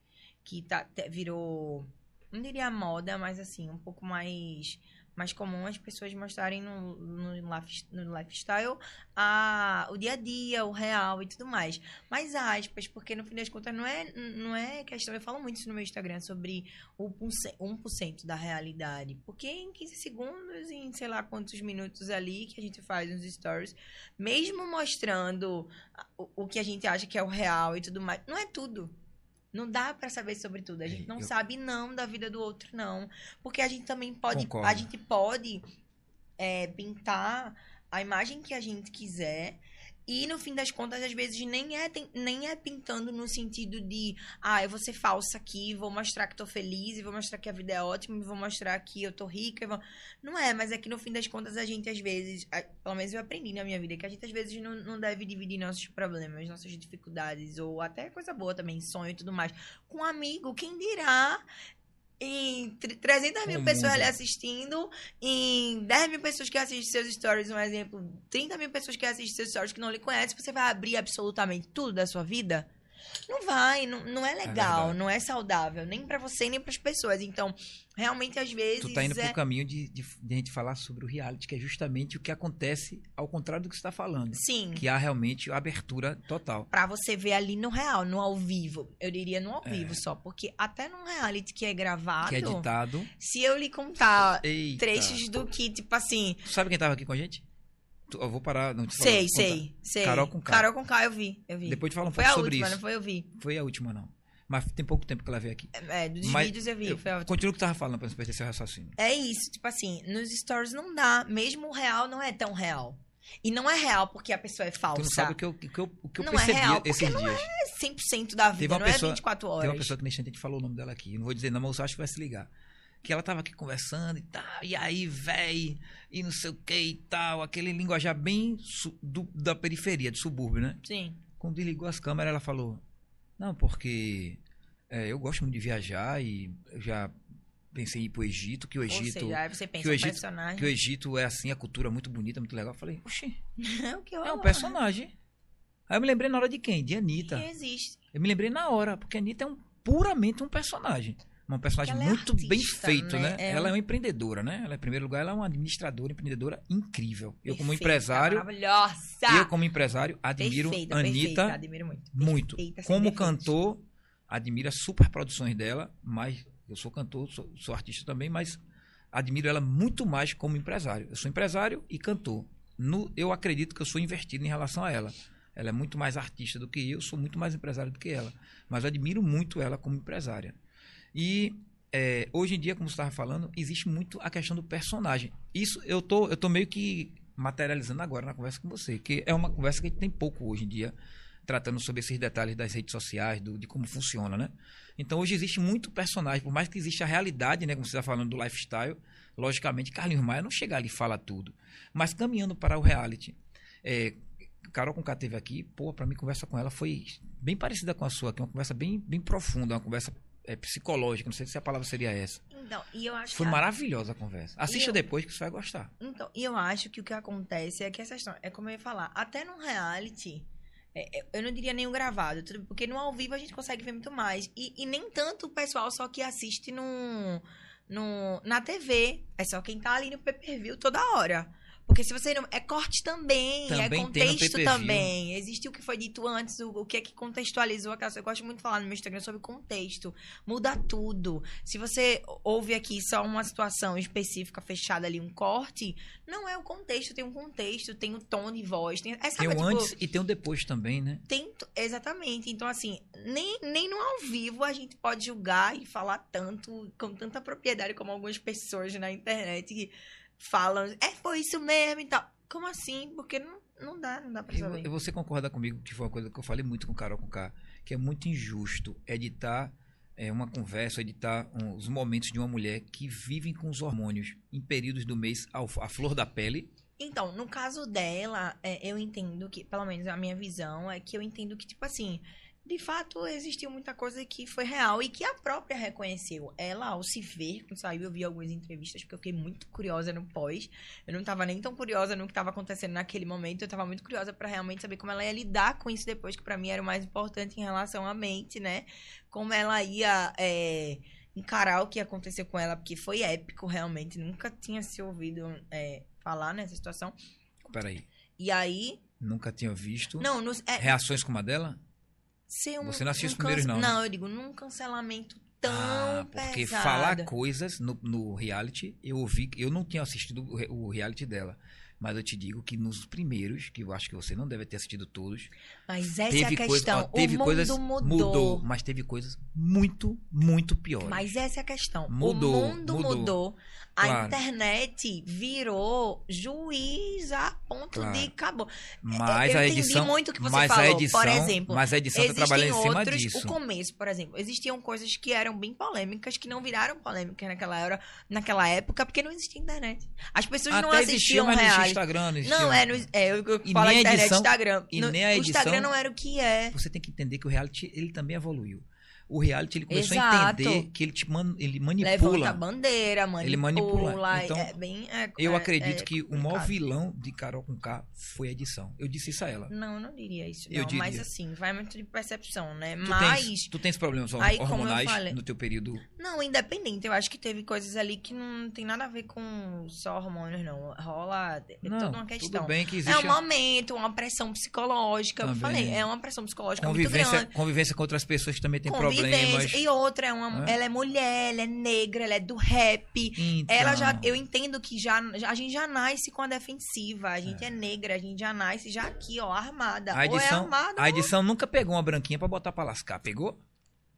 Que tá, virou, não diria moda, mas assim, um pouco mais, mais comum as pessoas mostrarem no, no, life- no lifestyle a, o dia a dia, o real e tudo mais. Mas aspas, porque no fim das contas não é, não é questão. Eu falo muito isso no meu Instagram sobre o 1%, 1% da realidade. Porque em 15 segundos, em sei lá quantos minutos ali que a gente faz nos stories, mesmo mostrando o, o que a gente acha que é o real e tudo mais, não é tudo. Não dá pra saber sobre tudo. A gente É, não eu- sabe não da vida do outro, não. Porque a gente também pode. Concordo. A gente pode é, pintar a imagem que a gente quiser. E no fim das contas, às vezes, nem é, tem- nem é pintando no sentido de ah, eu vou ser falsa aqui, vou mostrar que tô feliz, e vou mostrar que a vida é ótima, e vou mostrar que eu tô rica. vou- Não é, mas é que no fim das contas a gente às vezes, a- pelo menos eu aprendi na minha vida, que a gente às vezes não, não deve dividir nossos problemas, nossas dificuldades, ou até coisa boa também, sonho e tudo mais, com um amigo. Quem dirá em tre- 300 mil O pessoas ali assistindo, em 10 mil pessoas que assistem seus stories, um exemplo, 30 mil pessoas que assistem seus stories que não lhe conhecem, você vai abrir absolutamente tudo da sua vida? Não vai, não, não é legal, verdade. não é saudável, nem pra você, nem pras pessoas. Então, realmente, às vezes. Tu tá indo é... pro caminho de, de, de a gente falar sobre o reality, que é justamente o que acontece ao contrário do que você está falando. Sim. Que há realmente abertura total. Pra você ver ali no real, no ao vivo. Eu diria no ao É. vivo só, porque até num reality que é gravado, Que é editado. se eu lhe contar Eita. trechos do que, tipo assim, Tu sabe quem tava aqui com a gente? Eu vou parar. Não te falar, sei, contar. sei, sei. Carol com K. Carol com K, eu vi, eu vi. Depois te fala um foi pouco a sobre última, isso. não foi? Eu vi. Foi a última, não. Mas tem pouco tempo que ela veio aqui. É, dos Mas vídeos eu vi, Eu, foi a última. continua o que tu tava falando pra não perder seu raciocínio. É isso, tipo assim, nos stories não dá. Mesmo o real não é tão real. E não é real porque a pessoa é falsa. Tu não sabe o que eu, o que eu, o que eu Não é percebi real, porque esses não dias. É 100% da vida, não pessoa- é 24 Tem horas. uma pessoa que nesse instante a gente falou o nome dela aqui. Eu Não vou dizer não, mas eu acho que vai se ligar. Que ela tava aqui conversando e tal, e aí, véi, e não sei o que e tal. Aquele linguajar bem do- da periferia, do subúrbio, né? Sim. Quando desligou as câmeras, ela falou: Não, porque é, eu gosto muito de viajar e já pensei em ir pro Egito, que o Ou Egito. seja, aí você pensa que o Egito- personagem. Que o Egito é assim, a cultura é muito bonita, muito legal. Eu falei, oxi, É o que é um personagem. Aí eu me lembrei na hora de quem? De Anitta. Que existe. Eu me lembrei na hora, porque a Anitta é um, puramente um personagem. Um personagem é muito bem artista, feito, né? né? É ela é uma empreendedora, né? Ela, em primeiro lugar, ela é uma administradora, empreendedora incrível. Eu, como Perfeita, empresário, Maravilhosa. eu, como empresário, admiro Perfeita, a perfeita, Anitta admiro muito. muito. Perfeita, Como cantor, admiro as super produções dela, mas eu sou cantor, sou, sou artista também, mas admiro ela muito mais como empresário. Eu sou empresário e cantor. No, eu acredito que eu sou investido em relação a ela. Ela é muito mais artista do que eu, sou muito mais empresário do que ela. Mas admiro muito ela como empresária. E é, hoje em dia, como você estava falando, existe muito a questão do personagem. Isso eu tô, eu tô meio que materializando agora na conversa com você, que é uma conversa que a gente tem pouco hoje em dia, tratando sobre esses detalhes das redes sociais, do, de como funciona, né? Então hoje existe muito personagem, por mais que exista a realidade, né, como você está falando do lifestyle, logicamente Carlinhos Maia não chega ali e fala tudo. Mas caminhando para o reality, é, Carol com teve aqui, pô, para mim conversa com ela foi bem parecida com a sua, que é uma conversa bem, bem profunda, uma conversa é, psicológica, não sei se a palavra seria essa. Então, e eu acho Foi que maravilhosa a conversa. Assista eu- depois que você vai gostar. Então, e eu acho que o que acontece é que essa história, é como eu ia falar, até no reality, é, é, eu não diria nem o gravado, porque no ao vivo a gente consegue ver muito mais. E, e nem tanto o pessoal só que assiste no, no, na TV, é só quem tá ali no pay-per-view toda hora. Porque se você não. É corte também, Também é tem no contexto também. Existe o que foi dito antes, o, o que é que contextualizou aquela. Eu gosto muito de falar no meu Instagram sobre contexto. Muda tudo. Se você ouve aqui só uma situação específica, fechada ali, um corte, não é o contexto, tem um contexto, tem o tom de voz, tem. É, Tem sabe, o tipo, antes e tem o depois também, né? tem exatamente. Então, assim, nem, nem no ao vivo a gente pode julgar e falar tanto, com tanta propriedade como algumas pessoas na internet que falam, é, foi isso mesmo e tal. Como assim? Porque não, não dá, não dá pra E saber. vo- você concorda comigo que foi uma coisa que eu falei muito com o Carol com K, que é muito injusto editar é, uma conversa, editar um- os momentos de uma mulher que vivem com os hormônios em períodos do mês ao- à flor da pele. Então, no caso dela, é, eu entendo que, pelo menos a minha visão, é que eu entendo que, tipo assim, de fato existiu muita coisa que foi real e que a própria reconheceu. Ela, ao se ver, quando saiu, eu vi algumas entrevistas, porque eu fiquei muito curiosa no pós. Eu não tava nem tão curiosa no que tava acontecendo naquele momento, eu tava muito curiosa pra realmente saber como ela ia lidar com isso depois, que pra mim era o mais importante em relação à mente, né? Como ela ia. é, encarar o que aconteceu com ela, porque foi épico, realmente. Nunca tinha se ouvido é, falar nessa situação. Peraí, E aí. nunca tinha visto. Não, no, é, Reações como a dela? Ser um, Você não assistiu um os primeiros, não, né? Não, eu digo, num cancelamento tão ah, porque pesado. falar coisas no, no reality, eu ouvi, eu não tinha assistido o reality dela. Mas eu te digo que nos primeiros, que eu acho que você não deve ter assistido todos, Mas essa é a questão. coisa, ó, teve o mundo coisas mudou. mas teve coisas muito, muito piores. Mas essa é a questão. Mudou, o mundo mudou. mudou. A Claro. internet virou juiz a ponto Claro. de acabou. Mas eu a entendi edição, muito o que você mas a falou. edição, Por exemplo, mas a edição tá trabalhando em cima outros, disso. o começo, por exemplo, existiam coisas que eram bem polêmicas, que não viraram polêmicas naquela, era, naquela época, porque não existia internet. As pessoas não Até existia, assistiam não reality. Instagram, não existia. Não, é, no, é eu, eu E falo a internet, edição- Instagram. e No- nem a o edição- Instagram não era o que é. Você tem que entender que o reality ele também evoluiu. O reality ele começou a Exato. entender que ele te man, ele Levanta a manipula. bandeira, manipula. Ele manipula. Então, é bem, é- Eu é- acredito é que o maior vilão de Carol com K foi a edição. Eu disse isso a ela. Não, eu não diria isso. Eu Não, diria. mas assim, vai muito de percepção, né? Tu, mas. tens, tu tens problemas aí, eu hormonais falei- no teu período. Não, independente. Eu acho que teve coisas ali que não tem nada a ver com só hormônios, não. Rola. É Não, toda uma questão. tudo bem que existe É um momento, uma pressão psicológica. Eu Também. falei, é uma pressão psicológica muito convivência, grande. convivência com outras pessoas que também têm Convivência. Problemas. E outra, é uma, né? ela é mulher, ela é negra, ela é do rap. Então, Ela já, eu entendo que já, a gente já nasce com a defensiva. A gente é. negra, a gente já nasce já aqui, ó, armada. a ou é edição, armada a edição nunca pegou uma branquinha pra botar pra lascar. Pegou?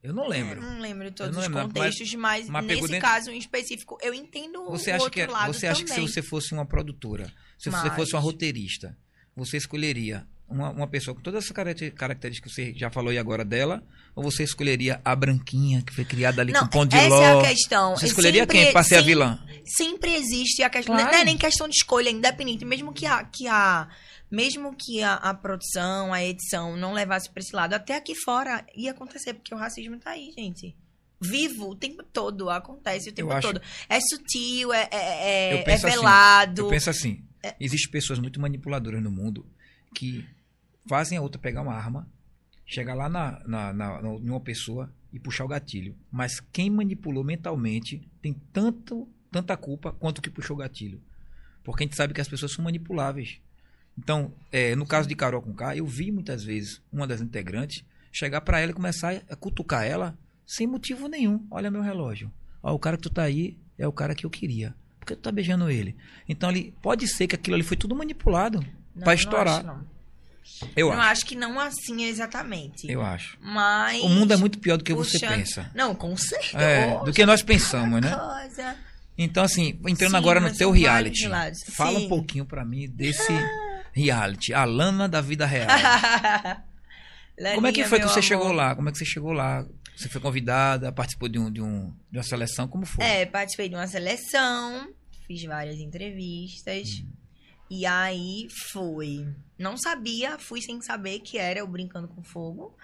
Eu não ou... lembro. Não lembro todos não os lembro, contextos, mas, mas nesse dentro- caso em específico, eu entendo Você o acha, outro que, é- lado você acha que se também. você fosse uma produtora, se você Mas- fosse uma roteirista, você escolheria uma, uma pessoa com todas essas caracter- características que você já falou aí agora dela, ou você escolheria a branquinha que foi criada ali Não, com pão de essa ló? é a questão. Você escolheria Sempre- quem pra ser a vilã? Sempre existe a questão. Claro. Não é nem questão de escolha, independente. Mesmo que a. Que a mesmo que a, a produção, a edição não levasse pra esse lado, até aqui fora ia acontecer, porque o racismo tá aí, gente. Vivo o tempo todo, acontece o tempo acho- todo. É sutil, é, é, Eu é, é penso assim, velado. Eu penso assim, existem pessoas muito manipuladoras no mundo que fazem a outra pegar uma arma, chegar lá na, na, na, na- em uma pessoa e puxar o gatilho. Mas quem manipulou mentalmente tem tanto, tanta culpa quanto o que puxou o gatilho. Porque a gente sabe que as pessoas são manipuláveis. Então, é, no caso de Carol com K, eu vi muitas vezes uma das integrantes chegar pra ela e começar a cutucar ela sem motivo nenhum. Olha meu relógio. Ó, o cara que tu tá aí é o cara que eu queria. Por que tu tá beijando ele? Então ali, pode ser que aquilo ali foi tudo manipulado Não, pra não estourar. acho, não. Eu não acho. acho que não assim exatamente. Eu acho. Mas. O mundo é muito pior do que você puxando- pensa. Não, com certeza. É, do que nós pensamos, né? Coisa. Então, assim, entrando Sim, agora no teu reality. Fala um Sim. pouquinho pra mim desse reality. A Lana da vida real. Como é que Laninha, foi que você amor. chegou lá? Como é que você chegou lá? Você foi convidada, participou de, um, de, um, de uma seleção? Como foi? É, participei de uma seleção, fiz várias entrevistas. E aí fui. Não sabia, fui sem saber que era o Brincando com Fogo.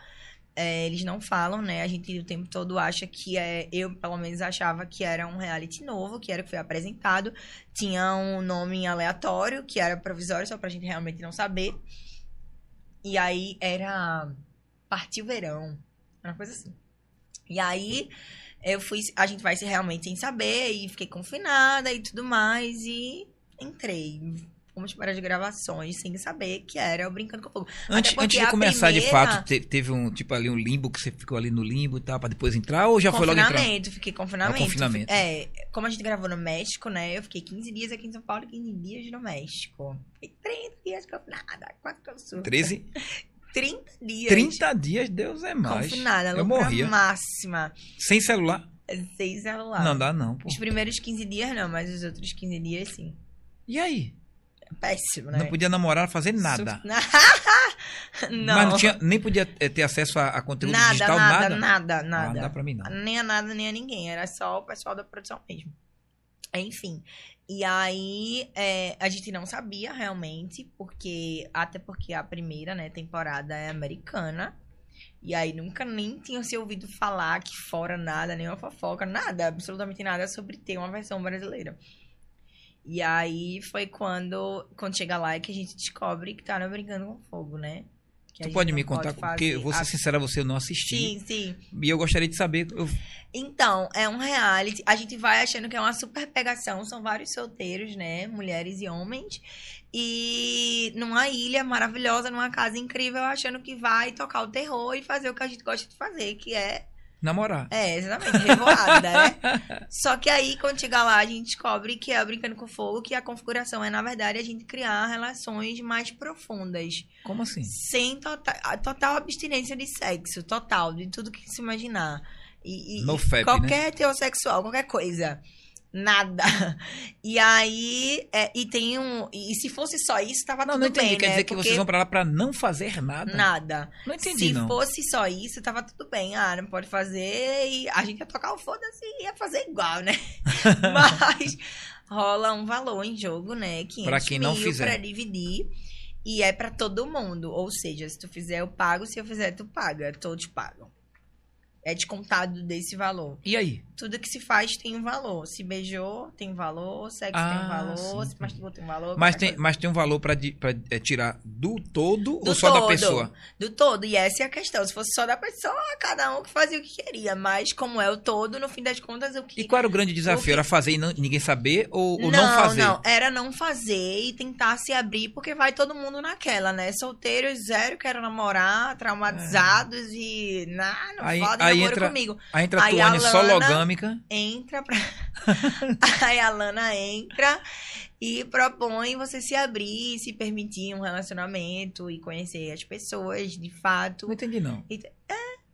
É, eles não falam, né? A gente o tempo todo acha que é. Eu, pelo menos, achava que era um reality novo, que era que foi apresentado. Tinha um nome aleatório, que era provisório, só pra gente realmente não saber. E aí era. Partiu Verão. Uma coisa assim. E aí eu fui. A gente vai se realmente sem saber, e fiquei confinada e tudo mais. E entrei. Fomos para as gravações sem saber que era o Brincando com Fogo. Antes, antes de começar, de primeira- fato, te- teve um tipo ali um limbo que você ficou ali no limbo e tal, pra depois entrar, ou já foi logo entrar? confinamento, fiquei confinamento. Ah, confinamento. É, como a gente gravou no México, né? Eu fiquei 15 dias aqui em São Paulo e 15 dias no México. Fiquei 30 dias confinada, quase que eu surto. 13? 30 dias. 30 dias, Deus é mais. Confinada, Eu morria. máxima. Sem celular? Sem celular. Não dá, não, pô. Os primeiros 15 dias não, mas os outros 15 dias sim. E aí? Péssimo, né? Não podia namorar, fazer nada. não. Mas não tinha, nem podia eh, ter acesso a, a conteúdo nada, digital, nada, nada. nada, Ah, nada. não dá pra mim, não. Nem a nada, nem a ninguém. Era só o pessoal da produção mesmo. Enfim. E aí, é, a gente não sabia realmente, porque. Até porque a primeira, né, temporada é americana. E aí nunca nem tinha se ouvido falar que fora nada, nenhuma fofoca, nada, absolutamente nada sobre ter uma versão brasileira. E aí foi quando, quando chega lá é que a gente descobre que tá no Brincando com Fogo, né? Que Tu pode me contar, porque fazer vou ser a- sincera, você eu não assisti. Sim, sim. E eu gostaria de saber. eu- Então, é um reality. A gente vai achando que é uma super pegação. São vários solteiros, né? Mulheres e homens. E numa ilha maravilhosa, numa casa incrível, achando que vai tocar o terror e fazer o que a gente gosta de fazer, que é. Namorar. É, exatamente, revoada, né? Só que aí, quando chega lá, a gente descobre que é Brincando com Fogo, que a configuração é, na verdade, a gente criar relações mais profundas. Como assim? Sem total, total abstinência de sexo, total, de tudo que se imaginar. E, e- No FAP, né? qualquer heterossexual, qualquer coisa. Nada. E aí, é, e tem um. E se fosse só isso, tava Não, tudo não entendi. bem, Quer né? dizer que Porque vocês vão pra lá pra não fazer nada? Nada. Não entendi, se não. fosse só isso, tava tudo bem. Ah, não pode fazer. E a gente ia tocar o foda-se e ia fazer igual, né? Mas rola um valor em jogo, né? 500 Pra quem não mil fizer. pra dividir. E é pra todo mundo. Ou seja, se tu fizer, eu pago. Se eu fizer, tu paga. Todos pagam. É descontado desse valor. E aí? Tudo que se faz tem um valor. Se beijou, tem valor. Sexo tem Ah, um valor. sim, se masturbou, tem um valor. Mas tem, coisa. mas tem um valor pra, é, tirar do todo Do ou só da todo. pessoa? Do todo. E essa é a questão. Se fosse só da pessoa, cada um que fazia o que queria. Mas como é o todo, no fim das contas, o que. E qual era o grande desafio? que- Era fazer e não- ninguém saber ou, ou não, fazer? Não, era não fazer e tentar se abrir, porque vai todo mundo naquela, né? Solteiros, zero, quero namorar, traumatizados e. Nah, não Aí- aí entra- comigo. Aí entra a Tuane só Lana- logâmica. Entra pra. Aí a Lana entra e propõe você se abrir, se permitir um relacionamento e conhecer as pessoas de fato. Não entendi, não. E-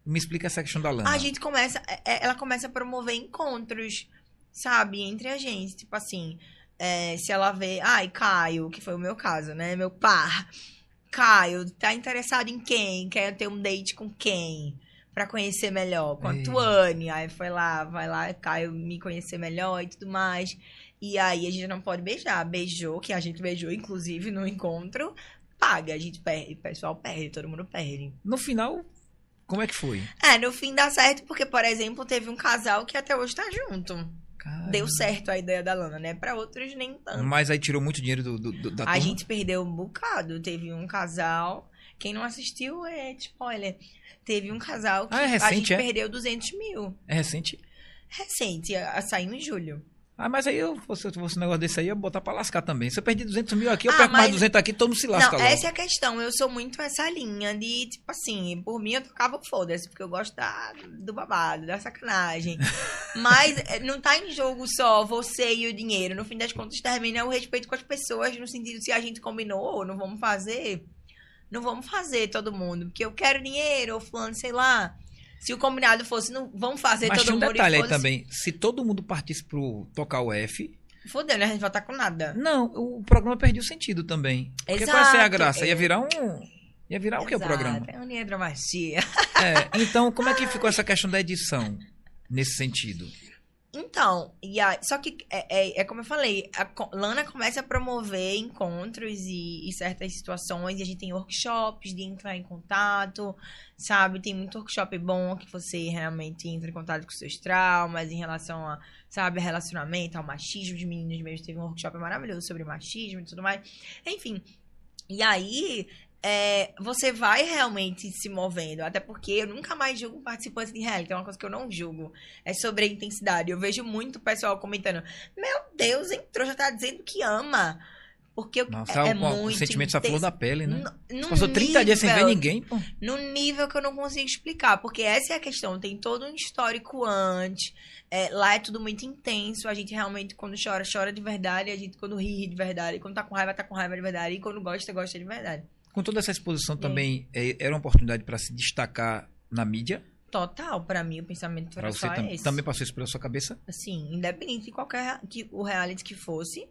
Me explica essa questão da lana. A gente começa, é- é- ela começa a promover encontros, sabe, entre a gente. Tipo assim, é, se ela vê, ai, Caio, que foi o meu caso, né? Meu par. Caio, tá interessado em quem? Quer ter um date com quem? Pra conhecer melhor. Com a Ei. Tuane. Aí foi lá, vai lá, Caio me conhecer melhor e tudo mais. E aí a gente não pode beijar. Beijou, que a gente beijou, inclusive, no encontro. Paga, a gente perde, o pessoal perde, todo mundo perde. No final, como é que foi? É, no fim dá certo, porque, por exemplo, teve um casal que até hoje tá junto. Cara, Deu certo a ideia da Lana, né? Pra outros, nem tanto. Mas aí tirou muito dinheiro do, do- do- da A turma? gente perdeu um bocado. Teve um casal. Quem não assistiu é spoiler. Teve um casal que Ah, é a recente, gente é? perdeu 200 mil. É recente? Recente, a- a- saiu em julho. Ah, mas aí eu, se eu fosse um negócio desse aí, eu ia botar pra lascar também. Se eu perdi 200 mil aqui, eu Ah, perco mais mas- 200 aqui, todo mundo se lasca não, logo. essa é a questão. Eu sou muito essa linha de, tipo assim, por mim eu tocava o foda-se, porque eu gosto da- do babado, da sacanagem. Mas eh, não tá em jogo só você e o dinheiro. No fim das contas, termina o respeito com as pessoas, no sentido se a gente combinou ou não vamos fazer, não vamos fazer todo mundo. Porque eu quero dinheiro, ou fulano, sei lá. Se o combinado fosse, não vamos fazer Mas todo tinha um mundo detalhe aí também. Se todo mundo partisse pro tocar o F, Fodeu, né? A gente vai estar com nada. não, o programa perdia o sentido também. Porque qual ia ser a Exato, graça? Ia é. virar um. Ia virar o que o Exato, programa? É uniedromacia. É, então, como é que ficou essa questão da edição nesse sentido? Então, e a, só que é, é, é como eu falei, a Lana começa a promover encontros e, e certas situações, e a gente tem workshops de entrar em contato, sabe? Tem muito workshop bom que você realmente entra em contato com seus traumas em relação a, sabe, relacionamento, ao machismo de meninos mesmo. Teve um workshop maravilhoso sobre machismo e tudo mais. Enfim. E aí, é, você vai realmente se movendo. Até porque eu nunca mais julgo participantes de reality. É uma coisa que eu não julgo. É sobre a intensidade. Eu vejo muito pessoal comentando: Meu Deus, entrou, já tá dizendo que ama. Porque eu- Nossa, é, é o, o muito. sentimento essa flor da pele, né? No- no Passou 30 dias sem ver nível- ninguém, pô. no nível que eu não consigo explicar, porque essa é a questão. Tem todo um histórico antes. É, lá é tudo muito intenso. A gente realmente, quando chora, chora de verdade. A gente, quando ri, ri de verdade. E quando tá com raiva, tá com raiva de verdade. E quando gosta, gosta de verdade. Com toda essa exposição também, é, era uma oportunidade para se destacar na mídia? Total, pra mim, o pensamento Pra era você só tam- esse. também passou isso pela sua cabeça? Assim, independente de qualquer que o reality que fosse,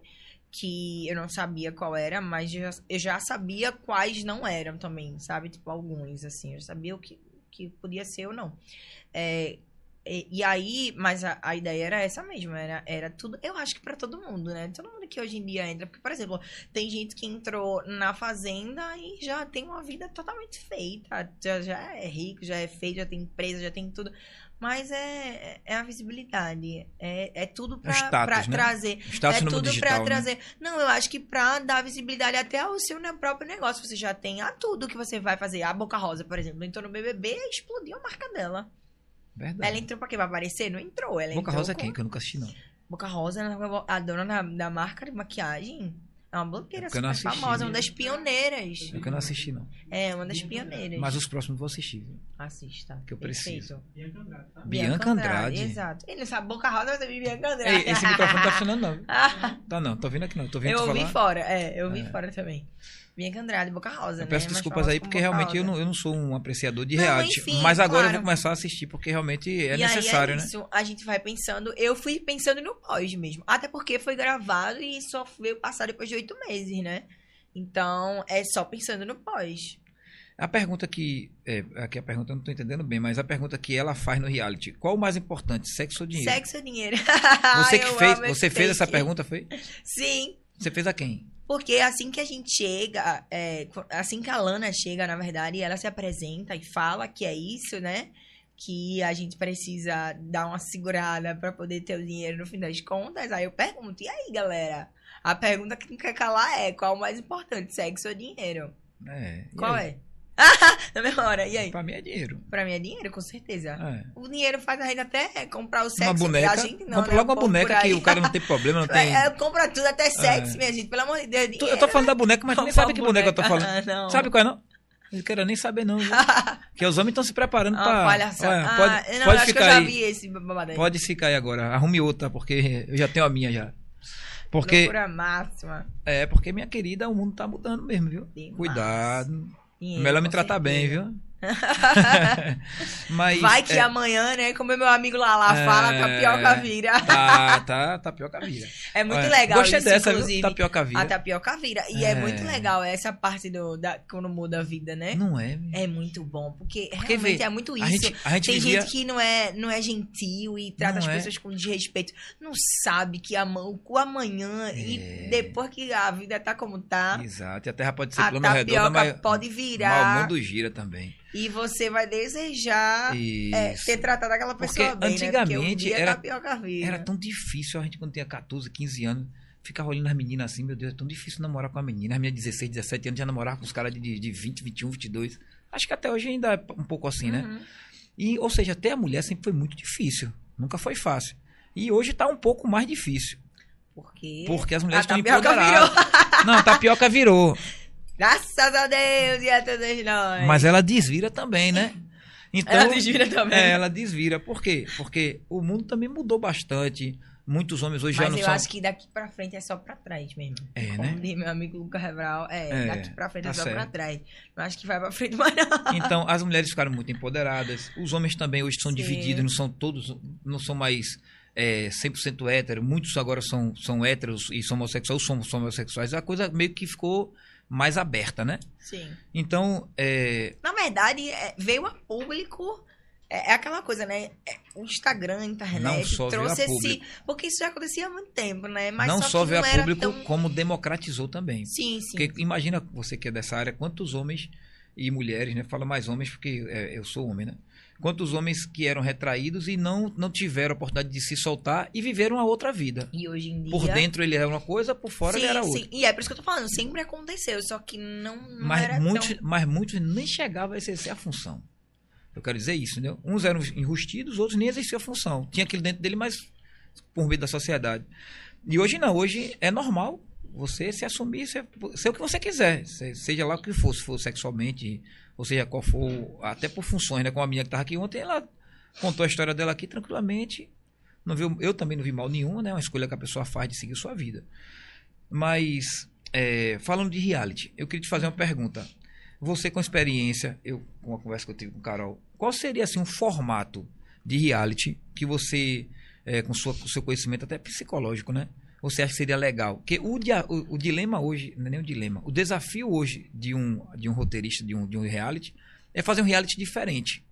que eu não sabia qual era, mas eu já, eu já sabia quais não eram também, sabe? Tipo, alguns, assim, eu sabia o que, que podia ser ou não. É, e, e aí, mas a, a ideia era essa mesmo, era, era tudo, eu acho que pra todo mundo, né? Todo mundo que hoje em dia entra, porque, por exemplo, tem gente que entrou na fazenda e já tem uma vida totalmente feita, já, já é rico, já é feito, já tem empresa, já tem tudo. Mas é, é a visibilidade. É, é tudo pra, status, pra né? trazer. Status é tudo pra né? trazer. Não, eu acho que pra dar visibilidade até ao seu né, próprio negócio. Você já tem a tudo que você vai fazer. A Boca Rosa, por exemplo, entrou no BBB e explodiu a marca dela. Verdade. Ela entrou pra quê? Pra aparecer? Não entrou. Ela Boca entrou Rosa é com- quem? Que eu nunca assisti, não. Boca Rosa, a dona da, da marca de maquiagem. É uma blogueira É eu super assisti, famosa, uma né? das pioneiras. É que eu não assisti, não. É, uma das pioneiras. Mas os próximos eu vou assistir. viu? Assista. que eu preciso. Perfeito. Bianca Andrade. Exato. Ele não sabe Boca Rosa, mas é Bianca Andrade. Ei, esse microfone tá funcionando, não. Tá não, tô vendo aqui não. Tô vendo eu ouvi falar. fora, é, eu ouvi É. fora também. Bianca Andrade, Boca Rosa, Eu né? peço desculpas aí, porque realmente eu não, eu não sou um apreciador de Não, reality. enfim, mas agora eu claro. vou começar a assistir, porque realmente é E aí necessário, é né? isso, a gente vai pensando. Eu fui pensando no pós mesmo. Até porque foi gravado e só veio passar depois de oito meses, né? Então, é só pensando no pós. A pergunta que. É, aqui a pergunta eu não tô entendendo bem, mas a pergunta que ela faz no reality: qual o mais importante, sexo ou dinheiro? Sexo ou dinheiro? Você que eu fez, você fez essa pergunta, foi? Sim. Você fez a quem? Porque assim que a gente chega, é, assim que a Lana chega, na verdade, ela se apresenta e fala que é isso, né? Que a gente precisa dar uma segurada pra poder ter o dinheiro no fim das contas. Aí eu pergunto, e aí, galera? A pergunta que não quer calar é: qual o mais importante, sexo ou dinheiro? É. Qual é? Na mesma hora, e aí? Pra mim é dinheiro. Pra mim é dinheiro, com certeza. É. O dinheiro faz a gente até comprar o sexo. Uma boneca. Gente não, compra né? logo uma boneca que o cara não tem problema, não tem. É, compra tudo, até sexo, É. minha gente. Pelo amor de Deus, dinheiro. Eu tô falando da boneca, mas tu nem sabe que boneca eu tô falando. Ah, não. Sabe qual é, não? Não quero nem saber, não. Porque os homens estão se preparando Uma pra. palhaçada. Olha, Ah, pode não, pode acho que eu ficar já aí. vi esse babado aí. Pode ficar aí agora. Arrume outra, porque eu já tenho a minha já. Porque. Loucura máxima. É, porque minha querida, o mundo tá mudando mesmo, viu? Demais. Cuidado. Dinheiro, Melhor me tratar bem, certeza. viu? Mas. Vai que é, amanhã, né? Como meu amigo lá lá É. fala, tapioca vira. Tá, tá, tapioca vira. É muito Olha, legal Gostei isso, dessa, inclusive. Tapioca vira. A tapioca vira. E é. É. muito legal essa parte do da, quando muda a vida, né? Não é, É muito bom, porque, Porque, realmente vê, é muito isso. A gente, a gente Tem vivia... gente que não é, não é gentil e trata Não as é. pessoas com desrespeito. Não sabe que ama- o amanhã É. e depois que a vida tá como tá, Exato, e a Terra pode ser plana redonda, tapioca mas, pode mas o virar mundo gira também. E você vai desejar é, ter tratado aquela pessoa Porque bem, né? Porque um antigamente a era- tapioca vira. Era tão difícil, a gente quando tinha 14, 15 anos, ficava olhando as meninas assim, meu Deus, é tão difícil namorar com a menina. As meninas de 16, 17 anos já namorava com os caras de, de 20, 21, 22. Acho que até hoje ainda é um pouco assim, né? Uhum. E, ou seja, ter a mulher sempre foi muito difícil. Nunca foi fácil. E hoje tá um pouco mais difícil. Porque, Porque as mulheres a estão tapioca empoderadas. Não, a tapioca virou. Graças a Deus e a todos nós. Mas ela desvira também, né? Então, Ela desvira também. É, ela desvira. Por quê? Porque o mundo também mudou bastante. Muitos homens hoje já Mas não eu são. acho que daqui pra frente é só pra trás mesmo. É, Como né? diz meu amigo Luca Rebral, é, É, daqui pra frente tá é só pra certo. trás. Não acho que vai pra frente mais não. Então, as mulheres ficaram muito empoderadas. Os homens também hoje são Sim. divididos, não são todos, não são mais é, 100% héteros. Muitos agora são, são héteros e são homossexuais, ou são, são homossexuais. A coisa meio que ficou mais aberta, né? Sim. Então, é, Na verdade, é, veio a público. É, é aquela coisa, né? É, o Instagram, a internet Não só veio trouxe a esse. público. Porque isso já acontecia há muito tempo, né? Mas não só, só veio não a público, tão- como democratizou também. Sim, sim. Porque imagina você que é dessa área, quantos homens e mulheres, né? Fala mais homens porque é, eu sou homem, né? Quantos homens que eram retraídos e não, não tiveram a oportunidade de se soltar e viveram a outra vida. E hoje em dia. Por dentro ele era uma coisa, por fora sim, ele era outra. sim. E é por isso que eu tô falando, sempre aconteceu, só que não, não Mas era muitos, tão... mas muitos nem chegavam a exercer a função. Eu quero dizer isso, entendeu? Uns eram enrustidos, outros nem exerciam a função. Tinha aquilo dentro dele, mas por meio da sociedade. E hoje não, hoje é normal você se assumir, ser, ser o que você quiser, se- seja lá o que for, se for sexualmente, ou seja, qual for, até por funções, né? Como a menina que estava aqui ontem, ela contou a história dela aqui tranquilamente. Não viu, eu também não vi mal nenhum, né? Uma escolha que a pessoa faz de seguir sua vida. Mas, é, falando de reality, eu queria te fazer uma pergunta. Você com experiência, eu com a conversa que eu tive com o Carol, qual seria assim um formato de reality que você, é, com sua, com seu conhecimento até psicológico, né? Você acha que seria legal? Porque o, dia- o, o dilema hoje, não é nem o dilema, o desafio hoje de um, de um roteirista de um, de um reality é fazer um reality diferente.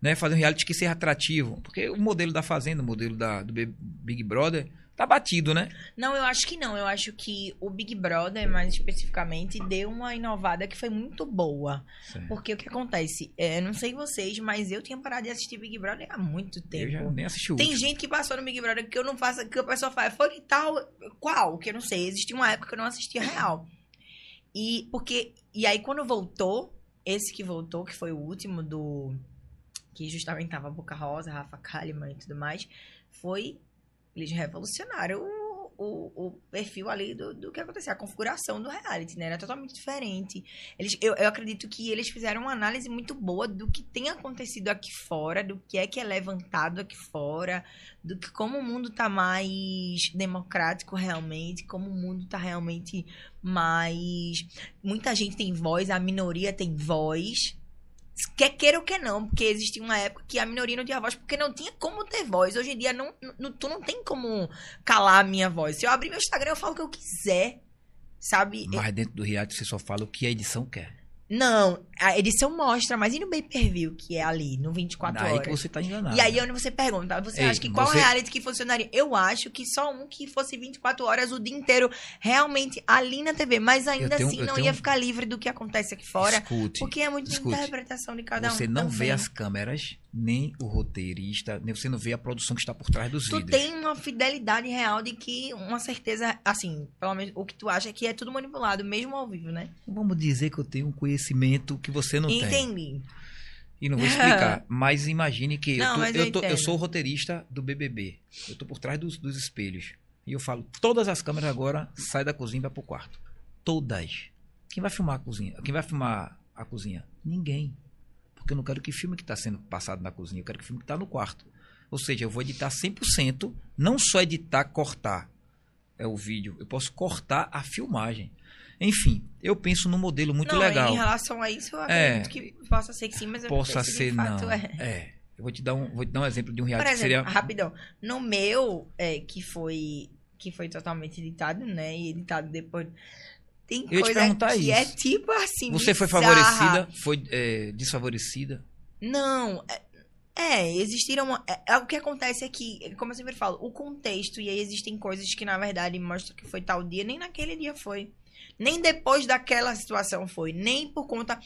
Né? Fazer um reality que seja atrativo. Porque o modelo da Fazenda, o modelo da, do Big- Brother, tá batido, né? Não, eu acho que não. Eu acho que o Big Brother, mais especificamente, deu uma inovada que foi muito boa. Porque o que acontece? É, não sei vocês, mas eu tinha parado de assistir Big Brother há muito tempo. Eu já nem assisti o Tem último. gente que passou no Big Brother que eu não faço, que a pessoa fala, foi tal, qual? Que eu não sei. Existia uma época que eu não assistia real. E porque e aí quando voltou, esse que voltou, que foi o último do que justamente tava Boca Rosa, Rafa Kalimann e tudo mais, foi eles revolucionaram o, o, o perfil ali do, do que acontecia, a configuração do reality, né? Era totalmente diferente. Eles, eu, eu acredito que eles fizeram uma análise muito boa do que tem acontecido aqui fora, do que é que é levantado aqui fora, do que como o mundo tá mais democrático realmente, como o mundo tá realmente mais. Muita gente tem voz, a minoria tem voz. Quer queira ou quer não, porque existia uma época que a minoria não tinha voz, porque não tinha como ter voz. Hoje em dia, não, não- tu não tem como calar a minha voz. Se eu abrir meu Instagram, eu falo o que eu quiser. Sabe? Mas dentro do reality você só fala o que a edição quer. Não, a edição mostra, mas e no pay per view, que é ali, no 24 Daí horas? que você tá enganado. E aí onde você pergunta, você Ei, acha que qual você- reality que funcionaria? Eu acho que só um que fosse 24 horas o dia inteiro realmente ali na TV, mas ainda tenho- assim não tenho- ia ficar livre do que acontece aqui fora, Escute. porque é muito escute. interpretação de cada um. Você não vê também. as câmeras, nem o roteirista, nem você não vê a produção que está por trás dos Tu vídeos. tem uma fidelidade real de que, uma certeza, assim, pelo menos o que tu acha é que é tudo manipulado, mesmo ao vivo, né? Vamos dizer que eu tenho um conhecimento que você não tem. Entendi. E não vou explicar. mas imagine que Não, eu, tô- eu eu, tô- eu sou o roteirista do BBB. Eu tô por trás dos, dos espelhos. E eu falo, todas as câmeras agora saem da cozinha e vai pro quarto. Todas. Quem vai filmar a cozinha? Quem vai filmar a cozinha? Ninguém. Porque eu não quero que filme que está sendo passado na cozinha, eu quero que filme que está no quarto. Ou seja, eu vou editar 100%, não só editar, cortar é o vídeo, eu posso cortar a filmagem. Enfim, eu penso num modelo muito não, legal. em relação a isso, eu É. acredito que possa ser que sim, mas eu não Possa ser, de fato não. é. É. Eu vou te dar um, vou te dar um exemplo de um reality exemplo, seria. rapidão, no meu, é, que foi que foi totalmente editado, né? E editado depois. Tem Eu ia te coisa perguntar que isso. é tipo assim. Você foi bizarra. favorecida? Foi é, desfavorecida? Não, é, é, existiram. É, é, o que acontece é que, como eu sempre falo, o contexto, e aí existem coisas que na verdade mostram que foi tal dia, nem naquele dia foi. Nem depois daquela situação foi. Nem por conta.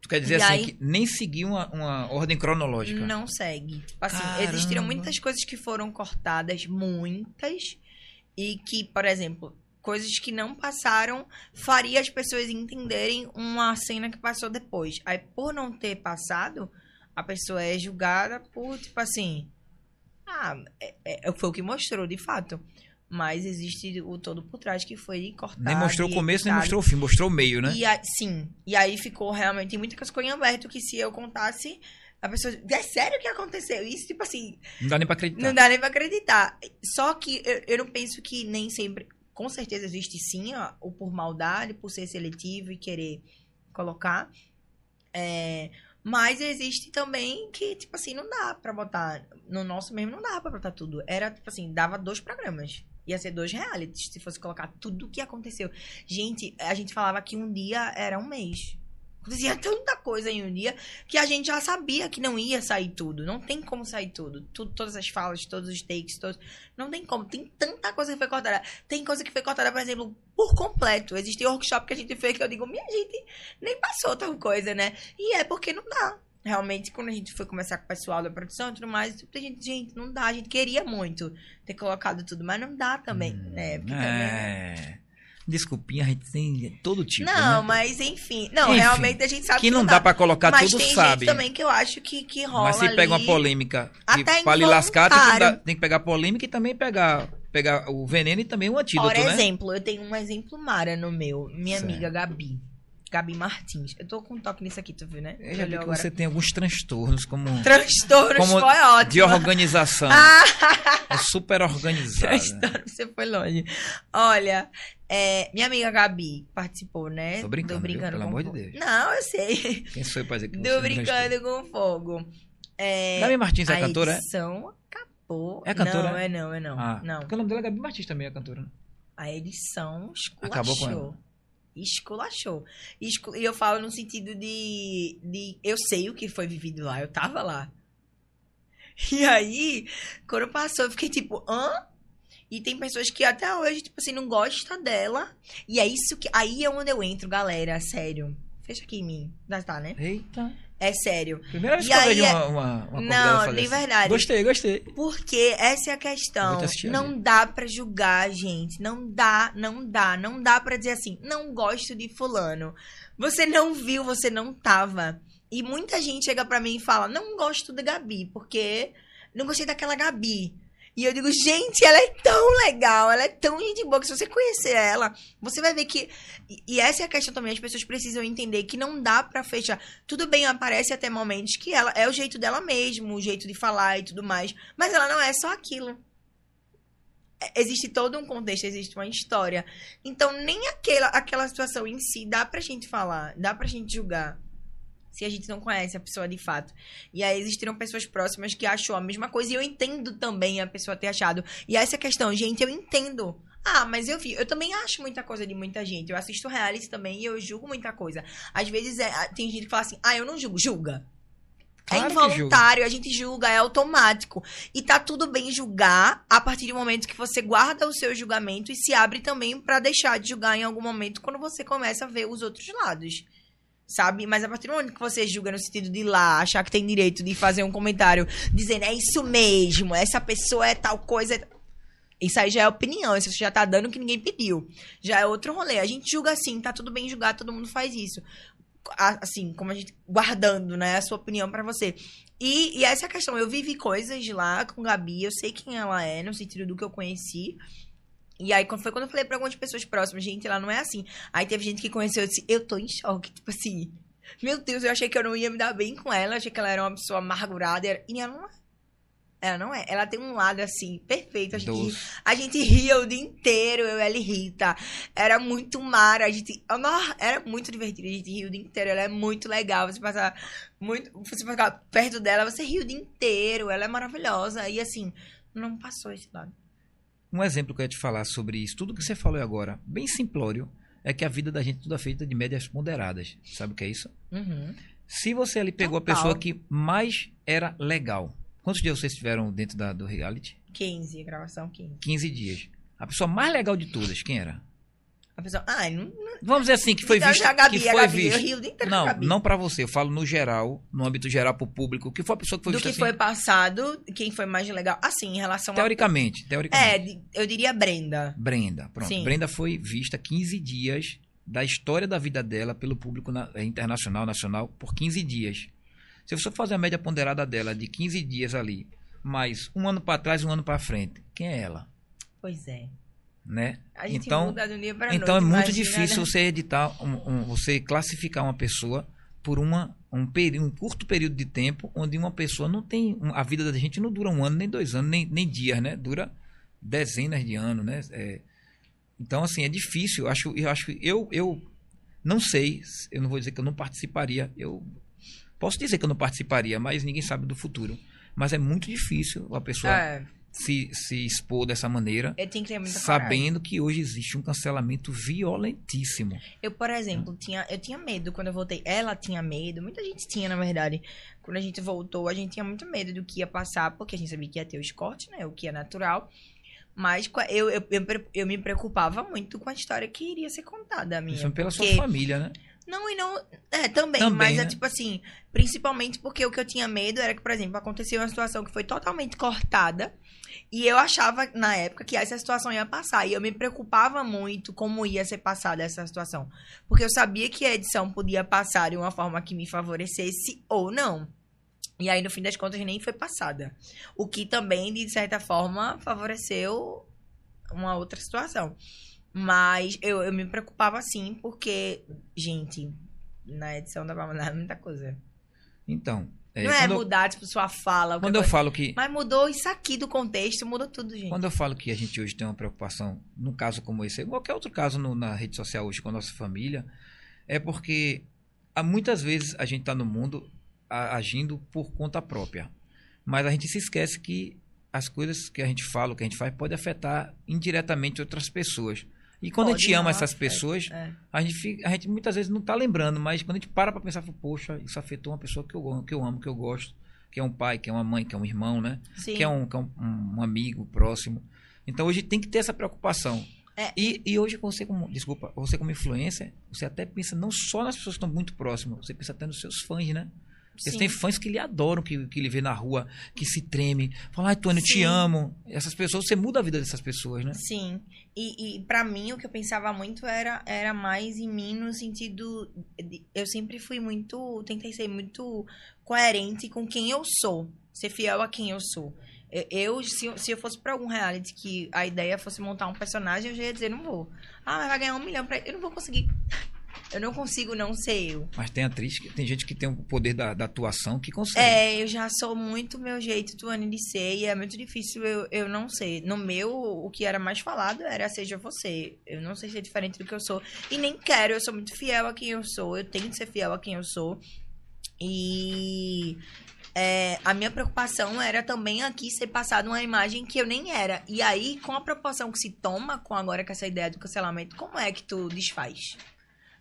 Tu quer dizer E assim aí- que nem seguiu uma, uma ordem cronológica? Não segue. Tipo assim, Caramba. existiram muitas coisas que foram cortadas, muitas, e que, por exemplo, coisas que não passaram faria as pessoas entenderem uma cena que passou depois. Aí, por não ter passado, a pessoa é julgada por, tipo assim. Ah, é, é, foi o que mostrou, de fato. Mas existe o todo por trás que foi cortado. Nem mostrou o começo, nem editado. mostrou o fim, mostrou o meio, né? E a- sim. E aí ficou realmente. Muita coisa em aberto que se eu contasse, a pessoa. É sério que aconteceu? Isso, tipo assim, Não dá nem pra acreditar. não dá nem pra acreditar. Só que eu, eu não penso que nem sempre. Com certeza existe sim, ó, o por maldade, por ser seletivo e querer colocar. É, mas existe também que, tipo assim, não dá pra botar. No nosso mesmo não dá pra botar tudo. Era, tipo assim, dava dois programas. Ia ser dois realities, se fosse colocar tudo o que aconteceu. Gente, a gente falava que um dia era um mês. Acontecia tanta coisa em um dia que a gente já sabia que não ia sair tudo. Não tem como sair tudo. tudo todas as falas, todos os takes, todos. Não tem como. Tem tanta coisa que foi cortada. Tem coisa que foi cortada, por exemplo, por completo. Existe workshop que a gente fez que eu digo, minha gente, nem passou tal coisa, né? E é porque não dá. Realmente, quando a gente foi começar com o pessoal da produção e tudo mais, a gente, gente, não dá. A gente queria muito ter colocado tudo, mas não dá também, né? Porque também, né? Desculpinha, a gente tem todo tipo. não, né? mas enfim. Não, Enfim, realmente a gente sabe que não dá pra colocar mas tudo, tem sabe. gente também que eu acho que, que rola Mas se pega uma ali. polêmica que pra lhe lascar, tem que, dar- tem que pegar polêmica e também pegar, pegar o veneno e também o antídoto, Por né? exemplo, eu tenho um exemplo mara no meu. Minha Certo. amiga Gabi. Gabi Martins. Eu tô com um toque nisso aqui, tu viu, né? Eu já vi Olhou que você tem alguns transtornos como Transtornos Como foi ótimo. de organização. É super organizada. transtorno, você foi longe. Olha, é, minha amiga Gabi participou, né? Tô brincando, do viu? Brincando Pelo com amor de Fogo. Deus. Não, eu sei. Quem sou eu pra dizer que Do Brincando com Fogo. É, Gabi Martins é a cantora, é? edição acabou. É cantora, Não, é? é não, é não. Ah, não. Porque o nome dela é Gabi Martins também, é cantora. né? A edição esculachou. Acabou com ela. Esculachou. Escu- E eu falo no sentido de, de. Eu sei o que foi vivido lá, eu tava lá. E aí, quando passou, eu fiquei tipo, hã? E tem pessoas que até hoje, tipo assim, não gostam dela. E é isso que. Aí é onde eu entro, galera, sério. Fecha aqui em mim. Já tá, né? Eita. É sério. Primeira vez E que eu aí vejo é- uma, uma, uma Não, de assim. verdade. Gostei, gostei. Porque essa é a questão. Não ali. dá pra julgar, gente. Não dá, não dá. Não dá pra dizer assim, não gosto de fulano. Você não viu, você não tava. E muita gente chega pra mim e fala, não gosto da Gabi, porque não gostei daquela Gabi. E eu digo, gente, ela é tão legal, ela é tão gente boa, que se você conhecer ela, você vai ver que. E, essa é a questão também, as pessoas precisam entender que não dá pra fechar. Tudo bem, aparece até momentos que ela é o jeito dela mesmo, o jeito de falar e tudo mais. Mas ela não é só aquilo. É, Existe todo um contexto, existe uma história. Então, nem aquela, aquela situação em si dá pra gente falar, dá pra gente julgar. Se a gente não conhece a pessoa de fato. E aí existiram pessoas próximas que achou a mesma coisa. E eu entendo também a pessoa ter achado. E essa é questão, gente, eu entendo. Ah, mas eu vi. Eu também acho muita coisa de muita gente. Eu assisto reality também e eu julgo muita coisa. Às vezes é- tem gente que fala assim, ah, eu não julgo. Julga. Claro é que julga. involuntário, a gente julga, é automático. E tá tudo bem julgar a partir do momento que você guarda o seu julgamento e se abre também pra deixar de julgar em algum momento quando você começa a ver os outros lados. Sabe? Mas a partir do momento que você julga no sentido de ir lá, achar que tem direito de fazer um comentário dizendo é isso mesmo, essa pessoa é tal coisa. Isso aí já é opinião, isso já tá dando o que ninguém pediu. Já é outro rolê. A gente julga assim, tá tudo bem julgar, todo mundo faz isso. Assim, como a gente. Guardando, né, a sua opinião pra você. E, e essa é a questão. Eu vivi coisas lá com Gabi, eu sei quem ela é, no sentido do que eu conheci. E aí, quando foi quando eu falei pra algumas pessoas próximas, gente, ela não é assim. Aí teve gente que conheceu e disse, eu tô em choque. Tipo assim, meu Deus, eu achei que eu não ia me dar bem com ela, achei que ela era uma pessoa amargurada. E ela não é. Ela não é. Ela tem um lado assim, perfeito. A gente, Doce. a gente ria o dia inteiro, eu, ela e Rita. Era muito mara, a gente. Era muito divertido, a gente ria o dia inteiro. Ela é muito legal. Você passar muito. Você passar perto dela, você ri o dia inteiro. Ela é maravilhosa. E assim, não passou esse lado. Um exemplo que eu ia te falar sobre isso, tudo que você falou agora, bem simplório, é que a vida da gente tudo é feita de médias ponderadas. Sabe o que é isso? Uhum. Se você ali pegou Total. a pessoa que mais era legal, quantos dias vocês tiveram dentro da, do reality? 15, a gravação 15. 15 dias. A pessoa mais legal de todas, quem era? A pessoa. Ai, não. não Vamos dizer assim, que foi então, a Gabi, que foi Gabi. vista. Eu rio o inteiro a Não, não pra você. Eu falo no geral, no âmbito geral pro público. Que foi a pessoa que foi Do vista que assim, foi passado, quem foi mais legal. Assim, em relação a. teoricamente, teoricamente. É, de- eu diria Brenda. Brenda, pronto. Sim. Brenda foi vista 15 dias da história da vida dela pelo público na- eh, internacional, nacional, por 15 dias. Se você fazer a média ponderada dela de 15 dias ali, Mas um ano para trás, um ano para frente, quem é ela? Pois é. Né? Então, então é noite, muito imagina, difícil né? você editar, um- um- você classificar uma pessoa por uma, um, um curto período de tempo, onde uma pessoa não tem. um- a vida da gente não dura um ano, nem dois anos, nem, nem dias, né? Dura dezenas de anos, né? É, então, assim, é difícil. Eu acho, eu acho eu, eu não sei, eu não vou dizer que eu não participaria. Eu posso dizer que eu não participaria, mas ninguém sabe do futuro. Mas é muito difícil a pessoa É, se, se expor dessa maneira, eu tenho que ter muita coragem. sabendo que hoje existe um cancelamento violentíssimo. Eu, por exemplo, tinha, eu tinha medo quando eu voltei. Ela tinha medo, muita gente tinha, na verdade. Quando a gente voltou, a gente tinha muito medo do que ia passar, porque a gente sabia que ia ter os cortes, né? O que é natural. Mas eu, eu, eu, eu me preocupava muito com a história que iria ser contada, a minha. Isso pela sua família, né? Não, e não. É, também, Também, mas é né? tipo assim, principalmente porque o que eu tinha medo era que, por exemplo, aconteceu uma situação que foi totalmente cortada. E eu achava, na época, que essa situação ia passar. E eu me preocupava muito como ia ser passada essa situação. Porque eu sabia que a edição podia passar de uma forma que me favorecesse ou não. E aí, no fim das contas, nem foi passada. O que também, de certa forma, favoreceu uma outra situação. Mas eu, eu me preocupava sim, porque, gente, na edição dava pra mudar muita coisa. Então, é, não é quando, eu, mudar, tipo, sua fala. quando eu falo que. Mas mudou isso aqui do contexto, mudou tudo, gente. quando eu falo que a gente hoje tem uma preocupação, num caso como esse, ou qualquer outro caso no- na rede social hoje com a nossa família, é porque há muitas vezes a gente está no mundo a- agindo por conta própria, mas a gente se esquece que as coisas que a gente fala, que a gente faz, pode afetar indiretamente outras pessoas. E quando a Pode gente ama essas afeta, pessoas, É. a gente, fica- a gente muitas vezes não tá lembrando, mas quando a gente para pra pensar, poxa, isso afetou uma pessoa que eu, que eu amo, que eu gosto, que é um pai, que é uma mãe, que é um irmão, né? Sim. Que é um, que é um, um amigo próximo. Então hoje tem que ter essa preocupação. É. E, e hoje você como, desculpa, você como influencer, você até pensa não só nas pessoas que estão muito próximas, você pensa até nos seus fãs, né? Porque Sim. tem fãs que lhe adoram, que, que ele vê na rua, que se treme, fala, ai, Tony, eu te amo. Essas pessoas, você muda a vida dessas pessoas, né? Sim. E, e para mim, o que eu pensava muito era, era mais em mim no sentido. De, eu sempre fui muito. Tentei ser muito coerente com quem eu sou. Ser fiel a quem eu sou. Eu, se, eu- se eu fosse pra algum reality que a ideia fosse montar um personagem, eu já ia dizer, não vou. Ah, mas vai ganhar um milhão pra Eu não vou conseguir. Eu não consigo não ser eu. Mas tem atriz, que- tem gente que tem o poder da, da atuação que consegue. É, eu já sou muito meu jeito, Tuane, de ser, e é muito difícil eu, eu não ser. No meu, o que era mais falado era seja você. Eu não sei ser diferente do que eu sou. E nem quero, eu sou muito fiel a quem eu sou. Eu tenho que ser fiel a quem eu sou. E é, a minha preocupação era também aqui ser passada uma imagem que eu nem era. E aí, com a proporção que se toma com agora com essa ideia do cancelamento, como é que tu desfaz?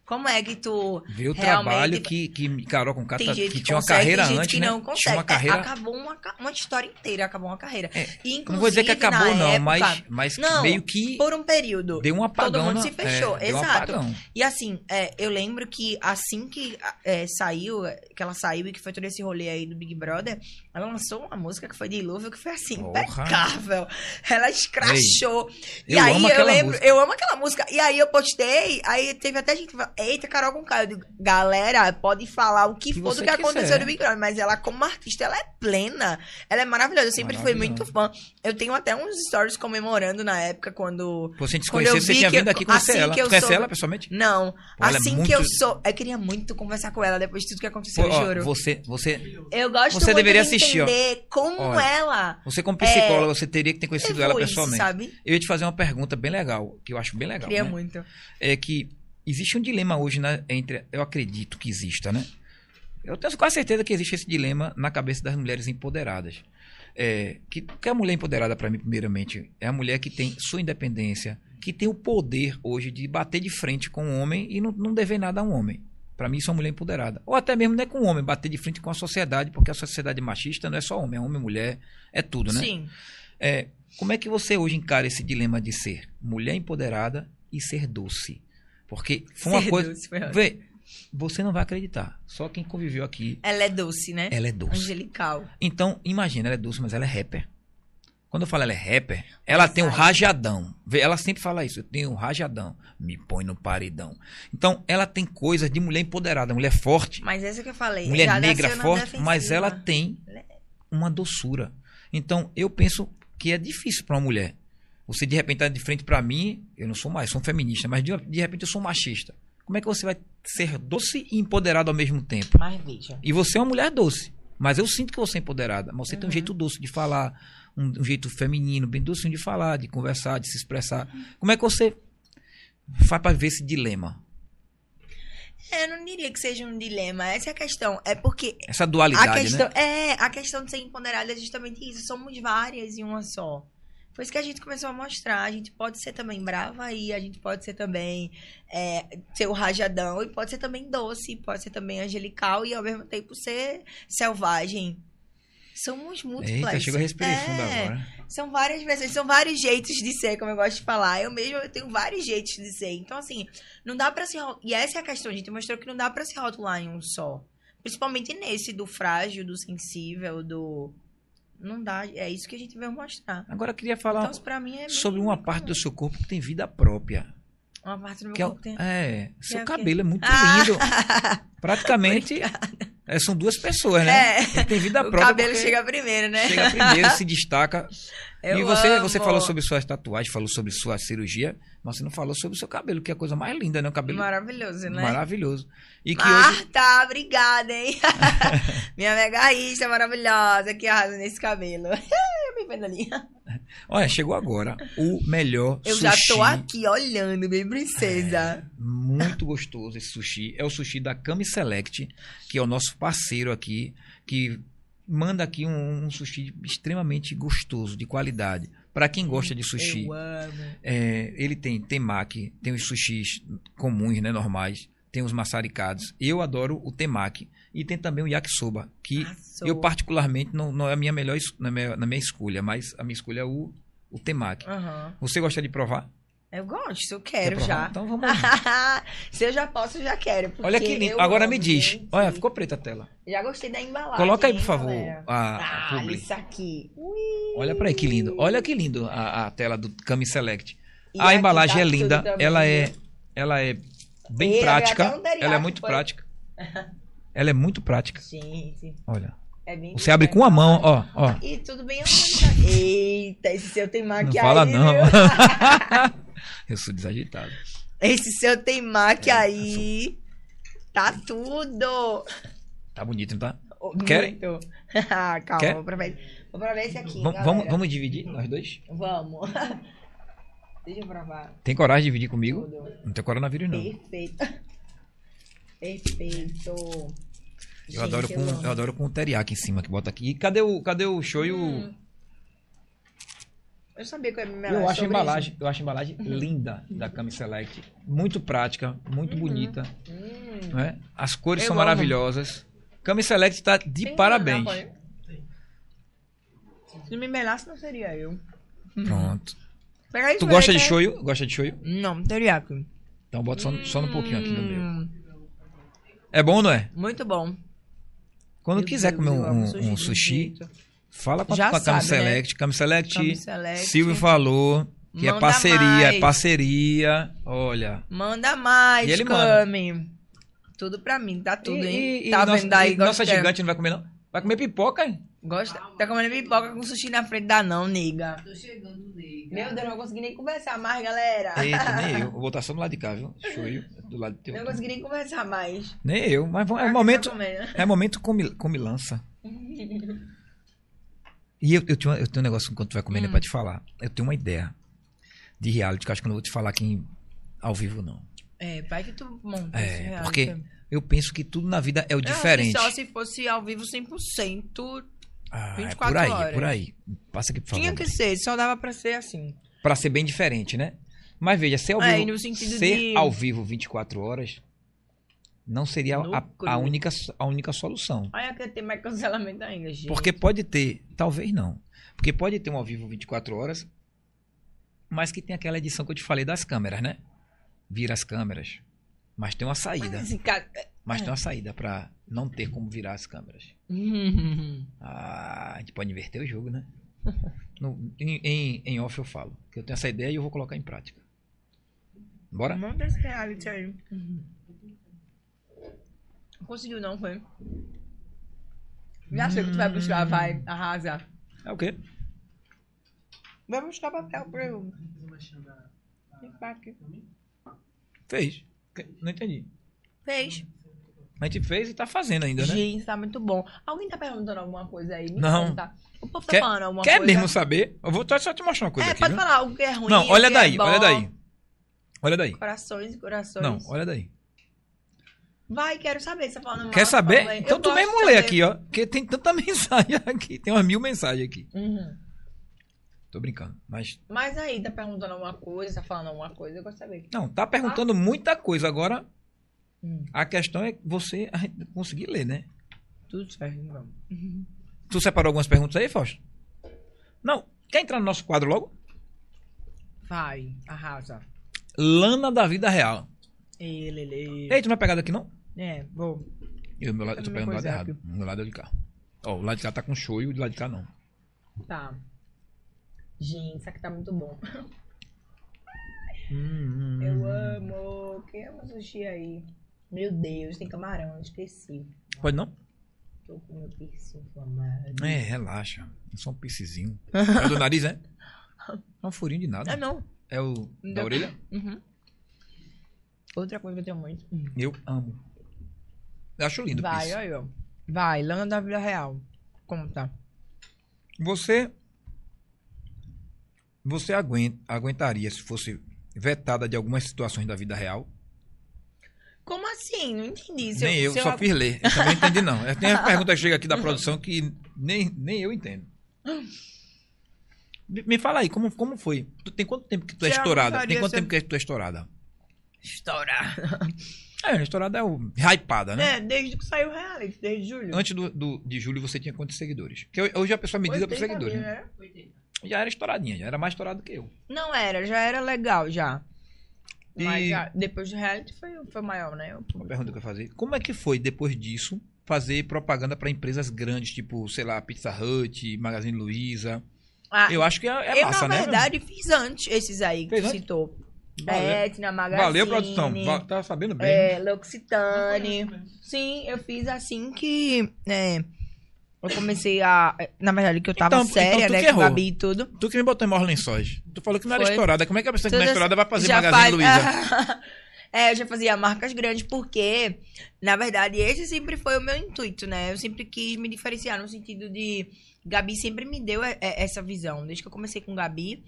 Como é que tu Ver o trabalho que, que Carol com Cata, que, que, tinha uma carreira antes, que né? não Tinha consegue. uma É, carreira. acabou uma, uma história inteira, acabou uma carreira. É, E, não vou dizer que acabou, não, época, mas, mas Não, meio que por um período. deu um apagão. mundo na- se fechou, é, um exato. apagão. E assim, é, eu lembro que assim que é, saiu, que ela saiu e que foi todo esse rolê aí do Big Brother, ela lançou uma música que foi dilúvio, que foi assim, Porra. impecável. Ela escrachou. e eu aí eu lembro, música. eu amo aquela música. E aí eu postei, aí teve até gente que falou, eita, Carol com Caio. Eu digo, galera, pode falar o que, Que for do você que aconteceu quiser. no Big Brother, mas ela, como artista, ela é plena. Ela é maravilhosa. Eu sempre fui muito fã. Eu tenho até uns stories comemorando na época quando. Pô, se a gente se Quando eu conhecesse, você tinha vindo aqui conhecer assim ela. que eu conhece soube- ela pessoalmente? Não. Pô, é assim muito- que eu sou. Eu queria muito conversar com ela depois de tudo que aconteceu, Pô, eu juro. você, você, Eu gosto você muito deveria de assistir. Entender como Olha, ela. você como psicóloga, você teria que ter conhecido ela levou isso, pessoalmente. sabe? Eu ia te fazer uma pergunta bem legal, que eu acho bem legal. Queria né? muito. É que existe um dilema hoje né, entre. Eu acredito que exista, né? Eu tenho quase certeza que existe esse dilema na cabeça das mulheres empoderadas. É, que, que a mulher empoderada, para mim, primeiramente, é a mulher que tem sua independência, que tem o poder hoje de bater de frente com o homem e não, não dever nada a um homem. Para mim, isso é uma mulher empoderada. Ou até mesmo não é com o homem, bater de frente com a sociedade, porque a sociedade machista não é só homem, é homem, mulher, é tudo, né? Sim. É, como é que você hoje encara esse dilema de ser mulher empoderada e ser doce? Porque foi uma Ser coisa. doce, foi. Vê, você não vai acreditar. Só quem conviveu aqui, Ela é doce, né? ela é doce. Angelical. Então, imagina, ela é doce, mas ela é rapper. Quando eu falo ela é rapper, ela tem um rajadão. Ela sempre fala isso, eu tenho um rajadão. Me põe no paredão. Então, ela tem coisas de mulher empoderada, mulher forte, Mas essa que eu falei. mulher já negra forte, mas ela tem uma doçura. Então, eu penso que é difícil para uma mulher. Você de repente tá de frente para mim, eu não sou mais, sou um feminista, mas de, de repente eu sou um machista. Como é que você vai ser doce e empoderado ao mesmo tempo? Mas veja. E você é uma mulher doce. Mas eu sinto que você é empoderada. Mas você tem um Uhum. jeito doce de falar, um, um jeito feminino, bem docinho de falar, de conversar, de se expressar. Como é que você faz para ver esse dilema? É, eu não diria que seja um dilema. Essa é a questão. É porque Essa dualidade, a questão, né? é, a questão de ser empoderada é justamente isso. Somos várias em uma só. Foi isso que a gente começou a mostrar. A gente pode ser também brava e a gente pode ser também é, ser o rajadão e pode ser também doce, pode ser também angelical e ao mesmo tempo ser selvagem. Somos múltiplas. Eita, chegou a respirar É, fundo agora. São várias versões, são vários jeitos de ser, como eu gosto de falar. Eu mesmo eu tenho vários jeitos de ser. Então, assim, não dá pra se. E essa é a questão, a gente mostrou que não dá pra se rotular em um só. Principalmente nesse do frágil, do sensível, do. Não dá. É isso que a gente veio mostrar. Agora eu queria falar Então, mim é. sobre uma parte do seu corpo que tem vida própria. Uma parte do meu Que é, o- corpo tem. é, seu o quê? cabelo é muito Ah! lindo. Praticamente é, são duas pessoas, né? É. Ele tem vida o própria. cabelo porque chega primeiro, né? chega primeiro, se destaca. Eu e você, amo. você falou sobre suas tatuagens, falou sobre sua cirurgia, mas você não falou sobre o seu cabelo, que é a coisa mais linda, né? O cabelo Maravilhoso, né? maravilhoso. E que hoje. Marta, obrigada, hein? Minha megarrista maravilhosa que arrasa nesse cabelo. Eu me vendo ali. Olha, chegou agora o melhor Eu sushi. já tô aqui olhando, bem princesa. Muito gostoso esse sushi. É o sushi da Kami Select, que é o nosso parceiro aqui, que manda aqui um, um sushi extremamente gostoso, de qualidade. Para quem gosta de sushi, é, ele tem temaki, tem os sushis comuns, né, normais, tem os maçaricados. Eu adoro o temaki e tem também o yakisoba, que eu particularmente não, não é a minha melhor na minha, na minha escolha, mas a minha escolha é o, o temaki. Aham. Você gosta de provar? Eu gosto, eu Quer quero já. Então vamos lá. Se eu já posso, eu já quero. Olha que lindo. Agora me diz. gente. Olha, ficou preta a tela. Já gostei da embalagem. Coloca aí, por favor, galera? a, a Ah, publi. isso aqui. Ui. Olha pra aí que lindo. Olha que lindo a, a tela do Kami Select. E a embalagem tá é linda. ela é, ela é bem E prática. Ela é muito foi. prática. Ela é muito prática. Gente, Olha. é bem Você abre com a mão, ó, ó. E tudo bem. Eita, esse seu tem Não maquiagem. fala não. Eu sou desagitado. Esse seu tem maquiagem É, aí. Tá tudo. Tá bonito, não tá? Muito. Quer? Ah, Calma, Quer? vou provar, vou provar esse aqui. Galera. vamos, vamos dividir, nós dois? Vamos. Deixa eu provar. Tem coragem de dividir comigo? Tudo. Não tem coronavírus, não. Perfeito. Perfeito. Eu adoro, com, eu adoro com o teriyaki em cima que bota aqui. E cadê o, cadê o show e o. Hum, Eu sabia que eu ia me Eu acho a embalagem, eu acho a embalagem linda da Kami Select. Muito prática, muito bonita. isso. Hum. né? As cores Eu são amo. maravilhosas. Kami Select está de Tem parabéns. Se não me melasse, não seria eu. Pronto. Isso Tu gosta de né? shoyu? Gosta de shoyu? Não, teriyaki. Então bota só, só no pouquinho aqui no meu. Hum, É bom, não é? Muito bom. Quando Meu quiser comer eu um, amo um sushi sushi. Fala com Já com a Kami sabe, né? Select. Kami Select, Select. Silvio falou que é Manda parceria, é mais. parceria. Olha. Manda mais, E ele manda. Cami. Tudo pra mim, tá tudo, e, hein? e- e tá nossa, vendo aí? e nossa gigante não vai comer, não? Vai comer pipoca, hein? Gosta? Tá comendo pipoca com sushi na frente da não, nega. Tô chegando nele. Meu Deus, não vou conseguir nem conversar mais, galera. Eita, nem eu. Vou botar só no lado de cá, viu? Shoyu do lado de teu. Não consegui nem conversar mais. Nem eu, mas vamos- é Ah, momento, é momento come, come lança. E eu, eu, tenho, eu tenho um negócio enquanto tu vai comendo Hum. pra te falar. Eu tenho uma ideia de reality que eu acho que eu não vou te falar aqui ao vivo, não. É, vai que tu monta É, porque Eu penso que tudo na vida é o diferente. Só se fosse ao vivo 100%. Ah, é 24 por aí, é horas. por aí. Passa aqui, por favor. Tinha que ser, só dava pra ser assim. Pra ser bem diferente, né? Mas veja, ser ao É, vivo, ser de- ao vivo 24 horas não seria a, a única, a única solução. Olha que tem mais cancelamento ainda, gente. Porque pode ter, talvez não. Porque pode ter um ao vivo 24 horas, mas que tem aquela edição que eu te falei das câmeras, né? Vira as câmeras. Mas tem uma saída. Mas cara... Mas tem uma saída pra não ter como virar as câmeras. Ah, a gente pode inverter o jogo, né? No- em, em, em off eu falo. Que eu tenho essa ideia e eu vou colocar em prática. Bora? Manda esse reality aí. Não conseguiu não, foi? Já sei que tu vai buscar, vai, arrasa. É o quê? Vai buscar papel pra eu. Aqui. Fez. Não entendi. Fez. A gente fez e tá fazendo ainda, né? Gente, tá muito bom. Alguém tá perguntando alguma coisa aí? Me Não. conta. O povo tá Quer- falando alguma Quer coisa? mesmo saber? Eu vou só te mostrar uma coisa É, aqui, pode viu? falar algo que é ruim. Não, olha que daí, é olha daí. Olha daí. Corações e corações. Não, olha daí. Vai, quero saber. Você tá falando Quer falando saber? Então tu mesmo lê aqui, ó. Porque tem tanta mensagem aqui. Tem umas mil mensagens aqui. Uhum. Tô brincando. Mas. Mas aí, tá perguntando alguma coisa, tá falando alguma coisa, eu gosto de saber. Não, tá perguntando muita coisa. Agora, Hum, a questão é você conseguir ler, né? tudo certo, então. Tu separou algumas perguntas aí, Fausto? Não. Quer entrar no nosso quadro logo? Vai, arrasa. Lana da vida real. Ei, Lele. Ei, tu não vai pegar daqui, não? É, vou. Eu, meu lado, eu tô pegando do lado errado. O meu lado é o de cá. Ó, o lado de cá tá com show e o do lado de cá não. Tá. Gente, isso aqui tá muito bom. Hum, Eu amo. Quem ama sushi aí? Meu Deus, tem camarão, esqueci. Pode não? Tô com meu piercing inflamado. É, relaxa. É só um piscizinho. É do nariz, é? É um furinho de nada. Ah, não. É o da Não. orelha? Uhum. Outra coisa que eu tenho muito. Eu amo. Eu acho lindo Vai, ó. Vai, lã da vida real. Conta. Você. Você aguenta, aguentaria se fosse vetada de algumas situações da vida real? Como assim? Não entendi. Se nem eu, se só fiz ler. Eu também não entendi, não. Tem uma pergunta que chega aqui da produção que nem, nem eu entendo. Me, fala aí, como, como foi? Tu, tem quanto tempo que tu é eu estourada? Tem quanto se- tempo que tu é estourada? Estourar. É, estourada é o hypada, né? É, desde que saiu o reality, desde julho. Antes do, do- de julho você tinha quantos seguidores? Porque hoje a pessoa me diz por 80 seguidores. mil, Né? né? Já era estouradinha, já era mais estourado que eu. Não era, já era legal já. Mas E- já- depois do reality foi, foi maior, né? Uma pergunta que eu ia fazer. Como é que foi, depois disso, fazer propaganda para empresas grandes, tipo, sei lá, Pizza Hut, Magazine Luiza? Ah, Eu acho que é, é eu, massa, na né? verdade, fiz antes esses aí que Fez citou. Valeu. Etna, Magazine. Valeu, produção. Va- Tá sabendo bem. É, L'Occitane. Sim, eu fiz assim que. é, eu comecei a. Na verdade, que eu tava Então- séria, então né? que Com errou. a Gabi e tudo. Tu que me botou em maiores lençóis. Tu falou que não era Foi. estourada. Como é que a pessoa que não é estourada vai fazer Magazine faz- Luiza? é, eu já fazia marcas grandes porque, na verdade, esse sempre foi o meu intuito, né? Eu sempre quis me diferenciar no sentido de. Gabi sempre me deu e- e- essa visão. Desde que eu comecei com Gabi,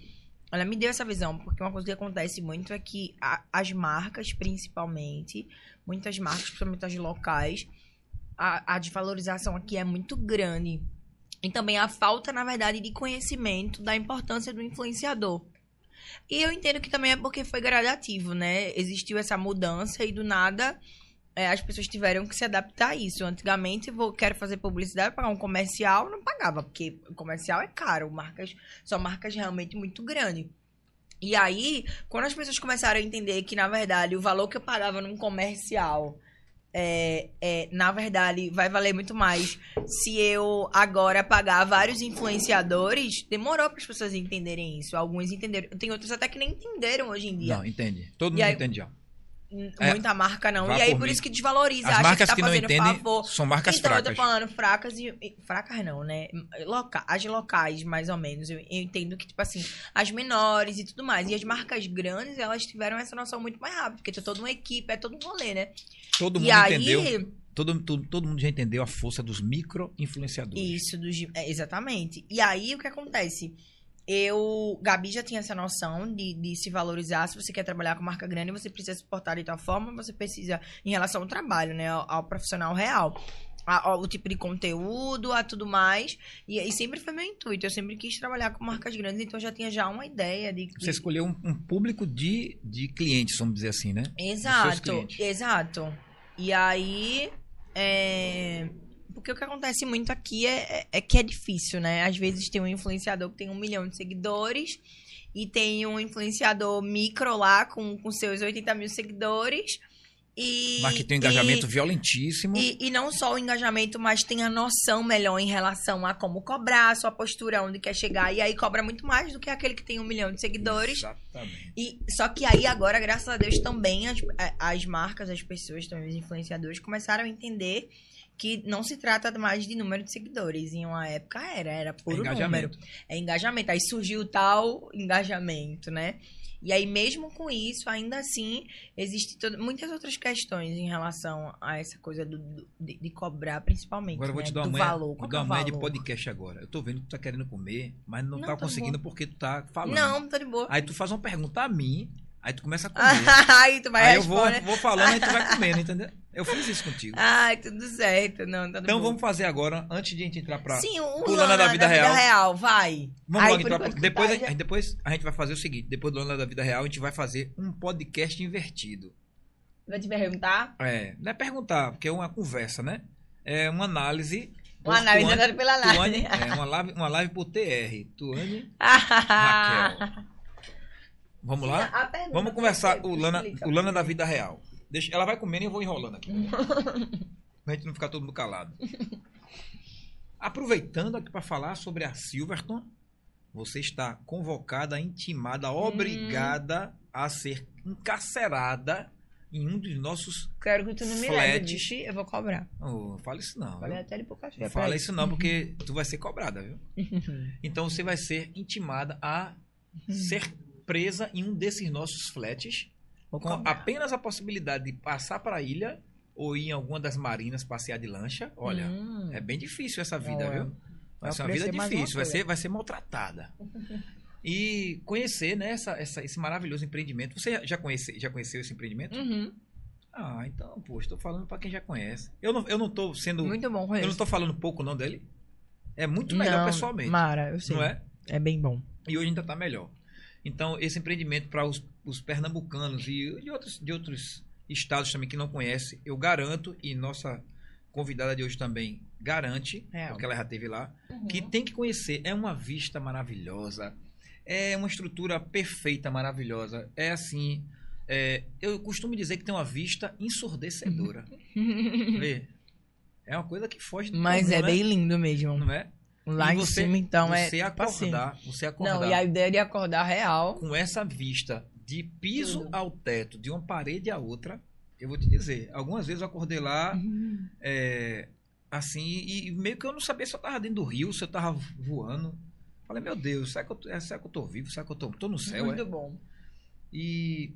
ela me deu essa visão. Porque uma coisa que acontece muito é que a- as marcas, principalmente, muitas marcas, principalmente as locais, a, a desvalorização aqui é muito grande. E também a falta, na verdade, de conhecimento da importância do influenciador. E eu entendo que também é porque foi gradativo, né? Existiu essa mudança e do nada é, as pessoas tiveram que se adaptar a isso. Antigamente, vou, quero fazer publicidade, pagar um comercial, não pagava, porque comercial é caro, marcas, são marcas realmente muito grandes. E aí, quando as pessoas começaram a entender que, na verdade, o valor que eu pagava num comercial, é, é, na verdade, vai valer muito mais se eu agora pagar vários influenciadores, demorou para as pessoas entenderem isso. Alguns entenderam. Tem outros até que nem entenderam hoje em dia. Não, entende. Todo E mundo aí- entende já. É, Muita marca não. E aí, por isso que desvaloriza. As acha marcas que, tá que não fazendo entendem favor. são marcas então, fracas. eu tô falando fracas e. Fracas não, né? Loca, as locais, mais ou menos. Eu, eu entendo que, tipo assim, as menores e tudo mais. E as marcas grandes, elas tiveram essa noção muito mais rápido. Porque tem toda uma equipe, é todo um rolê, né? Todo mundo e aí. entendeu. Todo, todo, todo mundo já entendeu a força dos micro-influenciadores. Isso, do, gi- é, exatamente. E aí, o que acontece? Eu, Gabi já tinha essa noção de, de se valorizar. Se você quer trabalhar com marca grande, você precisa se portar de tal forma, você precisa, em relação ao trabalho, né? Ao, ao profissional real. A- ao- o tipo de conteúdo, a tudo mais. E, e sempre foi meu intuito. Eu sempre quis trabalhar com marcas grandes, então eu já tinha já uma ideia de. Você de- escolheu um, um público de, de clientes, vamos dizer assim, né? Exato, exato. E aí, é... porque o que acontece muito aqui é, é- é que é difícil, né? Às vezes tem um influenciador que tem um milhão de seguidores e tem um influenciador micro lá com, com seus 80 mil seguidores. E, Mas que tem um engajamento e- violentíssimo. e, e não só o engajamento, mas tem a noção melhor em relação a como cobrar, a sua postura, onde quer chegar. E aí cobra muito mais do que aquele que tem um milhão de seguidores. Exatamente. E, só que aí agora, graças a Deus, também as, as marcas, as pessoas, também os influenciadores, começaram a entender que não se trata mais de número de seguidores. Em uma época era, era por É número. engajamento. É engajamento. Aí surgiu o tal engajamento, né? E aí, mesmo com isso, ainda assim, existe todo- muitas outras questões em relação a essa coisa do, do- de, de cobrar, principalmente. Agora eu vou né? te dar uma do manha, valor. vou Qual dar é uma manha de podcast agora. Eu tô vendo que tu tá querendo comer, mas não, Não, tá conseguindo porque tu tá falando. Não, tô de boa. Aí tu faz uma pergunta a mim, aí tu começa a comer. aí tu vai aí eu vou, responder. vou falando e tu vai comendo, entendeu? Eu fiz isso contigo. Ai, tudo certo. Não, tá Então boa. vamos fazer agora, antes de a gente entrar pra. Sim, o pro Lana Lana da Vida Real. vai. Vamos Aí, logo entrar pra... depois, a, depois a gente vai fazer o seguinte: depois do Lana da Vida Real, a gente vai fazer um podcast invertido. Vai te perguntar? É, não é perguntar, porque é uma conversa, né? É uma análise. Uma análise Tuane- agora pela Tuane, análise. é, uma live, uma live por TR. Tuane Raquel. Vamos lá? Vamos conversar o Lana, o Lana da vida real. Deixa, ela vai comendo e eu vou enrolando aqui. pra gente não ficar todo mundo calado. Aproveitando aqui para falar sobre a Silverton, você está convocada, intimada, obrigada a ser encarcerada em um dos nossos. Quero que tu não me leve, eu vou cobrar. Oh, fala isso não. Falei viu? até ele pro cachê. Fala isso não, porque tu vai ser cobrada, viu? Então você vai ser intimada a ser presa em um desses nossos flats Vou com apenas a possibilidade de passar para a ilha ou ir em alguma das marinas passear de lancha. Olha, Hum. é bem difícil essa vida, Olha, viu? Vai vai ser uma vida uma difícil, vai ser, vai ser maltratada. E conhecer né, essa, essa- esse maravilhoso empreendimento. Você já, conhece, já conheceu esse empreendimento? Uhum. Ah, então, pô, estou falando para quem já conhece. Eu não, eu não tô sendo. Muito bom, eu não tô falando pouco não dele. É muito melhor Não, pessoalmente. Mara, eu sei. Não é? É bem bom. E hoje ainda está melhor. Então, esse empreendimento para os, os pernambucanos e de outros, de outros estados também que não conhecem, eu garanto, e nossa convidada de hoje também garante, Real. porque ela já esteve lá, Uhum. que tem que conhecer. É uma vista maravilhosa, é uma estrutura perfeita, maravilhosa. É assim. é, eu costumo dizer que tem uma vista ensurdecedora. Vê? É uma coisa que foge do Mas comum, é né? bem lindo mesmo. Não é? Lá E em você- cima, então, é. você tipo assim. acordar, você acordar Não, e a ideia de acordar real. com essa vista de piso Tudo. ao teto, de uma parede à outra, eu vou te dizer, algumas vezes eu acordei lá, é, assim, e, e meio que eu não sabia se eu tava dentro do rio, se eu tava voando. Falei, meu Deus, será que eu, tô- é, será que eu tô vivo? Será que eu tô, tô no céu? Muito É? bom. E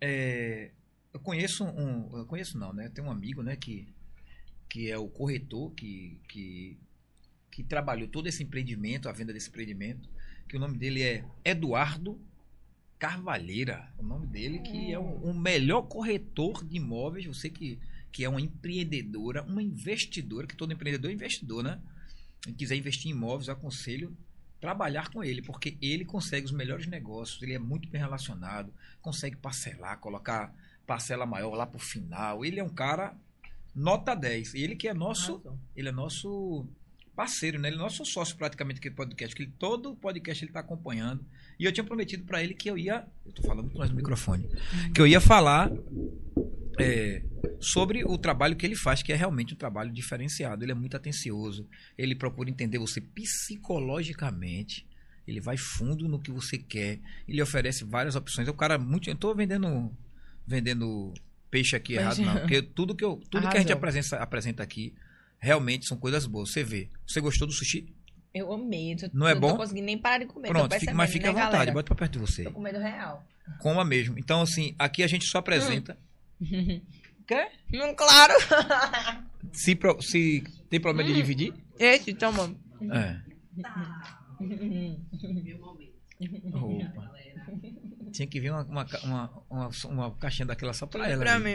é, eu conheço um, eu conheço não, né? Tem um amigo, né, que, que é o corretor que, que, que trabalhou todo esse empreendimento, a venda desse empreendimento, que o nome dele é Eduardo Carvalheira, o nome dele, que é o, o melhor corretor de imóveis, você que, que é uma empreendedora, uma investidora, que todo empreendedor é investidor, né? Quem quiser investir em imóveis, eu aconselho trabalhar com ele, porque ele consegue os melhores negócios, ele é muito bem relacionado, consegue parcelar, colocar parcela maior lá pro final. Ele é um cara nota 10. Ele que é nosso, ele é nosso parceiro, né? Ele é nosso sócio praticamente aqui do podcast, que ele, todo podcast ele tá acompanhando. E eu tinha prometido para ele que eu ia, eu tô falando muito mais no microfone, que eu ia falar é, sobre o trabalho que ele faz, que é realmente um trabalho diferenciado. Ele é muito atencioso, ele procura entender você psicologicamente. Ele vai fundo no que você quer. Ele oferece várias opções. É um cara muito. Eu tô vendendo vendendo peixe aqui Mas- errado, não. Porque tudo que, eu, tudo que a gente apresenta, apresenta aqui realmente são coisas boas. Você vê. Você gostou do sushi? Eu amei. Tô, Não é bom? Tô conseguindo nem parar de comer. Pronto, fica, mas fica à né, vontade. galera? Bota pra perto de você. Tô com medo real. Coma mesmo. Então, assim, aqui a gente só apresenta. Hum, claro. Se, pro- se tem problema Hum. de dividir? Esse, toma. É. Opa. Tinha que vir uma, uma, uma, uma, uma caixinha daquela só pra ela. pra mim.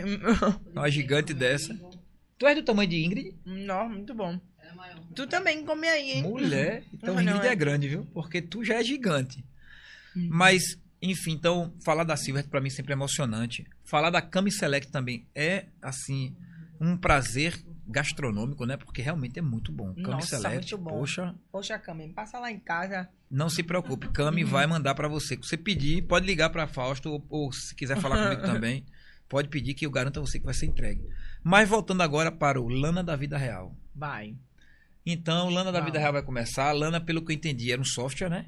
Uma gigante dessa. Tu és do tamanho de Ingrid? Não, muito bom. Tu também come aí, hein? Mulher. Então Ah, não, Ingrid é. é. grande, viu? Porque tu já é gigante. Hum. Mas, enfim, então, falar da Silver pra mim sempre é emocionante. Falar da Cami Select também é, assim, um prazer gastronômico, né? Porque realmente é muito bom. Cami Nossa, Select, muito bom. poxa, Poxa, Cami, passa lá em casa. não se preocupe. Cami Uhum. vai mandar pra você. Se você pedir, pode ligar pra Fausto ou, ou se quiser falar comigo também, pode pedir que eu garanto a você que vai ser entregue. Mas voltando agora para o Lana da Vida Real. Vai. Então, Lana da. Vida Real vai começar. Lana, pelo que eu entendi, era um software, né?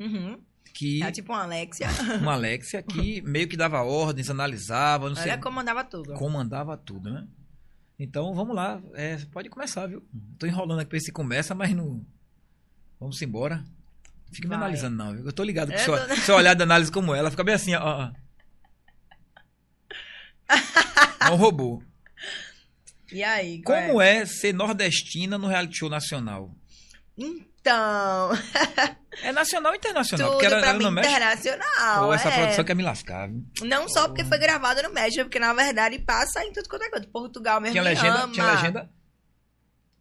Uhum. Que É tipo uma Alexia. uma Alexia que meio que dava ordens, analisava, não sei, Ela comandava tudo. comandava tudo, né? Então vamos lá, é, pode começar, viu? Tô enrolando aqui pra ver se começa, mas não. Vamos embora. Fica me analisando, não, viu? Eu tô ligado que Eu seu, tô- seu olhar de análise como ela fica bem assim, ó. ó. É um robô. E aí? Como é ser nordestina no reality show nacional? Então, É nacional ou internacional? tudo porque era, pra era mim no México. internacional. Pô, essa é. produção quer me lascar, viu? Não só porque foi gravado no México, porque na verdade passa em tudo quanto é coisa. Portugal mesmo Tinha me legenda, ama. tinha legenda.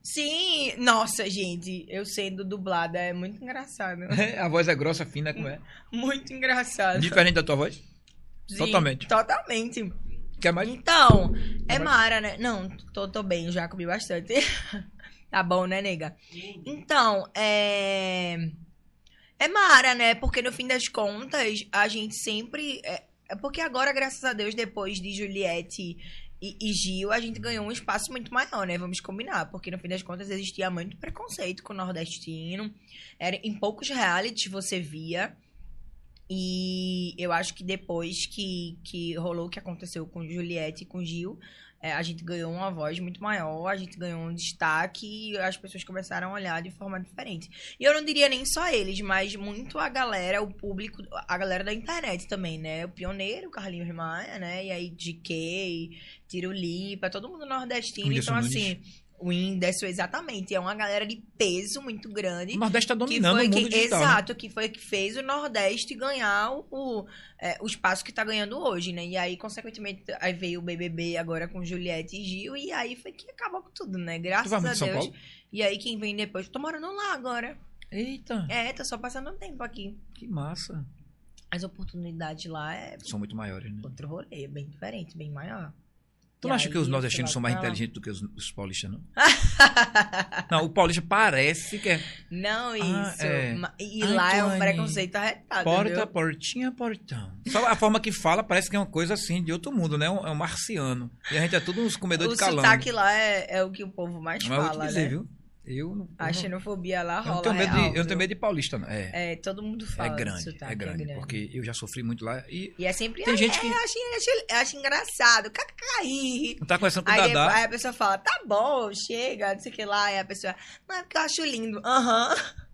Sim, nossa, gente, eu sendo dublada é muito engraçado. A voz é grossa, fina, como é? Muito engraçado. Diferente da tua voz? Sim, totalmente. Totalmente. Quer mais? Então, é Mara, né? Não, tô, tô bem, já comi bastante. tá bom, né, nega? Então, é. É Mara, né? Porque no fim das contas, a gente sempre. É, é porque agora, graças a Deus, depois de Juliette e, e Gil, a gente ganhou um espaço muito maior, né? Vamos combinar. Porque no fim das contas existia muito preconceito com o nordestino. Era, em poucos realities você via. E eu acho que depois que, que rolou o que aconteceu com Juliette e com Gil, é, a gente ganhou uma voz muito maior, a gente ganhou um destaque e as pessoas começaram a olhar de forma diferente. E eu não diria nem só eles, mas muito a galera, o público, a galera da internet também, né? O Pioneiro, o Carlinhos Maia, né? E aí GK, Tirulipa, todo mundo nordestino. Então, Nunes. assim, o Whindersson, exatamente. É uma galera de peso muito grande O Nordeste tá que dominando foi o mundo que, digital. né? exato, que foi que fez o Nordeste ganhar o, o, é, o espaço que tá ganhando hoje, né? E aí, consequentemente, aí veio o BBB agora com Juliette e Gil, e aí foi que acabou com tudo, né? Graças a em São Deus. Paulo? E aí, quem vem depois, tô morando lá agora. Eita, É, tô só passando um tempo aqui. que massa. As oportunidades lá é São muito maiores, né? outro rolê, bem diferente, bem maior. Tu não acha que os nordestinos são mais inteligentes do que os, os paulistas, não? Não, o paulista parece que é Não isso. Ah, é. E Ai, lá é um preconceito arretado, porta, viu? portinha, portão. Só a forma que fala parece que é uma coisa assim, de outro mundo, né? É um, é um marciano. E a gente é tudo uns comedores O de calango. sotaque lá é, é o que o povo mais Mas eu vou te fala, dizer, né? viu? Eu eu A xenofobia lá eu rola tenho medo de, real, eu não tenho medo de paulista, não. É, É, todo mundo fala é grande, sotaque, é grande, porque eu já sofri muito lá e E é sempre... Tem "Ai, gente é, que- Eu acho, eu acho, eu engraçado, cacaí. não tá conversando com o Aí, Dadá. aí a pessoa fala, tá bom, chega, não sei o que lá. Aí a pessoa, é porque eu acho lindo. Aham.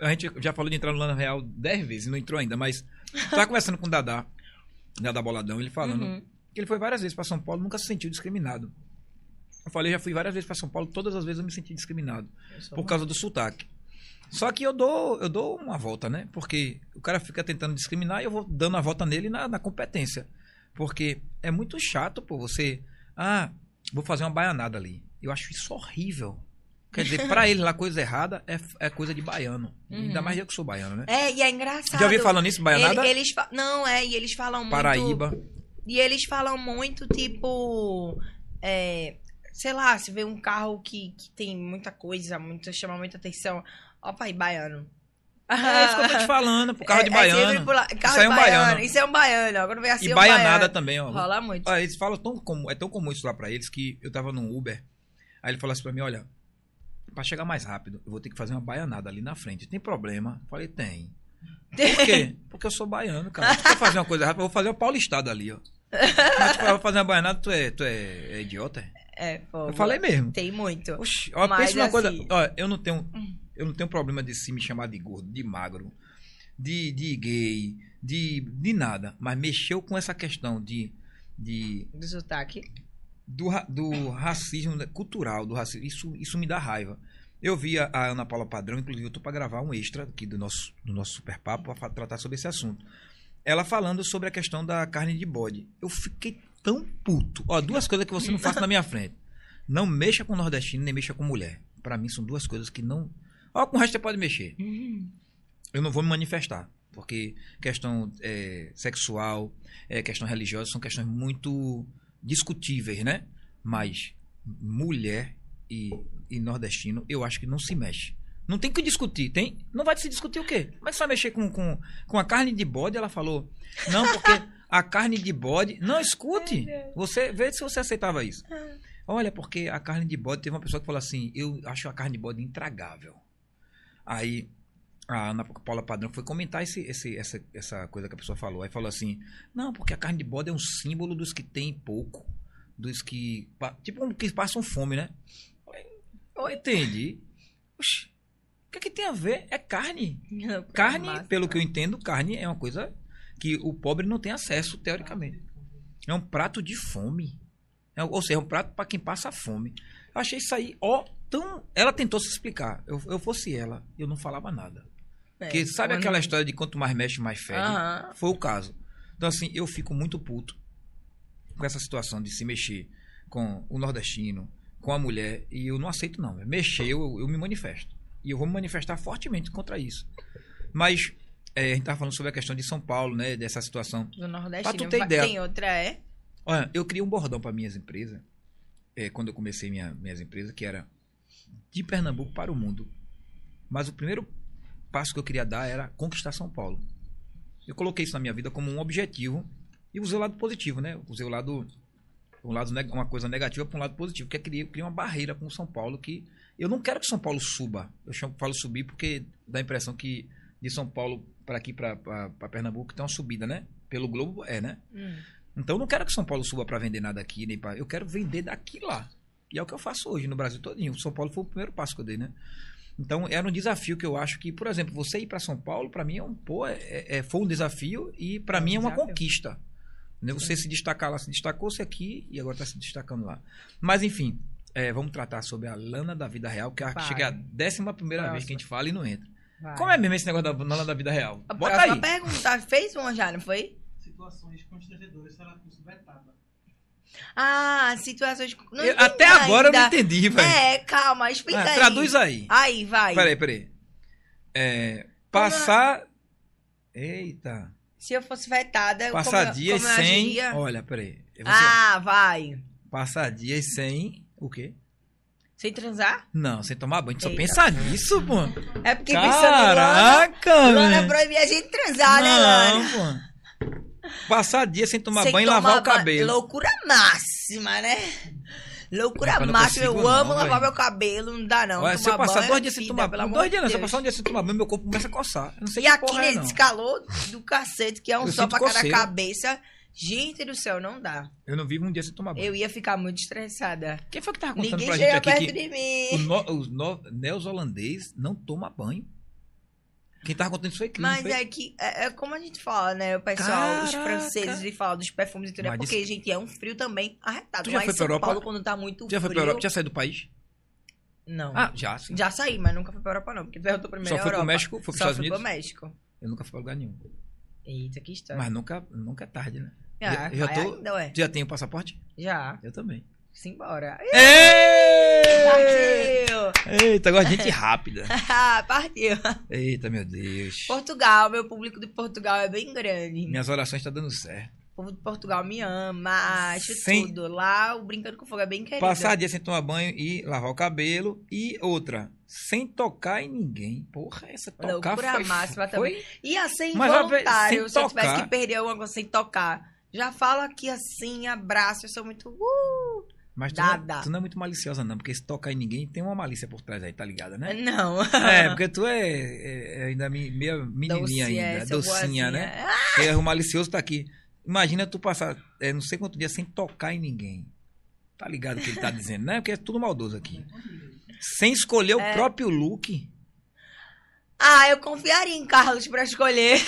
A gente já falou de entrar no Lana Real dez vezes, não entrou ainda, mas tava conversando com o Dadá, Dadá Boladão, ele falando Uhum. que ele foi várias vezes pra São Paulo, nunca se sentiu discriminado. Eu falei, já fui várias vezes pra São Paulo, todas as vezes eu me senti discriminado por causa do sotaque. Só que eu dou, eu dou uma volta, né? Porque o cara fica tentando discriminar e eu vou dando a volta nele na, na competência. Porque é muito chato, pô, você. Ah, vou fazer uma baianada ali. Eu acho isso horrível. Quer dizer, pra ele lá, coisa errada é, é coisa de baiano. Ainda Uhum. mais eu que sou baiano, né? É, e é engraçado. Já ouvi falando nisso, baianada? Ele- eles Não, é, e eles falam muito... Paraíba. E eles falam muito, tipo. é, sei lá, se vê um carro que, que tem muita coisa, muito, chama muita atenção. Ó, pai, baiano. É isso que eu tô te falando, pro carro de É- é sempre baiano. por lá- carro Isso é de um baiano. baiano. Isso é um baiano. Agora vem assim E um baianada baiano. também, ó. Rola muito. Olha, eles falam tão comum, é tão comum isso lá pra eles que eu tava num Uber. Aí ele falou assim pra mim, olha, pra chegar mais rápido, eu vou ter que fazer uma baianada ali na frente. Tem problema? Eu falei, tem. Por quê? Porque eu sou baiano, cara. Se quer fazer uma coisa rápida, eu vou fazer uma paulistada ali, ó. Mas tu vai fazer uma baianada, tu é, tu é, é idiota? É? Eu falei mesmo. Tem muito. Oxi, ó, pensa coisa. assim- Ó, eu não tenho. Eu não tenho problema de se me chamar de gordo, de magro, de, de gay, de, de nada. Mas mexeu com essa questão de. de Do sotaque. do, do racismo cultural, do racismo. Isso, isso me dá raiva. Eu vi a, a Ana Paula Padrão, inclusive eu tô para gravar um extra aqui do nosso, do nosso Super Papo para tratar sobre esse assunto. Ela falando sobre a questão da carne de bode. Eu fiquei tão puto. Ó, duas coisas que você não faça na minha frente. Não mexa com nordestino, nem mexa com mulher. Para mim são duas coisas que não. Ó, com o resto você pode mexer eu não vou me manifestar. Porque questão é, sexual, é, questão religiosa são questões muito discutíveis, né? Mas mulher e, e nordestino, eu acho que não se mexe. Não tem que discutir, tem? Não vai se discutir o quê? Mas vai mexer com, com, com a carne de bode, ela falou. Não, porque a carne de bode. Não, escute. Você vê se você aceitava isso. Olha, porque a carne de bode, teve uma pessoa que falou assim: eu acho a carne de bode intragável. Aí a Ana Paula Padrão foi comentar esse, esse, essa, essa coisa que a pessoa falou. Aí falou assim: não, porque a carne de bode é um símbolo dos que têm pouco. dos que. Tipo, um que passam fome, né? Eu entendi. Oxi, o que, é que tem a ver? É carne. Carne, Massa. pelo que eu entendo, carne é uma coisa que o pobre não tem acesso, teoricamente. É um prato de fome. É, ou seja, é um prato para quem passa fome. Eu achei isso aí, ó, tão. Ela tentou se explicar. Eu, eu fosse ela, eu não falava nada. É, Porque sabe quando- aquela história de quanto mais mexe, mais fede? Aham. Foi o caso. Então, assim, eu fico muito puto com essa situação de se mexer com o nordestino, com a mulher, e eu não aceito, não. Mexer, eu, eu me manifesto. E eu vou me manifestar fortemente contra isso. Mas, é, a gente tava falando sobre a questão de São Paulo, né? Dessa situação. Do Nordeste. Pra tu ter ideia. Tem outra, é? Olha, eu criei um bordão para minhas empresas, é, quando eu comecei minha, minhas empresas, que era de Pernambuco para o mundo. Mas o primeiro passo que eu queria dar era conquistar São Paulo. Eu coloquei isso na minha vida como um objetivo e usei o lado positivo, né? Usei o lado, um lado uma coisa negativa para um lado positivo, que é criar, criar uma barreira com São Paulo que eu não quero que São Paulo suba. Eu chamo, falo subir porque dá a impressão que de São Paulo para aqui para Pernambuco tem uma subida, né? Pelo globo é, né? Hum. Então eu não quero que São Paulo suba para vender nada aqui, nem pra... eu quero vender daqui lá. E é o que eu faço hoje no Brasil todinho. São Paulo foi o primeiro passo que eu dei, né? Então era um desafio que eu acho que, por exemplo, você ir para São Paulo, para mim é um pô, é, é- foi um desafio e para É um mim é uma desafio. conquista. Né? Você se destacar lá, se destacou-se aqui e agora está se destacando lá. Mas enfim, é, vamos tratar sobre a lana da vida real, que acho que chega a décima primeira vez Próxima. que a gente fala e não entra. Vai. Como é mesmo esse negócio da da vida real? A Bota aí. pergunta. Fez uma já, não foi? situações constrangedoras se ela fosse vetada. Ah, situações. Não Eu- até agora eu não ainda. entendi, velho. É, calma, explica Ah, aí. traduz aí. Aí, vai. Peraí, peraí. É, passar. Eita. Se eu fosse vetada, Passar como, dias como eu sem. agiria? Olha, peraí. Você... Ah, vai. Passar dias sem. O quê? Sem transar? Não, sem tomar banho. Só Eita. pensa nisso, pô. É porque pensando em Lana, Caraca, Lana velho. proibia a gente transar, né, Lana? Não, pô. Passar dias sem tomar Sem banho e lavar tomar o cabelo. Loucura máxima, né? Loucura não máxima. Eu consigo não, amo lavar velho. meu cabelo, não dá não. Olha, se eu passar dois dias sem tomar banho. Dois dias, não. Se eu passar um dia sem tomar banho, meu corpo começa a coçar. Eu não sei E que aqui é, nesse calor do cacete, que é um Eu só sinto pra cada cabeça. Gente do céu, não dá. Eu não vivo um dia sem tomar banho. Eu ia ficar muito estressada. Quem foi que tava contando Ninguém pra gente aqui perto de mim. os no, neozelandês não toma banho? Quem tava contando isso foi Cris. Mas foi? é que, é, é como a gente fala, né? O pessoal, os Caraca. franceses, e fala dos perfumes e tudo. É porque, gente, é um frio também arretado. Tu já Mas foi pra São Europa? Paulo, quando tá muito Já foi frio... pra Europa? Já saiu do país? Não. Ah, já, sim. Já saí, mas nunca fui pra Europa, não. Porque tu perguntou primeiro Só foi pro Europa. México? Foi pros Só Estados fui Unidos? pro México. Eu nunca fui pra lugar nenhum. Eita, que história. Mas nunca, nunca é tarde, né? Ah, já vai tô- ainda. Tu já tem o passaporte? Já. Eu também. Simbora. Partiu! Eita, agora gente rápida. Partiu. Eita, meu Deus. Portugal, meu público de Portugal é bem grande. Minhas orações estão dando certo. O povo de Portugal me ama, acho Sem- tudo. Lá, o Brincando com Fogo é bem querido. Passar dia sem tomar banho e lavar o cabelo. E outra, sem tocar em ninguém. Porra, essa tocar Loucura foi... máxima foi... Ia ser Mas, involuntário sem se eu tivesse que perder alguma coisa sem tocar. Já falo aqui assim, abraço, eu sou muito... Uh! Mas tu Dada. não, tu não é muito maliciosa, não. Porque se tocar em ninguém, tem uma malícia por trás aí, tá ligada, né? Não. É, porque tu é, é- é ainda meio menininha Doce, é, ainda, sou docinha, boazinha. né? Ah, Porque o malicioso tá aqui. Imagina tu passar é, não sei quanto dia sem tocar em ninguém. Tá ligado o que ele tá dizendo, né? Porque é tudo maldoso aqui. Sem escolher o É. próprio look. Ah, eu confiaria em Carlos pra escolher.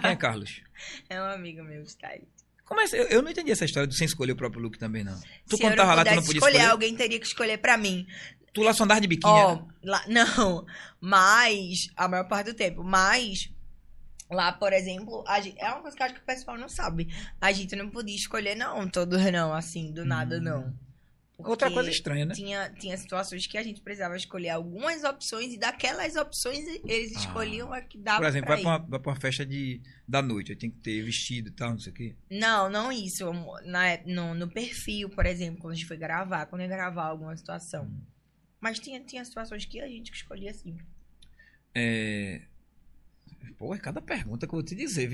Quem é Carlos? É um amigo meu, style. Como é, eu, eu não entendi essa história do sem escolher o próprio look também, não. Tu Se eu não lá, tu não podia escolher, escolher? alguém teria que escolher pra mim. Tu lá só andava de biquíni, né? lá, não, mas a maior parte do tempo, mas lá, por exemplo, a gente, é uma coisa que eu acho que o pessoal não sabe. A gente não podia escolher não, todos não, assim, do nada Hum. não. Outra Porque coisa estranha, né? Tinha, tinha situações que a gente precisava escolher algumas opções e daquelas opções eles Ah. escolhiam a que dava Por exemplo, pra vai pra, uma, vai pra uma festa de, da noite, aí tem que ter vestido e tal, não sei o quê. Não, não isso. Na, no, no perfil, por exemplo, quando a gente foi gravar, quando ia gravar alguma situação. Hum. Mas tinha, tinha situações que a gente escolhia assim. É... Pô, é cada pergunta que eu vou te dizer?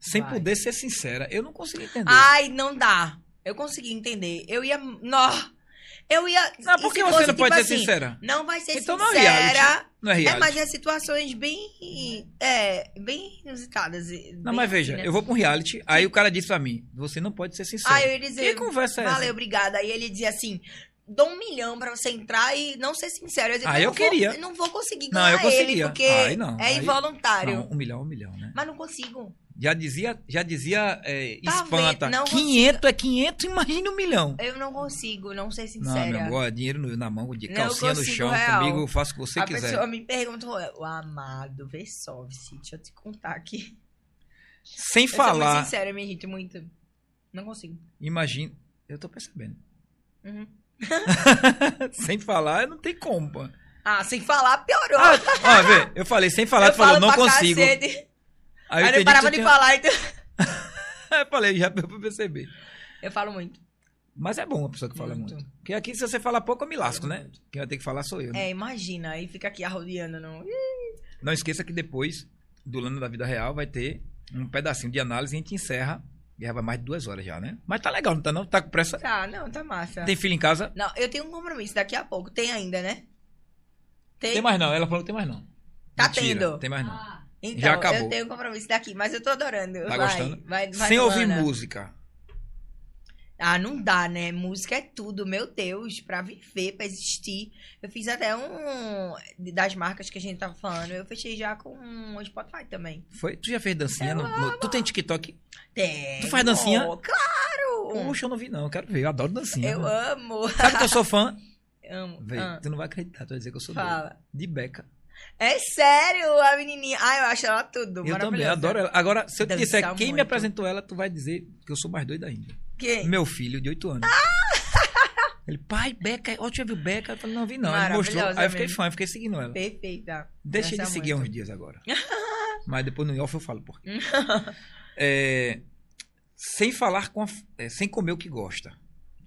Sem Vai. poder ser sincera, eu não consegui entender. Ai, não dá. Eu consegui entender. Eu ia. Nó, Eu ia. Não, por que você fosse, não pode tipo ser assim, sincera? Não vai ser Então não é sincera. reality. Não é É, reality. mas é situações bem. É, bem inusitadas. e Não, bem mas assim, veja, né? eu vou pra um reality, aí o cara disse pra mim, você não pode ser sincero. Ah, eu ia dizer. Que conversa é Valeu, essa? obrigada. Aí ele dizia assim: dou um milhão pra você entrar e não ser sincero. Eu, Ah, eu não vou- queria. não vou conseguir Não, ganhar eu conseguia. ele, porque Aí não, é aí- involuntário. Não, um milhão, um milhão, né? Mas não consigo. Já dizia, já dizia é, Tá espanta, vendo? Não 500 é 500, imagine um milhão. Eu não consigo, não ser Não, sincera. meu amor, é dinheiro na mão, de Não calcinha no consigo, chão, real. comigo eu faço o que você a quiser. pessoa me perguntou, o amado, vê só, deixa eu te contar aqui. Sem Eu sou muito falar, sincera, me irrita muito. Não consigo. imagine, eu tô percebendo. Uhum. sem falar, não tem como, pô. Ah, sem falar, piorou. Ah, ó, vê, eu falei, sem falar, eu tu falou, falo não consigo. cacete. Aí Aí eu não parava de tinha... falar, então... Eu falei, já deu pra perceber. Eu falo muito. Mas é bom uma pessoa que fala Muito. muito. Porque aqui, se você falar pouco, eu me lasco, né? Quem vai ter que falar sou eu. né? É, imagina, aí fica aqui arrodeando. Não. Não esqueça que depois do Lano da Vida Real vai ter um pedacinho de análise e a gente encerra. Já vai mais de duas horas já, né? Mas tá legal, não tá não? Tá com pressa? Tá, não, tá massa. Tem filho em casa? Não, eu tenho um compromisso daqui a pouco. Tem ainda, né? Tem? Tem mais não. Ela falou que tem mais não. Tá Mentira, tendo. Tem mais não. Então, Já acabou. eu tenho um compromisso daqui, mas eu tô adorando. Tá vai, gostando? Vai, vai, Sem ouvir música. Ah, não dá, né? Música é tudo, meu Deus, pra viver, pra existir. Eu fiz até um das marcas que a gente tava falando. Eu fechei já com o Spotify também. Foi? Tu já fez dancinha? No, no- tu tem TikTok? Tem. Tu faz dancinha? Claro! Poxa, eu não vi não. Eu quero ver. Eu adoro dancinha. eu né? amo. Sabe que eu sou fã? amo. Vê, Ah, tu não vai acreditar. Tu vai dizer que eu sou doido. fala. De Beca. É sério, a menininha. Ai, eu acho ela tudo. Eu também, adoro ela. Agora, se eu te disser quem me muito. apresentou ela, tu vai dizer que eu sou mais doido ainda. Quem? Meu filho, de 8 anos. Ele, pai, Beca, ó, já viu Beca? Eu falei, não vi não. Ele mostrou. Aí eu fiquei fã, eu fiquei seguindo ela. Perfeita. Deixei de seguir muito. uns dias agora. Mas depois no off eu falo por quê. É, sem falar com a, é, sem comer o que gosta.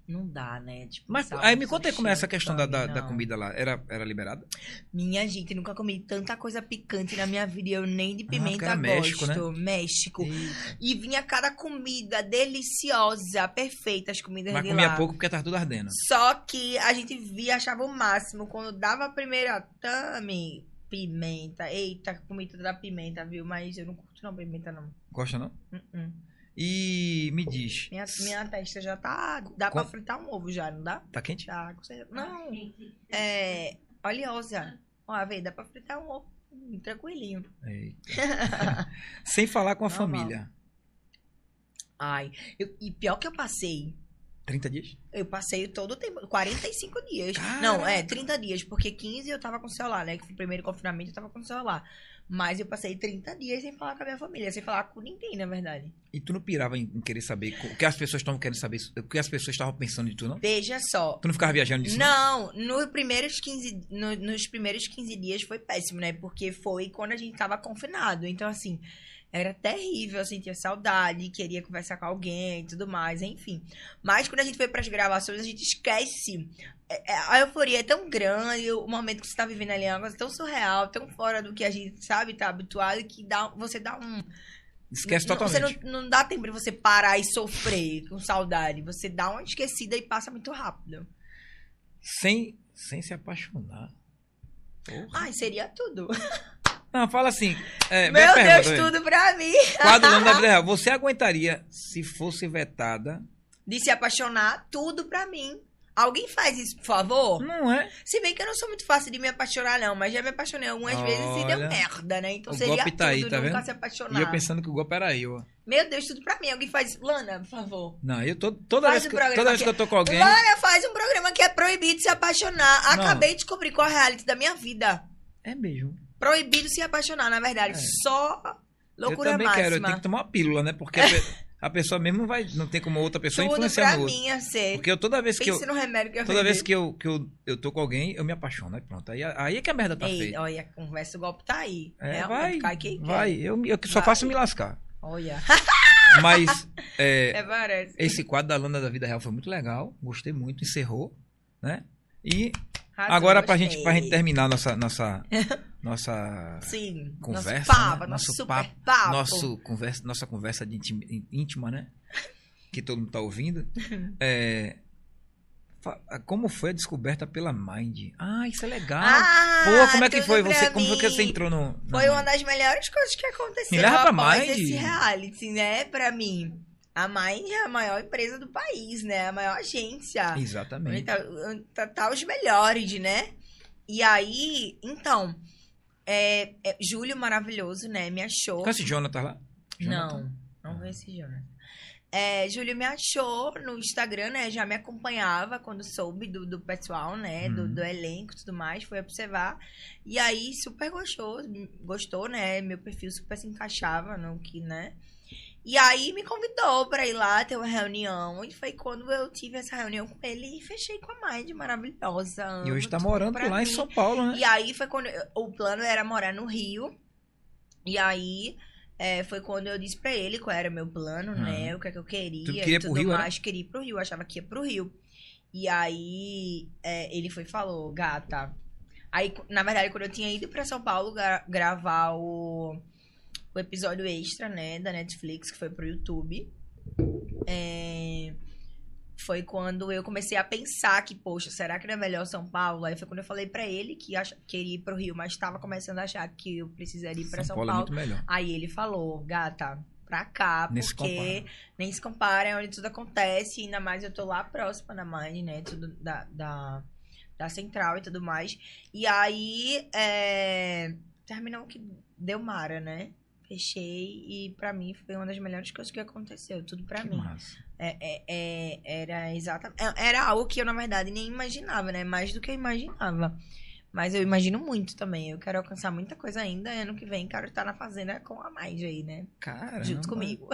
Não dá, né? Tipo, Mas aí me conta aí como é essa questão da, da, da comida lá. Era, era liberada? Minha gente, nunca comi tanta coisa picante na minha vida. e Eu nem de porque pimenta era gosto. México, né? México. Eita. E vinha cada comida deliciosa, perfeita as comidas Mas de comia lá. pouco porque tava tudo ardendo. Só que a gente via, achava o máximo. Quando dava a primeira tame, pimenta. Eita, comi toda a pimenta, viu? Mas eu não curto não pimenta, não. Gosta não? Uh-uh. E me diz, Minha, minha testa já tá... Dá Com- pra fritar um ovo já, não dá? tá quente? Tá, com certeza. Não, é... Oleosa. Ó, vê, dá pra fritar um ovo tranquilinho. Eita. sem falar com a Normal. família. Ai, eu- e pior que eu passei... 30 dias? Eu passei todo o tempo, 45 dias. Caraca. Não, é, 30 dias, porque 15 eu tava com o celular, né? Que foi o primeiro confinamento eu tava com o celular. Mas eu passei 30 dias sem falar com a minha família, sem falar com ninguém, na verdade. E tu não pirava em, em querer saber o que as pessoas estavam querendo saber, o que as pessoas estavam pensando de tu, não? Veja só. Tu não ficava viajando disso? Não, no primeiros 15, no- nos primeiros 15 dias foi péssimo, né? Porque foi quando a gente tava confinado. Então, assim, era terrível, eu sentia saudade, queria conversar com alguém e tudo mais, enfim. Mas quando a gente foi pras gravações, a gente esquece. É, é, A euforia é tão grande, o momento que você tá vivendo ali é uma coisa tão surreal, tão fora do que a gente sabe, tá habituado, que dá, você dá um. Esquece totalmente. Você não, não dá tempo de você parar e sofrer com saudade. Você dá uma esquecida e passa muito rápido. Sem, sem se apaixonar. Porra. Ai, seria tudo. Não, fala assim. É, Meu pergunta, Deus, tudo pra mim. Quadro da vida real. Você aguentaria se fosse vetada? De se apaixonar, tudo pra mim. Alguém faz isso, por favor? Não é? Se bem que eu não sou muito fácil de me apaixonar, não. Mas já me apaixonei algumas vezes e deu Olha, merda, né? Então o seria golpe tá aí, tudo tá nunca vendo? se E apaixonar. eu pensando que o golpe era eu. Meu Deus, tudo pra mim. Alguém faz isso. Lana, por favor. Não, eu tô, toda, Faz vez um que, toda vez que eu tô com alguém. Lana faz um programa que é proibido se apaixonar. Não. Acabei de descobrir qual é a reality da minha vida. É mesmo. Proibido se apaixonar, na verdade. É. Só loucura eu também máxima. quero, eu tenho que tomar uma pílula, né? Porque a, pe- a pessoa mesmo não vai. Não tem como outra pessoa Tudo influenciar pra no outro. mim é ser. Porque eu, toda vez que eu. Pense no remédio que eu Toda vez que eu, que eu, eu tô com alguém, eu me apaixono. Aí pronto. Aí, aí é que a merda tá Ei, feia. olha, a conversa, o golpe tá aí. É, vai. cai quem quer. Vai. Eu, eu só Vai. faço me lascar. Olha. Mas é, É, esse quadro da Lana da Vida Real foi muito legal. Gostei muito. Encerrou. Né? E Arrasou, agora, pra gostei. gente, pra gente terminar nossa. Nossa. nossa Sim. conversa. nosso papo, né? nosso, Nosso papo, papo. nosso conversa, nossa conversa de íntima, íntima, né? Que todo mundo tá ouvindo. É, Como foi a descoberta pela Mind? Ah, isso é legal. Ah, Pô, como é que foi? Você, como foi que você entrou no. na Foi uma das melhores coisas que Me aconteceu leva pra Mind. esse reality, né? Pra mim. A Mind é a maior empresa do país, né? A maior agência. Exatamente. Tá, tá, tá os melhores, né? E aí, então, é, é, Júlio maravilhoso, né? Me achou. Conhece Jonathan lá? Jonathan? Não, não conheci Jonathan. É, Júlio me achou no Instagram, né? Já me acompanhava quando soube do, do pessoal, né? Do, Uhum. do elenco e tudo mais. Foi observar. E aí, super gostou. Gostou, né? Meu perfil super se encaixava no que, né? E aí, me convidou pra ir lá ter uma reunião. E foi quando eu tive essa reunião com ele e fechei com a Mind maravilhosa. E hoje tá morando lá em mim. São Paulo, né? E aí foi quando eu- o plano era morar no Rio. E aí é, foi quando eu disse pra ele qual era o meu plano, né? O que é que eu queria. Tu queria e pro tudo Rio, era? mais. Queria ir pro Rio, achava que ia pro Rio. E aí é, ele foi e falou, gata. Aí, na verdade, quando eu tinha ido pra São Paulo gra- gravar o, o episódio extra, né, da Netflix, que foi pro YouTube. é, foi quando eu comecei a pensar que, poxa, será que não é melhor São Paulo? Aí foi quando eu falei pra ele que ach... queria ir pro Rio, mas tava começando a achar que eu precisaria ir pra São, São Paulo, é Paulo. melhor. Aí ele falou, gata, pra cá, Nem se porque nem se compara, é onde tudo acontece, ainda mais eu tô lá próxima da Mind, né? Tudo da, da, da central e tudo mais. E aí, é, terminou que deu Mara, né? Fechei e pra mim foi uma das melhores coisas que aconteceu, tudo pra Que mim. É, é, é, era exatamente. Era algo que eu, na verdade, nem imaginava, né? Mais do que eu imaginava. Mas eu imagino muito também. Eu quero alcançar muita coisa ainda. Ano que vem, quero estar na fazenda com a Mind aí, né? Caramba. Junto comigo.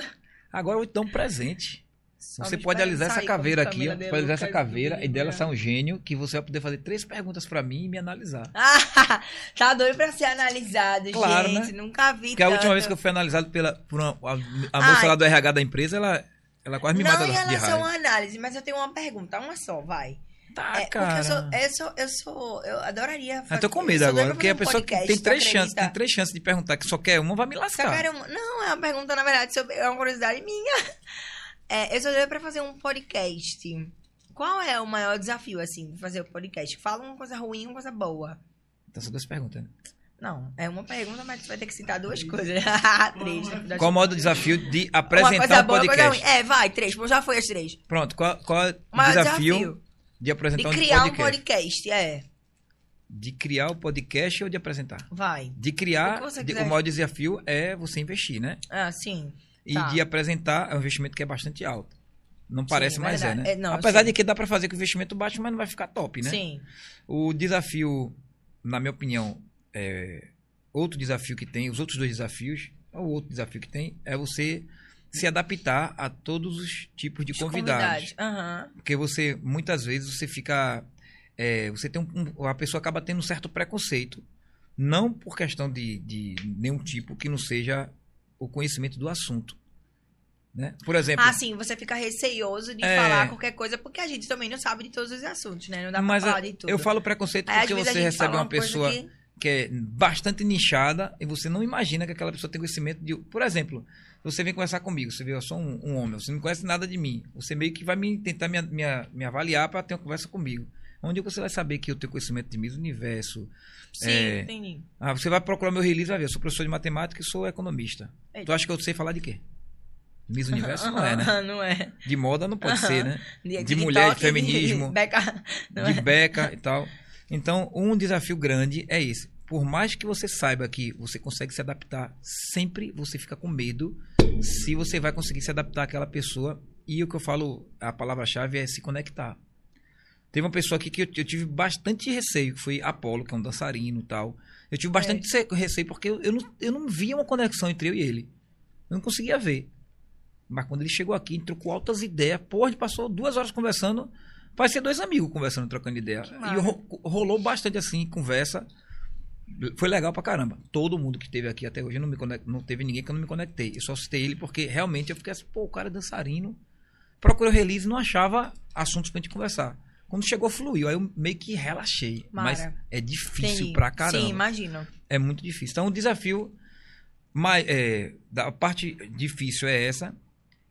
Agora eu te dou um presente. Só Você pode alisar essa caveira aqui, ó. Pode alisar essa caveira e dela sai um gênio que você vai poder fazer três perguntas pra mim e me analisar. Ah, tá doido pra ser analisado, Claro, gente. né? Nunca vi Porque a última tanto. vez que eu fui analisado pela, por uma, a, a moça Ai. lá do RH da empresa, ela, ela quase me Não mata em de relação raiva. à análise, mas eu tenho uma pergunta. Uma só, vai. Tá, É, porque cara. eu sou, eu sou, eu sou, eu adoraria fazer. Eu tô com medo agora, porque a um pessoa que podcast, tem três chances, tem três chances de perguntar que só quer uma, vai me lascar. quero um- Não, é uma pergunta, na verdade, sobre... é uma curiosidade minha. É, eu sou doida pra fazer um podcast. Qual é o maior desafio, assim, de fazer o podcast? Fala uma coisa ruim e uma coisa boa. Então são duas perguntas, né? Não, é uma pergunta, mas tu vai ter que citar duas coisas. três. né? Qual o modo desafio de apresentar coisa um podcast? É, vai, três. Já foi as três. Pronto, qual, qual é o O maior desafio, desafio de apresentar de um criar podcast? um podcast, é. De criar o podcast ou de apresentar? Vai. De O criar, você de- quiser. o maior desafio é você investir, né? Ah, sim. E Tá. de apresentar é um investimento que é bastante alto. Não parece, Sim, mas é, verdade. né? É, não, Apesar de que dá pra fazer com investimento baixo, mas não vai ficar top, né? Sim. O desafio, na minha opinião, é outro desafio que tem, os outros dois desafios, o outro desafio que tem é você se adaptar a todos os tipos de Os convidados. Aham. Porque você, muitas vezes, você fica. é, você tem um- A pessoa acaba tendo um certo preconceito. Não por questão de, de nenhum tipo que não seja o conhecimento do assunto. Né? Por exemplo. Ah, sim, você fica receioso de É. falar qualquer coisa, porque a gente também não sabe de todos os assuntos, né? Não dá mas pra eu, falar de tudo. eu falo preconceito Aí, porque você recebe uma coisa pessoa que- que é bastante nichada e você não imagina que aquela pessoa tem conhecimento de. Por exemplo, você vem conversar comigo, você vê, eu sou um, um homem, você não conhece nada de mim. Você meio que vai me tentar me, me, me avaliar para ter uma conversa comigo. Onde você vai saber que eu tenho conhecimento de Miss Universo? Sim, é, entendi. Ah, você vai procurar meu release, vai ver. Eu sou professor de matemática e sou economista. Eita. Tu acha que eu sei falar de quê? Miss Universo não é, né? não é. De moda não pode ser, né? De, De TikTok, mulher, de feminismo. Beca, não de é? beca e tal. Então, um desafio grande é esse. Por mais que você saiba que você consegue se adaptar, sempre você fica com medo se você vai conseguir se adaptar àquela pessoa. E o que eu falo, a palavra-chave é se conectar. Teve uma pessoa aqui que eu, eu tive bastante receio, que foi Apolo, que é um dançarino e tal. Eu tive bastante se- receio porque eu, eu, não, eu não via uma conexão entre eu e ele. Eu não conseguia ver. Mas quando ele chegou aqui, entrou com altas ideias. Porra, gente passou duas horas conversando. Parecia dois amigos conversando, trocando ideia. E ro- rolou bastante assim, conversa. Foi legal pra caramba. Todo mundo que esteve aqui até hoje não, me conect... não teve ninguém que eu não me conectei. Eu só citei ele porque realmente eu fiquei assim, pô, o cara é dançarino. Procurei o release e não achava assuntos pra gente conversar. Quando chegou, fluiu. Aí eu meio que relaxei. Mara. Mas é difícil Entendi. pra caramba. Sim, imagino. É muito difícil. Então, o desafio mais, é, da parte difícil é essa.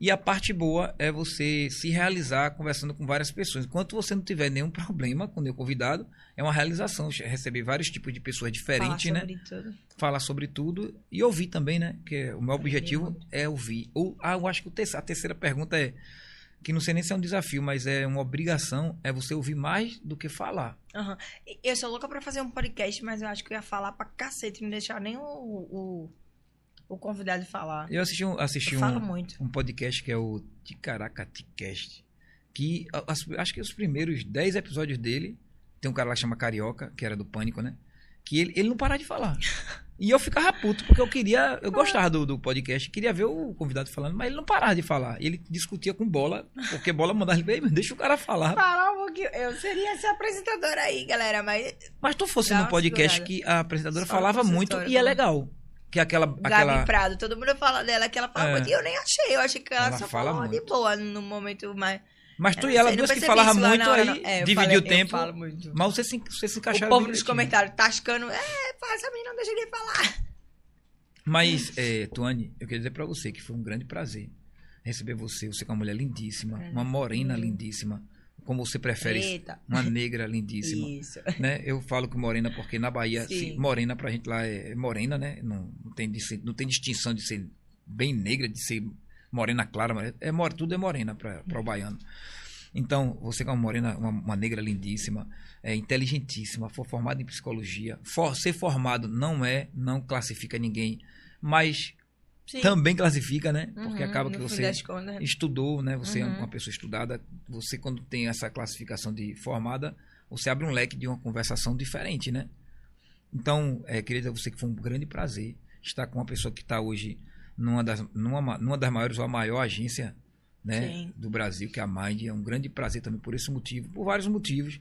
E a parte boa é você se realizar conversando com várias pessoas. Enquanto você não tiver nenhum problema com o meu convidado, é uma realização receber vários tipos de pessoas diferentes, Falar né? sobre tudo. Falar sobre tudo e ouvir também, né? Que o meu objetivo é ouvir. Ou, ah, eu acho que a terceira pergunta é que não sei nem se é um desafio, mas é uma obrigação, é você ouvir mais do que falar. Aham. E- Eu sou louca pra fazer um podcast, mas eu acho que eu ia falar pra cacete, não deixar nem o, o, o convidado falar. Eu assisti um, assisti Eu um, um podcast que é o Ticaracaticast, que acho que os primeiros 10 episódios dele, tem um cara lá que chama Carioca, que era do Pânico, né? Que ele, ele não parava de falar. E eu ficava puto, porque eu queria, eu gostava do, do podcast, queria ver o convidado falando, mas ele não parava de falar. Ele discutia com bola, porque bola mandava ele, "Ei, mas deixa o cara falar. Falar um pouquinho. Eu seria essa apresentadora aí, galera, mas Mas tu fosse num uma podcast segurada. que a apresentadora Só falava muito e é bom. legal. Que aquela. Gabi aquela Prado, todo mundo fala dela que ela fala É. muito. E eu nem achei, eu achei que ela, Ela só fala falou de muito. boa no momento mais. Mas tu Eu e ela duas que falavam muito hora, aí. É, dividiu o tempo. Mas você se, você se O encaixaram povo nos comentários tascando. É, essa menina não deixa ninguém falar. Mas, é, Tuane, eu queria dizer pra você que foi um grande prazer receber você. Você é uma mulher lindíssima, uma morena lindíssima. Como você prefere, Eita. uma negra lindíssima. Isso. Né? Eu falo que morena porque na Bahia, Sim. sim, morena pra gente lá é é morena, né? Não, não, tem, não tem distinção de ser bem negra, de ser morena clara. morena- É, more- tudo é morena para o baiano. Então, você que é uma morena, uma, uma negra lindíssima, é inteligentíssima, foi formada em psicologia. For- ser formado não é, não classifica ninguém, mas Sim. também classifica, né? Porque Uhum, acaba que você contas, estudou, né? Você é Uhum. uma pessoa estudada. Você, quando tem essa classificação de formada, você abre um leque de uma conversação diferente, né? Então, é, queria dizer a você que foi um grande prazer estar com uma pessoa que está hoje numa das, numa, ma- numa das maiores ou a maior agência né, Sim. do Brasil, que é a Mind. É um grande prazer também por esse motivo, por vários motivos.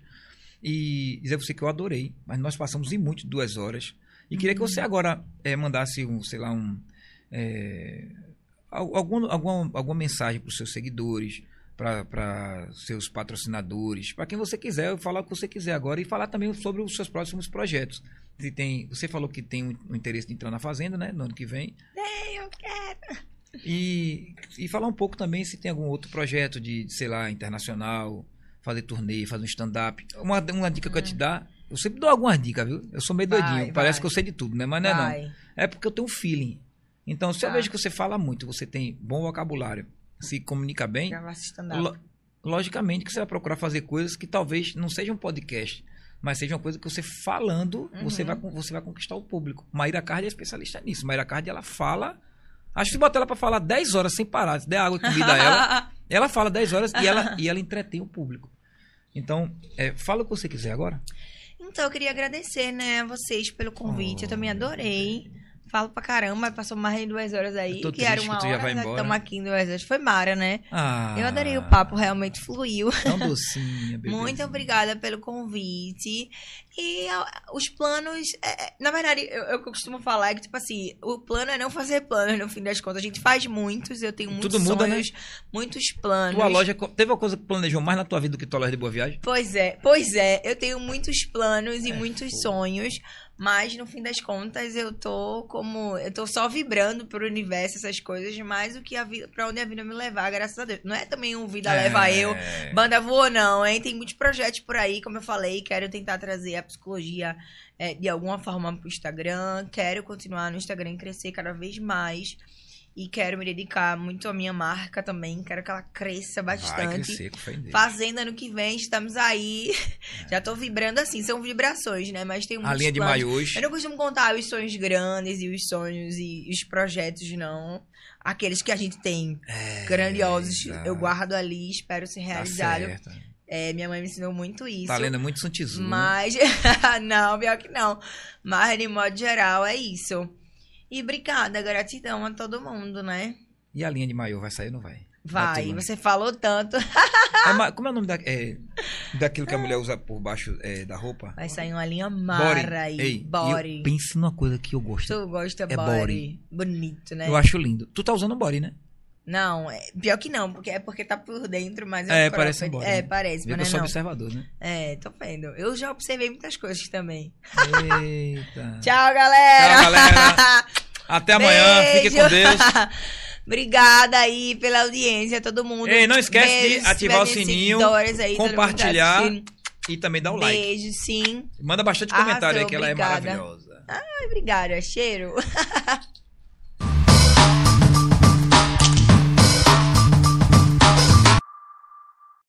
E dizer a você que eu adorei, mas nós passamos em muito duas horas. E queria que você agora eh, mandasse um, sei lá, um. eh, al- algum, alguma, alguma mensagem para os seus seguidores, para seus patrocinadores, para quem você quiser, falar o que você quiser agora e falar também sobre os seus próximos projetos. Se tem, você falou que tem um, um interesse de entrar na Fazenda, né? No ano que vem. eu quero. E, e falar um pouco também se tem algum outro projeto de, sei lá, internacional, fazer turnê, fazer um stand-up. Uma, uma dica que eu te dar, eu sempre dou algumas dicas, viu? Eu sou meio Vai, doidinho, parece vai. que eu sei de tudo, né? Mas não é não. É porque eu tenho um feeling. Então, se eu Tá. vejo que você fala muito, você tem bom vocabulário, se comunica bem, lo- logicamente que você vai procurar fazer coisas que talvez não sejam um podcast, mas seja uma coisa que você falando, Uhum. você, vai, con- você vai conquistar o público. Maíra Card é especialista nisso. Maíra Card, ela fala... Acho que se botar ela pra falar 10 horas sem parar, se der água e comida a ela, ela fala 10 horas e ela, e ela entretém o público. Então, é, fala o que você quiser agora. Então, eu queria agradecer, né, a vocês pelo convite. Eu também adorei. Falo pra caramba, passou mais de duas horas aí. Que era uma que hora, né. Estamos aqui em duas horas. Foi Mara, né? Ah, Eu adorei o papo, realmente fluiu. Tão docinha, bebê. Muito obrigada pelo convite. E os planos. é, é, na verdade, eu, eu costumo falar que, tipo assim, o plano é não fazer planos, no fim das contas. A gente faz muitos, eu tenho muitos Tudo muda, né? sonhos, muitos planos. Tua loja, teve uma coisa que planejou mais na tua vida do que tua loja de boa viagem? Pois é, pois é, eu tenho muitos planos e É, muitos pô. sonhos, mas no fim das contas eu tô como, eu tô só vibrando pro universo essas coisas, mais o que a vida, para onde a vida me levar, graças a Deus. Não é também um vida leva eu, É. banda voa não, hein? Tem muitos projetos por aí, como eu falei, quero tentar trazer a psicologia é, de alguma forma pro Instagram, quero continuar no Instagram e crescer cada vez mais. E quero me dedicar muito à minha marca também. Quero que ela cresça Vai bastante. crescer, com. Fazenda ano que vem, estamos aí. Já tô vibrando assim, são vibrações, né? Mas tem muitos A linha de planos. maiôs. Eu não costumo contar os sonhos grandes e os sonhos e os projetos, não. Aqueles que a gente tem É, grandiosos, exato. eu guardo ali, espero ser Tá realizado. certo. É, minha mãe me ensinou muito isso. Tá lendo muito Santizu. Mas. não, pior que não. Mas, de modo geral, é isso. E obrigada, gratidão a todo mundo, né? E a linha de maiô vai sair ou não vai? Vai, você falou tanto. É como é o nome da, é, daquilo que a mulher usa por baixo é, da roupa? Vai sair uma linha mara aí. Ei, body. eu penso numa coisa que eu gosto. Tu gosta É body. body. Bonito, né? Eu acho lindo. Tu tá usando body, né? Não, é, pior que não, porque é porque tá por dentro, mas É, parece um body, É, né? parece, mas eu não. sou não. observador, né? É, tô vendo. Eu já observei muitas coisas também. Eita. Tchau, galera! Tchau, galera. Até amanhã. Beijo. Fique com Deus. Obrigada aí pela audiência, todo mundo. Ei, não esquece de Beijos, ativar o sininho, aí, tá compartilhar. E também dá o like. Beijo, sim. Manda bastante Arrasou, comentário aí que ela é obrigada. maravilhosa. Ai, obrigada, cheiro.